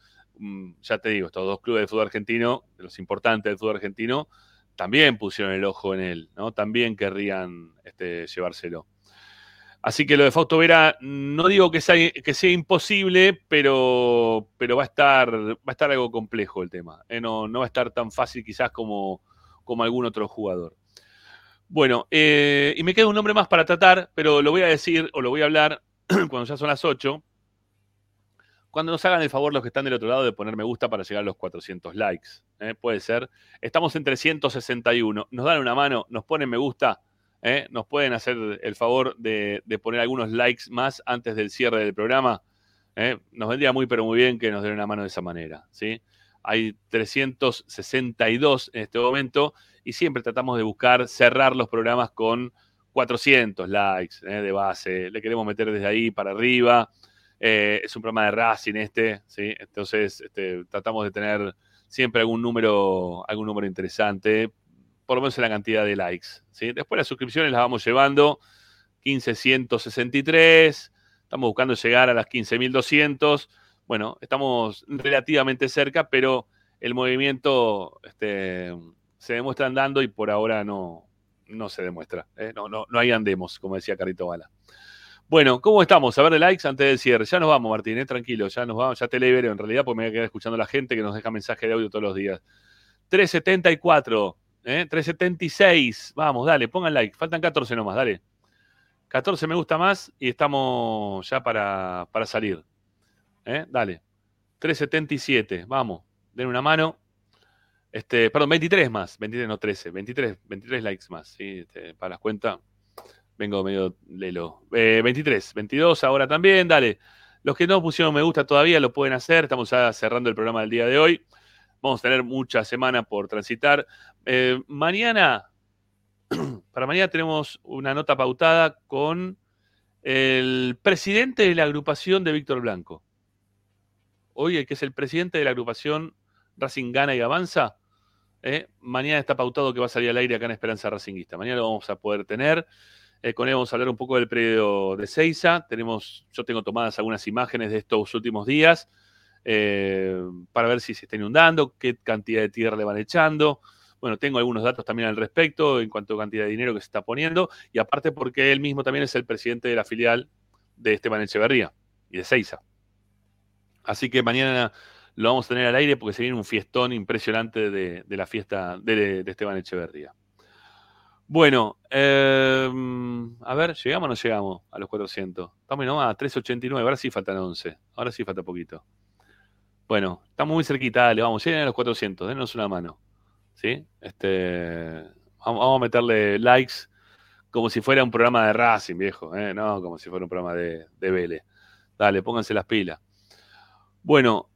ya te digo, estos dos clubes de fútbol argentino, de los importantes del fútbol argentino, también pusieron el ojo en él, ¿no? También querrían este, llevárselo. Así que lo de Fausto Vera, no digo que sea, que sea imposible, pero, pero va, a estar, va a estar algo complejo el tema. ¿eh? No, no va a estar tan fácil quizás como, como algún otro jugador. Bueno, eh, y me queda un nombre más para tratar, pero lo voy a decir o lo voy a hablar cuando ya son las 8. Cuando nos hagan el favor los que están del otro lado de poner me gusta para llegar a los 400 likes. ¿eh? Puede ser. Estamos en 361. Nos dan una mano, nos ponen me gusta. ¿eh? Nos pueden hacer el favor de, de poner algunos likes más antes del cierre del programa. ¿eh? Nos vendría muy, pero muy bien que nos den una mano de esa manera. ¿sí? hay 362 en este momento y siempre tratamos de buscar cerrar los programas con 400 likes eh, de base. Le queremos meter desde ahí para arriba. Eh, es un programa de Racing este, ¿sí? Entonces este, tratamos de tener siempre algún número, algún número interesante, por lo menos en la cantidad de likes. ¿sí? Después las suscripciones las vamos llevando, 1563, estamos buscando llegar a las 15.200. Bueno, estamos relativamente cerca, pero el movimiento este, se demuestra andando y por ahora no, no se demuestra. ¿eh? No, no, no hay andemos, como decía Carito Bala. Bueno, ¿cómo estamos? A ver de likes antes del cierre. Ya nos vamos, Martín, ¿eh? tranquilo, ya nos vamos, ya te leveré en realidad, porque me voy a quedar escuchando a la gente que nos deja mensaje de audio todos los días. 374, ¿eh? 376, vamos, dale, pongan like, faltan 14 nomás, dale. 14 me gusta más y estamos ya para, para salir. ¿eh? Dale. 377, vamos, den una mano. Este, perdón, 23 más, 23 no 13, 23, 23 likes más, ¿sí? Este, para las cuentas. Vengo medio lelo. 23, 22 ahora también, dale. Los que no pusieron me gusta todavía lo pueden hacer. Estamos ya cerrando el programa del día de hoy. Vamos a tener mucha semana por transitar. Eh, mañana, para mañana tenemos una nota pautada con el presidente de la agrupación de Víctor Blanco. Hoy, el que es el presidente de la agrupación Racing Gana y Avanza. Eh, mañana está pautado que va a salir al aire acá en Esperanza Racinguista. Mañana lo vamos a poder tener. Eh, con él vamos a hablar un poco del predio de Seiza. Tenemos, yo tengo tomadas algunas imágenes de estos últimos días eh, para ver si se está inundando, qué cantidad de tierra le van echando. Bueno, tengo algunos datos también al respecto en cuanto a cantidad de dinero que se está poniendo y aparte porque él mismo también es el presidente de la filial de Esteban Echeverría y de Seiza. Así que mañana lo vamos a tener al aire porque se viene un fiestón impresionante de, la fiesta de Esteban Echeverría. Bueno, eh, a ver, ¿llegamos o no llegamos a los 400? Estamos nomás a 389, ahora sí faltan 11, ahora sí falta poquito. Bueno, estamos muy cerquita, dale, vamos, lleguen a los 400, denos una mano. ¿Sí? Este, vamos, a meterle likes como si fuera un programa de Racing, viejo, ¿eh? no como si fuera un programa de, de Vélez. Dale, pónganse las pilas. Bueno,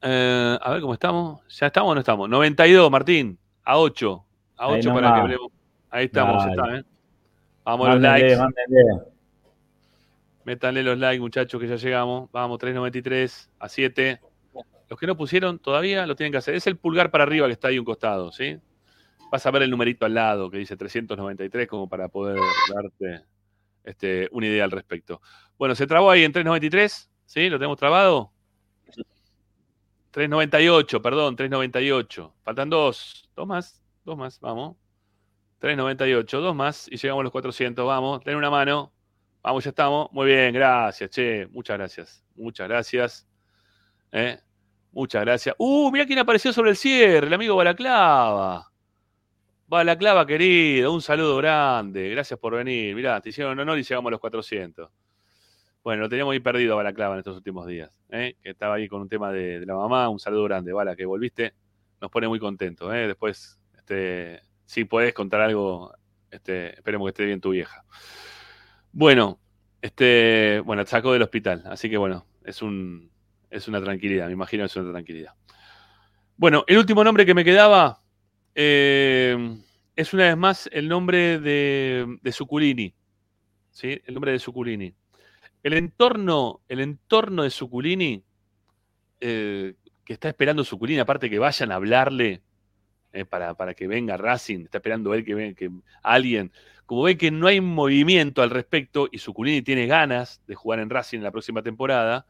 eh, a ver cómo estamos. ¿Ya estamos o no estamos? 92, Martín, a 8. A 8 para que hablemos. Ahí estamos, está, ¿eh? Vamos los likes. Métanle los likes, muchachos, que ya llegamos. Vamos, 3.93 a 7. Los que no pusieron todavía lo tienen que hacer. Es el pulgar para arriba que está ahí un costado, ¿sí? Vas a ver el numerito al lado que dice 393 como para poder darte este, una idea al respecto. Bueno, se trabó ahí en 393, ¿sí? ¿Lo tenemos trabado? 398, perdón, 398. Faltan dos. Dos más, dos más, vamos. 398, dos más y llegamos a los 400. Vamos, ten una mano. Vamos, ya estamos. Muy bien, gracias, che. Muchas gracias. Muchas gracias. ¿Eh? Muchas gracias. Uh, mira quién apareció sobre el cierre, el amigo Balaclava. Balaclava, querido, un saludo grande. Gracias por venir. Mirá, te hicieron honor y llegamos a los 400. Bueno, lo teníamos ahí perdido Balaclava en estos últimos días. ¿eh? Que estaba ahí con un tema de, la mamá. Un saludo grande, Bala, que volviste. Nos pone muy contentos. ¿eh? Después, este, si podés contar algo, este, esperemos que esté bien tu vieja. Bueno, este, bueno, sacó del hospital, así que bueno, es un, es una tranquilidad, me imagino que es una tranquilidad. Bueno, el último nombre que me quedaba eh, es una vez más el nombre de, de Suculini. ¿sí? El nombre de Suculini. El entorno, el entorno de Suculini, eh, que está esperando Suculini, aparte que vayan a hablarle eh, para, que venga Racing, está esperando él que venga que alguien. Como ve que no hay movimiento al respecto y Suculini tiene ganas de jugar en Racing en la próxima temporada,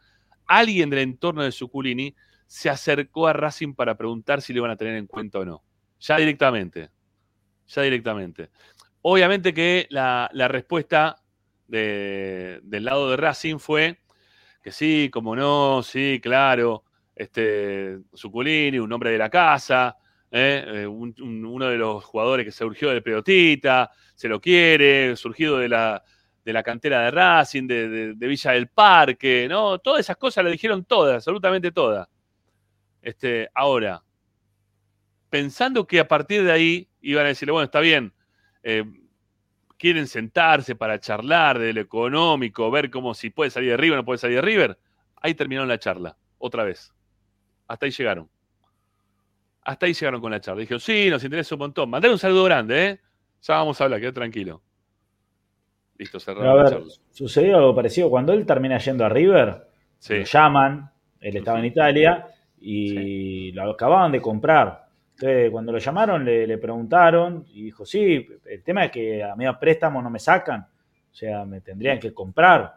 alguien del entorno de Suculini se acercó a Racing para preguntar si le van a tener en cuenta o no. Ya directamente. Ya directamente. Obviamente que la, respuesta del lado de Racing fue que sí, como no, sí, claro. Este, Suculini, un hombre de la casa, ¿eh? Eh, uno de los jugadores que surgió del Pedotita, se lo quiere, surgido de la, de la cantera de Racing, de, Villa del Parque, ¿no? Todas esas cosas le dijeron todas, absolutamente todas. Este, ahora, pensando que a partir de ahí iban a decirle, bueno, está bien, eh, quieren sentarse para charlar de lo económico, ver cómo si puede salir de River o no puede salir de River, ahí terminaron la charla, otra vez. Hasta ahí llegaron. Hasta ahí llegaron con la charla. Dijeron, sí, nos interesa un montón. Mandale un saludo grande, ¿eh? Ya vamos a hablar, queda tranquilo. Listo, cerramos la charla. sucedió algo parecido. Cuando él termina yendo a River, Sí. lo llaman, él estaba en Italia y lo acababan de comprar. Entonces, cuando lo llamaron, le, le preguntaron y dijo, sí, el tema es que a mí a préstamo no me sacan, o sea, me tendrían que comprar.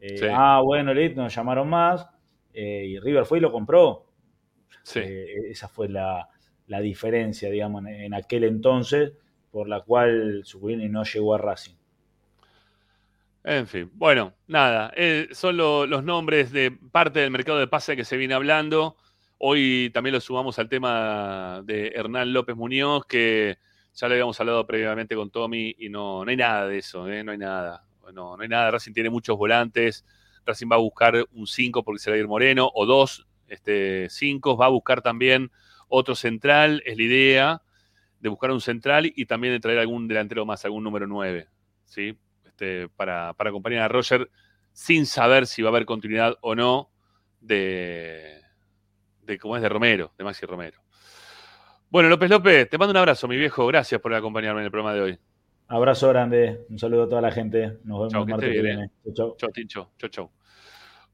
Eh, Sí. Ah, bueno, listo, nos llamaron más eh, y River fue y lo compró. Sí. Eh, esa fue la, la diferencia, digamos, en, aquel entonces, por la cual Zuculini no llegó a Racing. En fin, bueno, nada, eh, son lo- los nombres de parte del mercado de pase que se viene hablando. Hoy también lo sumamos al tema de Hernán López Muñoz, que ya le habíamos hablado previamente con Tommy y no, no hay nada de eso, ¿eh? no hay nada. No, no hay nada. Racing tiene muchos volantes. Racing va a buscar un 5 porque se va a ir Moreno, o dos 5, va a buscar también otro central, es la idea de buscar un central y también de traer algún delantero más, algún número 9, ¿sí? Este, para, para acompañar a Roger sin saber si va a haber continuidad o no de, de cómo es de Romero, de Maxi Romero. Bueno, López López, te mando un abrazo, mi viejo. Gracias por acompañarme en el programa de hoy. Abrazo grande, un saludo a toda la gente. Nos vemos Chau, el que martes viene. eh. Chau, chau. Tincho. Chau, chau.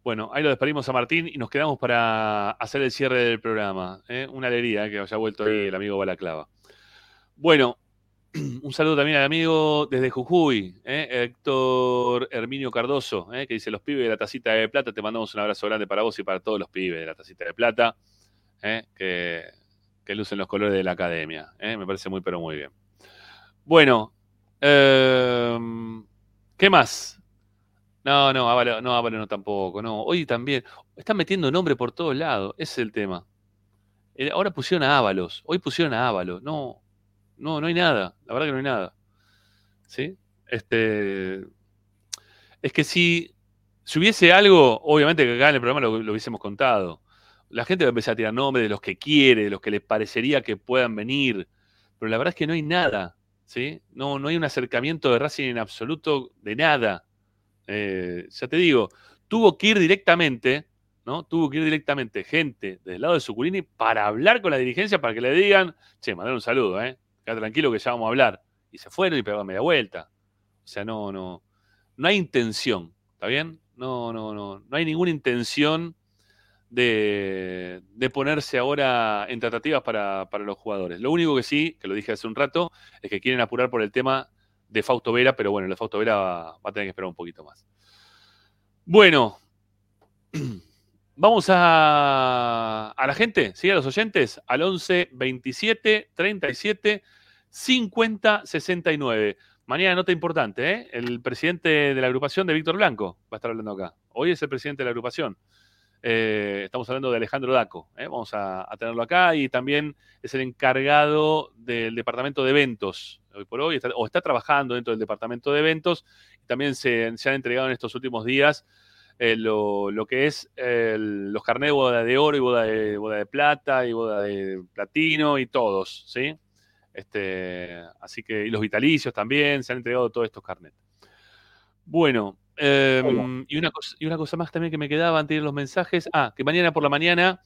Bueno, ahí lo despedimos a Martín y nos quedamos para hacer el cierre del programa. ¿eh? Una alegría que haya vuelto ahí el amigo Balaclava. Bueno, un saludo también al amigo desde Jujuy, ¿eh? Héctor Herminio Cardoso, ¿eh? que dice: Los pibes de la tacita de plata, te mandamos un abrazo grande para vos y para todos los pibes de la tacita de plata, ¿eh? que, que lucen los colores de la academia. Me parece muy, pero muy bien. Bueno, em, ¿qué más? No, no, Ávalo no, Ávalo no tampoco, no. Hoy también. Están metiendo nombre por todos lados, ese es el tema. Eh, Ahora pusieron a Ábalos, hoy pusieron a Ábalos. No, no, no hay nada, la verdad que no hay nada. ¿Sí? Este. Es que si, si hubiese algo, obviamente que acá en el programa lo, hubiésemos contado. La gente va a empezar a tirar nombres de los que quiere, de los que les parecería que puedan venir. Pero la verdad es que no hay nada. ¿sí? No, no hay un acercamiento de Racing en absoluto de nada. Eh, ya te digo, tuvo que ir directamente, ¿no? Tuvo que ir directamente gente del lado de Suculini para hablar con la dirigencia para que le digan, che, mandar un saludo, ¿eh? Queda tranquilo que ya vamos a hablar. Y se fueron y pegaron media vuelta. O sea, no, no, no hay intención, ¿está bien? No, no, no, no hay ninguna intención de, de ponerse ahora en tratativas para, para los jugadores. Lo único que sí, que lo dije hace un rato, es que quieren apurar por el tema de Fausto Vera, pero bueno, el de Fausto Vera va, a tener que esperar un poquito más. Bueno, vamos a, a la gente, ¿sí? A los oyentes, al 11 27 37 50 69. Mañana nota importante, ¿eh? El presidente de la agrupación de Víctor Blanco va a estar hablando acá. Hoy es el presidente de la agrupación. Eh, estamos hablando de Alejandro Daco. ¿eh? Vamos a, tenerlo acá y también es el encargado del departamento de eventos hoy por hoy, está- o está trabajando dentro del departamento de eventos. Y también se, han entregado en estos últimos días eh, lo, que es los carnets de boda de oro y boda de, boda de plata y boda de platino y todos, ¿sí? Este, así que, y los vitalicios también, se han entregado todos estos carnets. Bueno, em, y, una cosa, y una cosa más también que me quedaba antes de los mensajes. Ah, que mañana por la mañana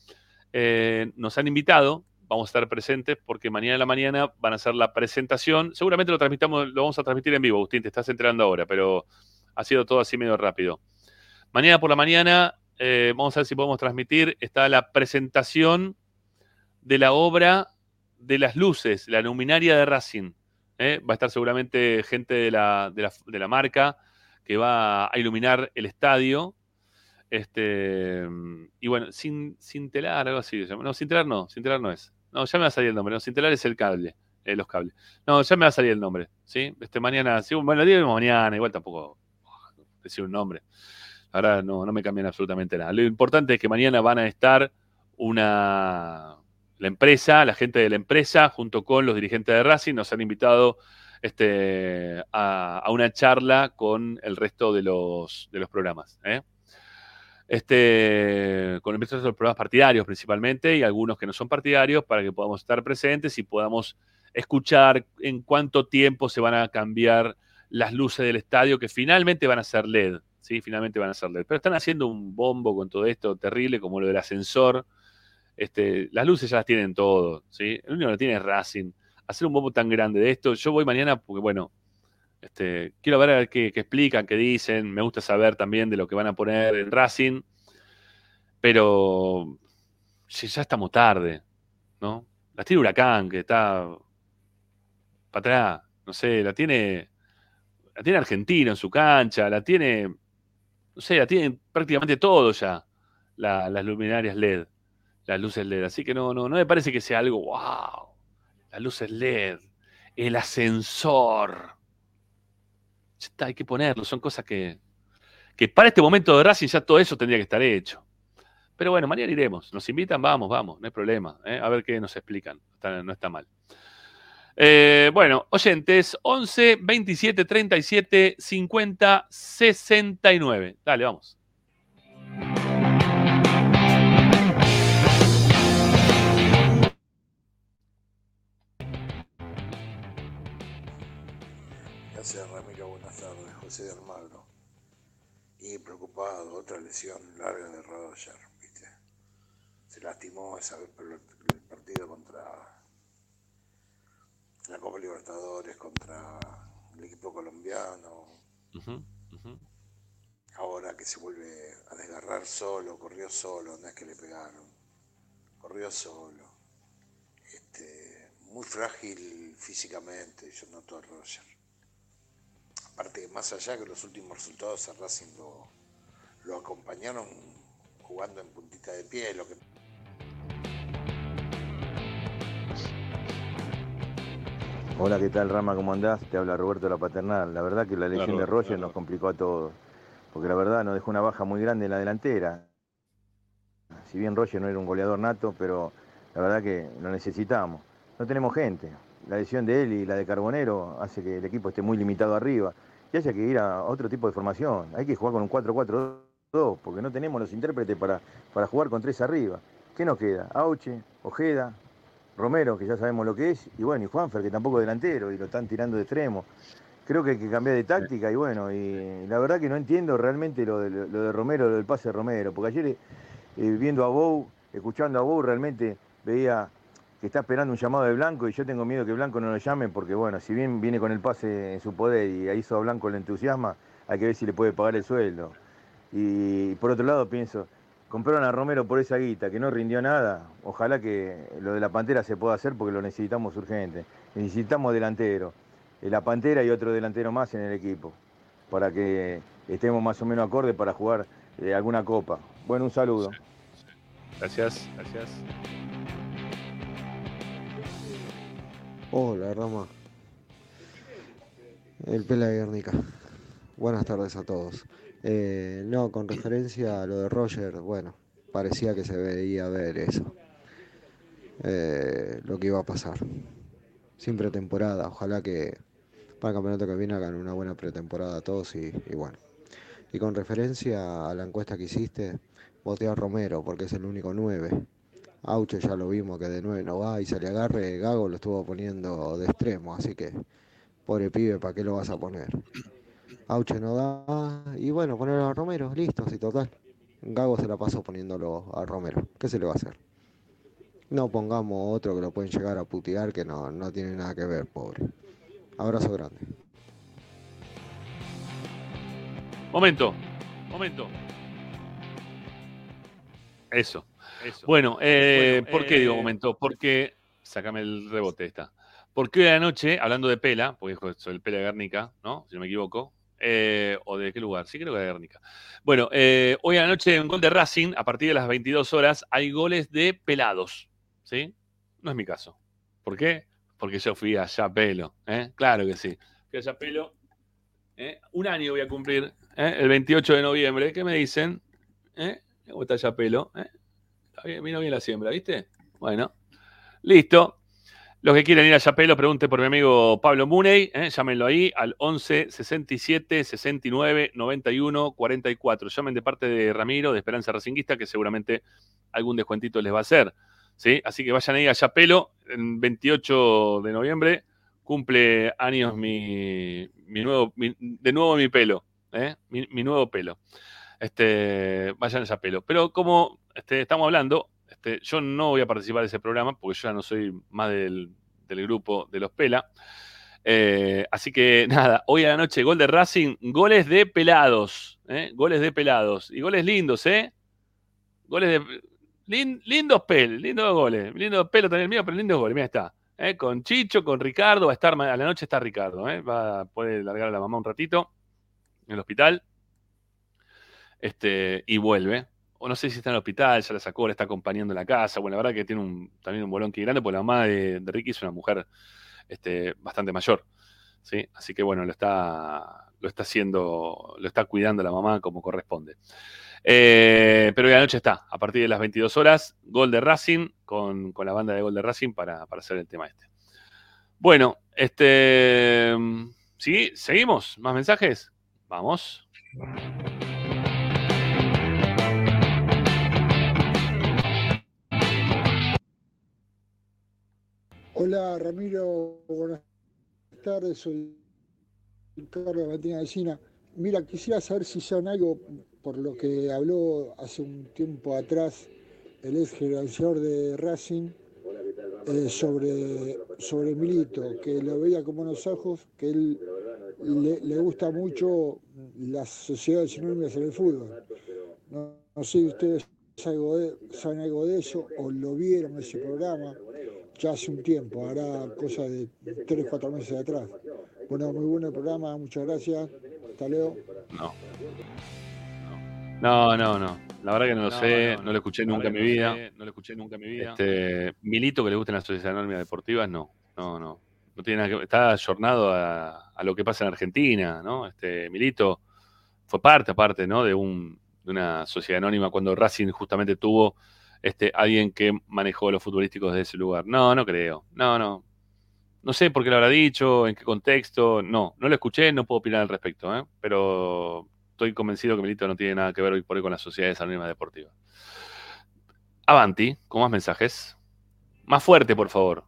eh, nos han invitado, vamos a estar presentes porque mañana en la mañana van a hacer la presentación. Seguramente lo transmitamos, lo vamos a transmitir en vivo, Agustín, te estás enterando ahora, pero ha sido todo así medio rápido. Mañana por la mañana, eh, vamos a ver si podemos transmitir, está la presentación de la obra de las luces, la luminaria de Racing. ¿eh? Va a estar seguramente gente de la- de la marca que va a iluminar el estadio. Este, y bueno, sin, sin telar, algo así. No, sin telar no, sin telar no es. No, ya me va a salir el nombre. No, sin telar es el cable, eh, los cables. No, ya me va a salir el nombre. ¿sí? Este, mañana, bueno, lo digo mañana, igual tampoco oh, decir un nombre. Ahora no, no me cambian absolutamente nada. Lo importante es que mañana van a estar una la empresa, la gente de la empresa, junto con los dirigentes de Racing, nos han invitado este, a, una charla con el resto de los, de los programas. ¿eh? Este, con el resto de los programas partidarios principalmente y algunos que no son partidarios para que podamos estar presentes y podamos escuchar en cuánto tiempo se van a cambiar las luces del estadio que finalmente van a ser LED. ¿sí? Finalmente van a ser LED. Pero están haciendo un bombo con todo esto terrible, como lo del ascensor Este, las luces ya las tienen todo, ¿sí? El único que lo tiene es Racing. Hacer un bombo tan grande de esto, yo voy mañana porque, bueno, este, quiero ver, qué, explican, qué dicen. Me gusta saber también de lo que van a poner en Racing. Pero ya estamos tarde, ¿no? La tiene Huracán, que está para atrás, no sé, la tiene, la tiene Argentino en su cancha, la tiene, no sé, la tienen prácticamente todo ya, la- las luminarias LED, las luces LED. Así que no, no, no me parece que sea algo, wow, las luces LED, el ascensor. Hay que ponerlo, son cosas que, que para este momento de Racing ya todo eso tendría que estar hecho. Pero bueno, mañana iremos. Nos invitan, vamos, vamos, no hay problema. ¿eh? A ver qué nos explican. No está mal. Eh, bueno, oyentes, 11 27 37 50 69. Dale, vamos. José de Almagro. Y preocupado, otra lesión larga de Roger, ¿viste? Se lastimó esa vez el el partido contra la Copa Libertadores, contra el equipo colombiano. Ahora que se vuelve a desgarrar solo, corrió solo, no es que le pegaron, corrió solo. Este, muy frágil físicamente, yo noto a Roger. Aparte más allá que los últimos resultados a Racing lo, lo acompañaron jugando en puntita de pie, lo que Hola, ¿qué tal Rama? ¿Cómo andás? Te habla Roberto de la Paternal. La verdad que la lesión de Roger nos complicó a todos, porque la verdad nos dejó una baja muy grande en la delantera. Si bien Roger no era un goleador nato, pero la verdad que lo necesitamos. No tenemos gente. La lesión de él y la de Carbonero hace que el equipo esté muy limitado arriba y haya que ir a otro tipo de formación. Hay que jugar con un 4-4-2, porque no tenemos los intérpretes para, para jugar con tres arriba. ¿Qué nos queda? Auche, Ojeda, Romero, que ya sabemos lo que es, y bueno, y Juanfer, que tampoco es delantero, y lo están tirando de extremo. Creo que hay que cambiar de táctica, y bueno, y la verdad que no entiendo realmente lo de, lo de Romero, lo del pase de Romero, porque ayer eh, viendo a Bou, escuchando a Bou, realmente veía que está esperando un llamado de Blanco, y yo tengo miedo que Blanco no lo llame, porque bueno, si bien viene con el pase en su poder y ahí hizo a Blanco el entusiasma, hay que ver si le puede pagar el sueldo. Y por otro lado pienso, compraron a Romero por esa guita, que no rindió nada. Ojalá que lo de la Pantera se pueda hacer porque lo necesitamos urgente. Necesitamos delantero. Eh, La Pantera y otro delantero más en el equipo, para que estemos más o menos acordes para jugar eh, alguna copa. Bueno, un saludo. Gracias, gracias. Hola, Rama. El Pela de Guernica. Buenas tardes a todos. Eh, no, con referencia a lo de Roger, bueno, parecía que se veía ver eso. Eh, lo que iba a pasar. Sin pretemporada, ojalá que para el campeonato que viene hagan una buena pretemporada todos y, y bueno. Y con referencia a la encuesta que hiciste, voté a Romero porque es el único 9. Auche ya lo vimos que de 9 no va y se le agarre, Gago lo estuvo poniendo de extremo, así que pobre pibe, ¿para qué lo vas a poner? Auche no da, y bueno, ponerlo a Romero, listo, así total. Gago se la pasó poniéndolo a Romero, ¿qué se le va a hacer? No pongamos otro que lo pueden llegar a putear que no, no tiene nada que ver, pobre. Abrazo grande. Momento, momento. Eso. Bueno, eh, ¿por qué digo momento? Porque, sácame el rebote esta. Porque hoy a la noche, hablando de Pela, porque soy el Pela de Guernica, ¿no? Si no me equivoco. eh, ¿O de qué lugar? Sí, creo que de Guernica. Bueno, eh, hoy a la noche en gol de Racing, a partir de las 22 horas, hay goles de pelados. ¿Sí? No es mi caso. ¿Por qué? Porque yo fui a Yapelo. ¿eh? Claro que sí. Fui a Yapelo. ¿eh? Un año voy a cumplir, ¿eh? el 28 de noviembre. ¿Qué me dicen? ¿Eh? ¿Cómo está Yapelo? ¿Eh? Vino bien la siembra, ¿viste? Bueno, listo. Los que quieran ir a Yapelo, pregunte por mi amigo Pablo Muney. ¿eh? Llámenlo ahí al 11 67 69 91 44. Llamen de parte de Ramiro, de Esperanza Racinguista, que seguramente algún descuentito les va a hacer. ¿sí? Así que vayan ahí a Yapelo, el 28 de noviembre. Cumple años mi, mi nuevo, mi- de nuevo mi pelo. ¿eh? Mi nuevo pelo. Este, vayan a Yapelo. Pero como este, estamos hablando, Este, yo no voy a participar de ese programa porque yo ya no soy más del, del grupo de los Pela. Eh, así que nada, hoy a la noche gol de Racing, goles de pelados, ¿eh? goles de pelados y goles lindos, ¿eh? Goles de lin- lindos pel, lindos goles, lindos pelo también el mío, pero lindos goles, mira está. ¿eh? Con Chicho, con Ricardo, va a estar a la noche está Ricardo, va a poder largar la mamá un ratito en el hospital. Este, y vuelve. O no sé si está en el hospital, ya la sacó, la está acompañando en la casa. Bueno, la verdad que tiene un, también un bolón que grande, porque la mamá de, Ricky es una mujer este, bastante mayor. ¿sí? Así que bueno, lo está, lo está haciendo, lo está cuidando la mamá como corresponde. Eh, pero hoy la noche está, a partir de las 22 horas, Gol de Racing, con, con la banda de Gol de Racing para, para hacer el tema este. Bueno, este. ¿Sí? ¿Seguimos? ¿Más mensajes? Vamos. Hola Ramiro, buenas tardes, soy Carlos Martina Vecina. Mira, quisiera saber si saben algo por lo que habló hace un tiempo atrás el ex gerenciador de Racing eh, sobre, sobre Milito, que lo veía con buenos ojos, que él le, gusta mucho las sociedades sinónimas en el fútbol. No, no sé si ustedes saben algo de eso o lo vieron ese programa ya hace un tiempo, hará cosa de 3, 4 meses atrás. Bueno, muy bueno el programa, muchas gracias. Hasta luego. No. No, no, no. La verdad que no lo No, sé, no, no, lo escuché nunca en mi vida. no sé, no lo escuché nunca en mi vida. Este, Milito que le gusten las sociedades anónimas deportivas, no. No, no. No tiene nada que Está ayornado a, a lo que pasa en Argentina, ¿no? Este, Milito fue parte, aparte, ¿no? De, un, de una sociedad anónima cuando Racing justamente tuvo este, alguien que manejó los futbolísticos de ese lugar. No, no creo. No, no. No sé por qué lo habrá dicho, en qué contexto. No, no lo escuché, no puedo opinar al respecto, ¿eh? pero estoy convencido que Milito no tiene nada que ver hoy por hoy con las sociedades anónimas deportivas. Avanti, con más mensajes. Más fuerte, por favor.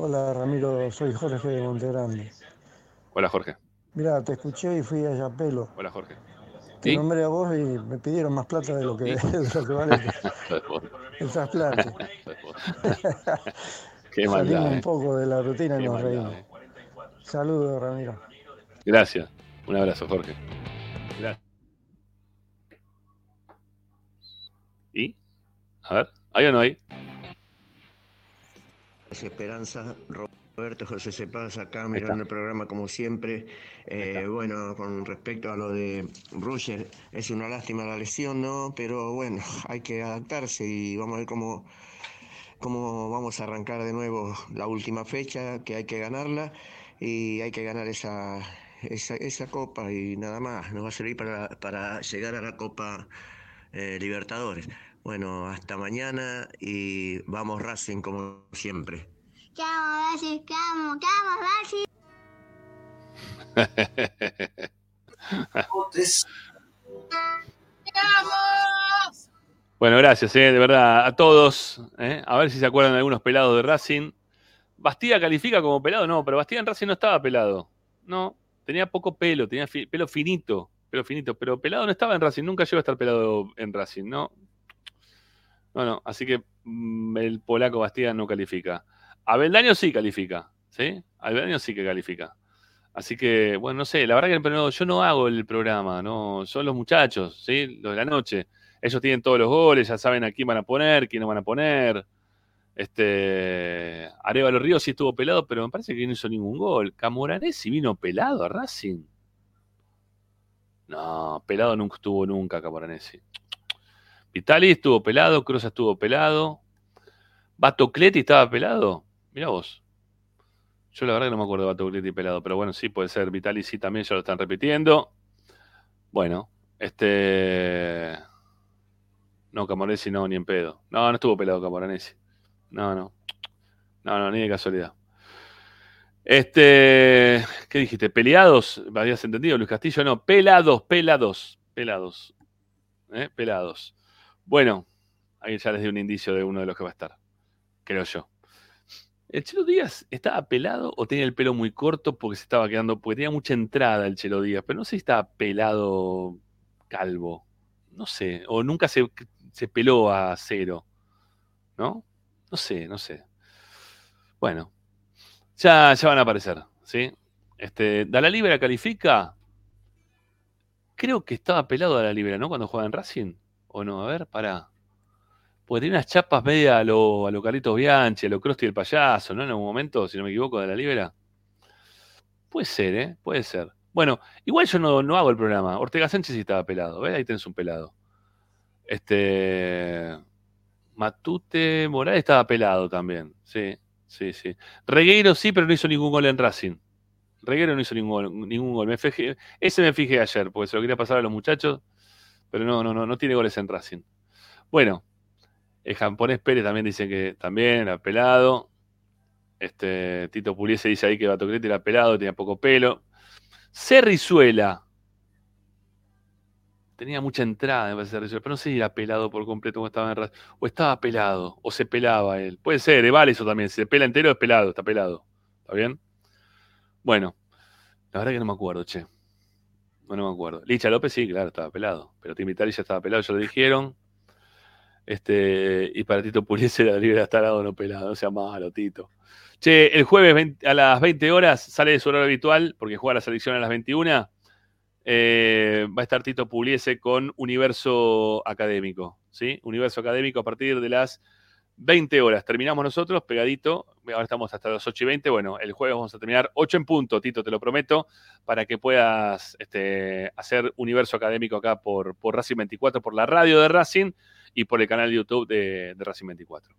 Hola Ramiro, soy Jorge de Montegrande. Hola, Jorge. Mira, te escuché y fui a Yapelo. Hola, Jorge. Te ¿Sí? nombré a vos y me pidieron más plata de lo que, de lo que vale el trasplante. Qué Salimos maldad. un eh. poco de la rutina y Qué nos maldad, reímos. eh. Saludos, Ramiro. Gracias. Un abrazo, Jorge. Gracias. ¿Y? A ver, ¿hay o no hay? Esperanza, Roberto José Cepaz acá mirando el programa como siempre. Eh, bueno, con respecto a lo de Roger, es una lástima la lesión, ¿no? Pero bueno, hay que adaptarse y vamos a ver cómo, cómo vamos a arrancar de nuevo la última fecha, que hay que ganarla y hay que ganar esa, esa, esa copa y nada más. Nos va a servir para, para llegar a la Copa eh, Libertadores. Bueno, hasta mañana y vamos Racing como siempre. Vamos, Racing. ¡Vamos! Bueno, gracias, eh, de verdad, a todos. eh. A ver si se acuerdan de algunos pelados de Racing. Bastía califica como pelado, no, pero Bastía en Racing no estaba pelado. No, tenía poco pelo, tenía pelo finito, pelo finito, pero pelado no estaba en Racing, nunca llegó a estar pelado en Racing, ¿no? No, no, así que mm, el polaco Bastía no califica. Abeldaño sí califica, ¿sí? Abeldaño sí que califica. Así que, bueno, no sé, la verdad que pero yo no hago el programa, no, son los muchachos, ¿sí? Los de la noche. Ellos tienen todos los goles, ya saben a quién van a poner, quién no van a poner. Este, Arevalo Ríos sí estuvo pelado, pero me parece que no hizo ningún gol. Camoranesi vino pelado a Racing. No, pelado nunca estuvo nunca Camoranesi. Vitali estuvo pelado, Cruz estuvo pelado. Batocleti estaba pelado. Mira vos. Yo la verdad que no me acuerdo de Batocleti pelado, pero bueno, sí puede ser. Vitali sí también ya lo están repitiendo. Bueno, este. No, Camoranesi no, ni en pedo. No, no estuvo pelado Camoranesi. No, no. No, no, ni de casualidad. Este, ¿qué dijiste? ¿Peleados? ¿Me habías entendido, Luis Castillo? No, pelados, pelados, pelados. ¿Eh? Pelados. Bueno, ahí ya les di un indicio de uno de los que va a estar. Creo yo. ¿El Chelo Díaz estaba pelado o tenía el pelo muy corto porque se estaba quedando, porque tenía mucha entrada el Chelo Díaz, pero no sé si estaba pelado calvo, no sé, o nunca se, se peló a cero, ¿no? No sé, no sé. Bueno, ya, ya van a aparecer, ¿sí? Este, ¿Da Libera califica? Creo que estaba pelado a la Libera, ¿no? Cuando jugaba en Racing, ¿o no? A ver, para. Porque tiene unas chapas media a lo, a lo Carlitos Bianchi, a lo Crosti el payaso, ¿no? En algún momento, si no me equivoco, de la Libera. Puede ser, ¿eh? Puede ser. Bueno, igual yo no, no hago el programa. Ortega Sánchez sí estaba pelado, ¿ves? Ahí tenés un pelado. Este. Matute Morales estaba pelado también, sí, sí, sí. Regueiro sí, pero no hizo ningún gol en Racing. Regueiro no hizo ningún. Ningún gol. Me fijé, ese me fijé ayer, porque se lo quería pasar a los muchachos, pero no, no, no, no tiene goles en Racing. Bueno, el japonés Pérez también dice que también era pelado. Este, Tito Puliese dice ahí que Batoclete era pelado, tenía poco pelo. Cerrizuela. Tenía mucha entrada, me parece, Cerrizuela, pero no sé si era pelado por completo o estaba en O estaba pelado, o se pelaba él. Puede ser, eh, vale eso también. Si se pela entero es pelado, está pelado. ¿Está bien? Bueno, la verdad que no me acuerdo, che. No, no me acuerdo. Licha López sí, claro, estaba pelado. Pero Tim ya estaba pelado, ya lo dijeron. Este, y para Tito Puliese la libre estar lado no pelado, no sea malo, Tito. Che, el jueves a las 20 horas sale de su horario habitual, porque juega la selección a las 21. Eh, va a estar Tito Puliese con Universo Académico, ¿sí? Universo Académico a partir de las 20 horas. Terminamos nosotros, pegadito. Ahora estamos hasta las 8 y 20. Bueno, el jueves vamos a terminar 8 en punto, Tito, te lo prometo, para que puedas este, hacer Universo Académico acá por, por Racing 24, por la radio de Racing y por el canal de YouTube de, Racing 24.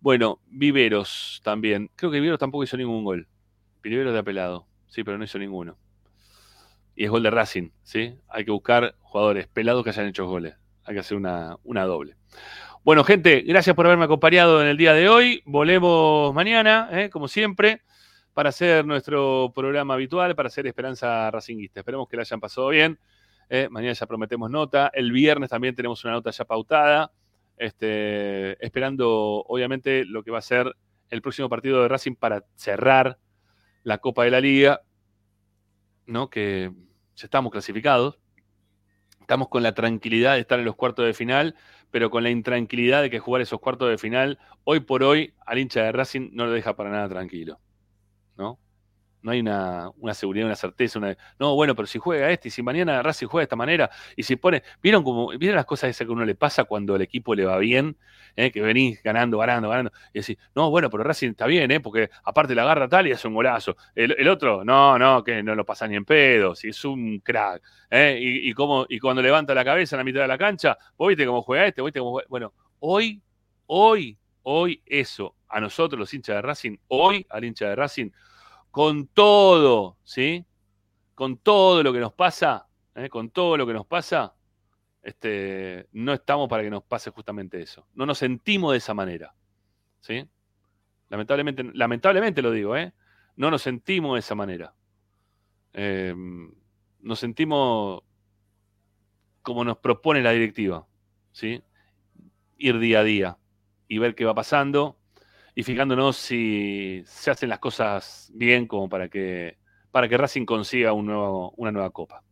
Bueno, Viveros también. Creo que Viveros tampoco hizo ningún gol. Viveros de apelado, sí, pero no hizo ninguno. Y es gol de Racing, ¿sí? Hay que buscar jugadores pelados que hayan hecho goles. Hay que hacer una, una doble. Bueno, gente, gracias por haberme acompañado en el día de hoy. Volvemos mañana, ¿eh? como siempre, para hacer nuestro programa habitual, para hacer Esperanza Racinguista. Esperemos que la hayan pasado bien. ¿eh? Mañana ya prometemos nota. El viernes también tenemos una nota ya pautada. Este, esperando, obviamente, lo que va a ser el próximo partido de Racing para cerrar la Copa de la Liga, ¿no? Que ya estamos clasificados. Estamos con la tranquilidad de estar en los cuartos de final pero con la intranquilidad de que jugar esos cuartos de final, hoy por hoy, al hincha de Racing no lo deja para nada tranquilo. ¿No? Hay una, seguridad, una certeza. Una, no, bueno, pero si juega este, y si mañana Racing juega de esta manera, y si pone. ¿Vieron cómo, ¿vieron las cosas esas que uno le pasa cuando el equipo le va bien? ¿Eh? Que venís ganando, ganando, ganando. Y decís, no, bueno, pero Racing está bien, ¿eh? porque aparte la agarra tal y hace un golazo. El, otro, no, no, que no lo pasa ni en pedo, si es un crack. ¿eh? Y, y, y cuando levanta la cabeza en la mitad de la cancha, vos viste cómo juega este, viste cómo juega? Bueno, hoy, hoy, hoy eso, a nosotros los hinchas de Racing, hoy al hincha de Racing, con todo, ¿sí? Con todo lo que nos pasa, ¿eh? con todo lo que nos pasa, este, no estamos para que nos pase justamente eso. No nos sentimos de esa manera, ¿sí? Lamentablemente, lamentablemente lo digo, ¿eh? No nos sentimos de esa manera. Em, nos sentimos como nos propone la directiva, ¿sí? Ir día a día y ver qué va pasando y fijándonos si se hacen las cosas bien como para que, para que Racing consiga una nueva copa.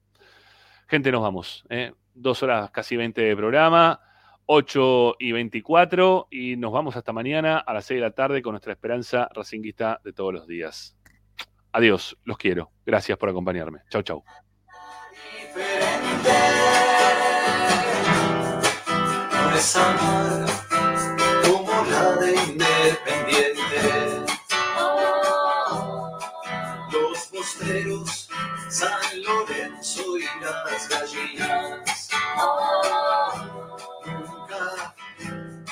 Gente, nos vamos. ¿eh? Dos horas casi 20 de programa, 8 y 24, y nos vamos hasta mañana a las 6 de la tarde con nuestra esperanza racinguista de todos los días. Adiós, los quiero. Gracias por acompañarme. Chau, chau. San Lorenzo y las gallinas. Nunca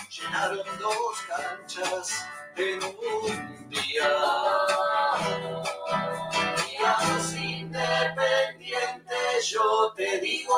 llenaron dos canchas en un día. Y yo te digo.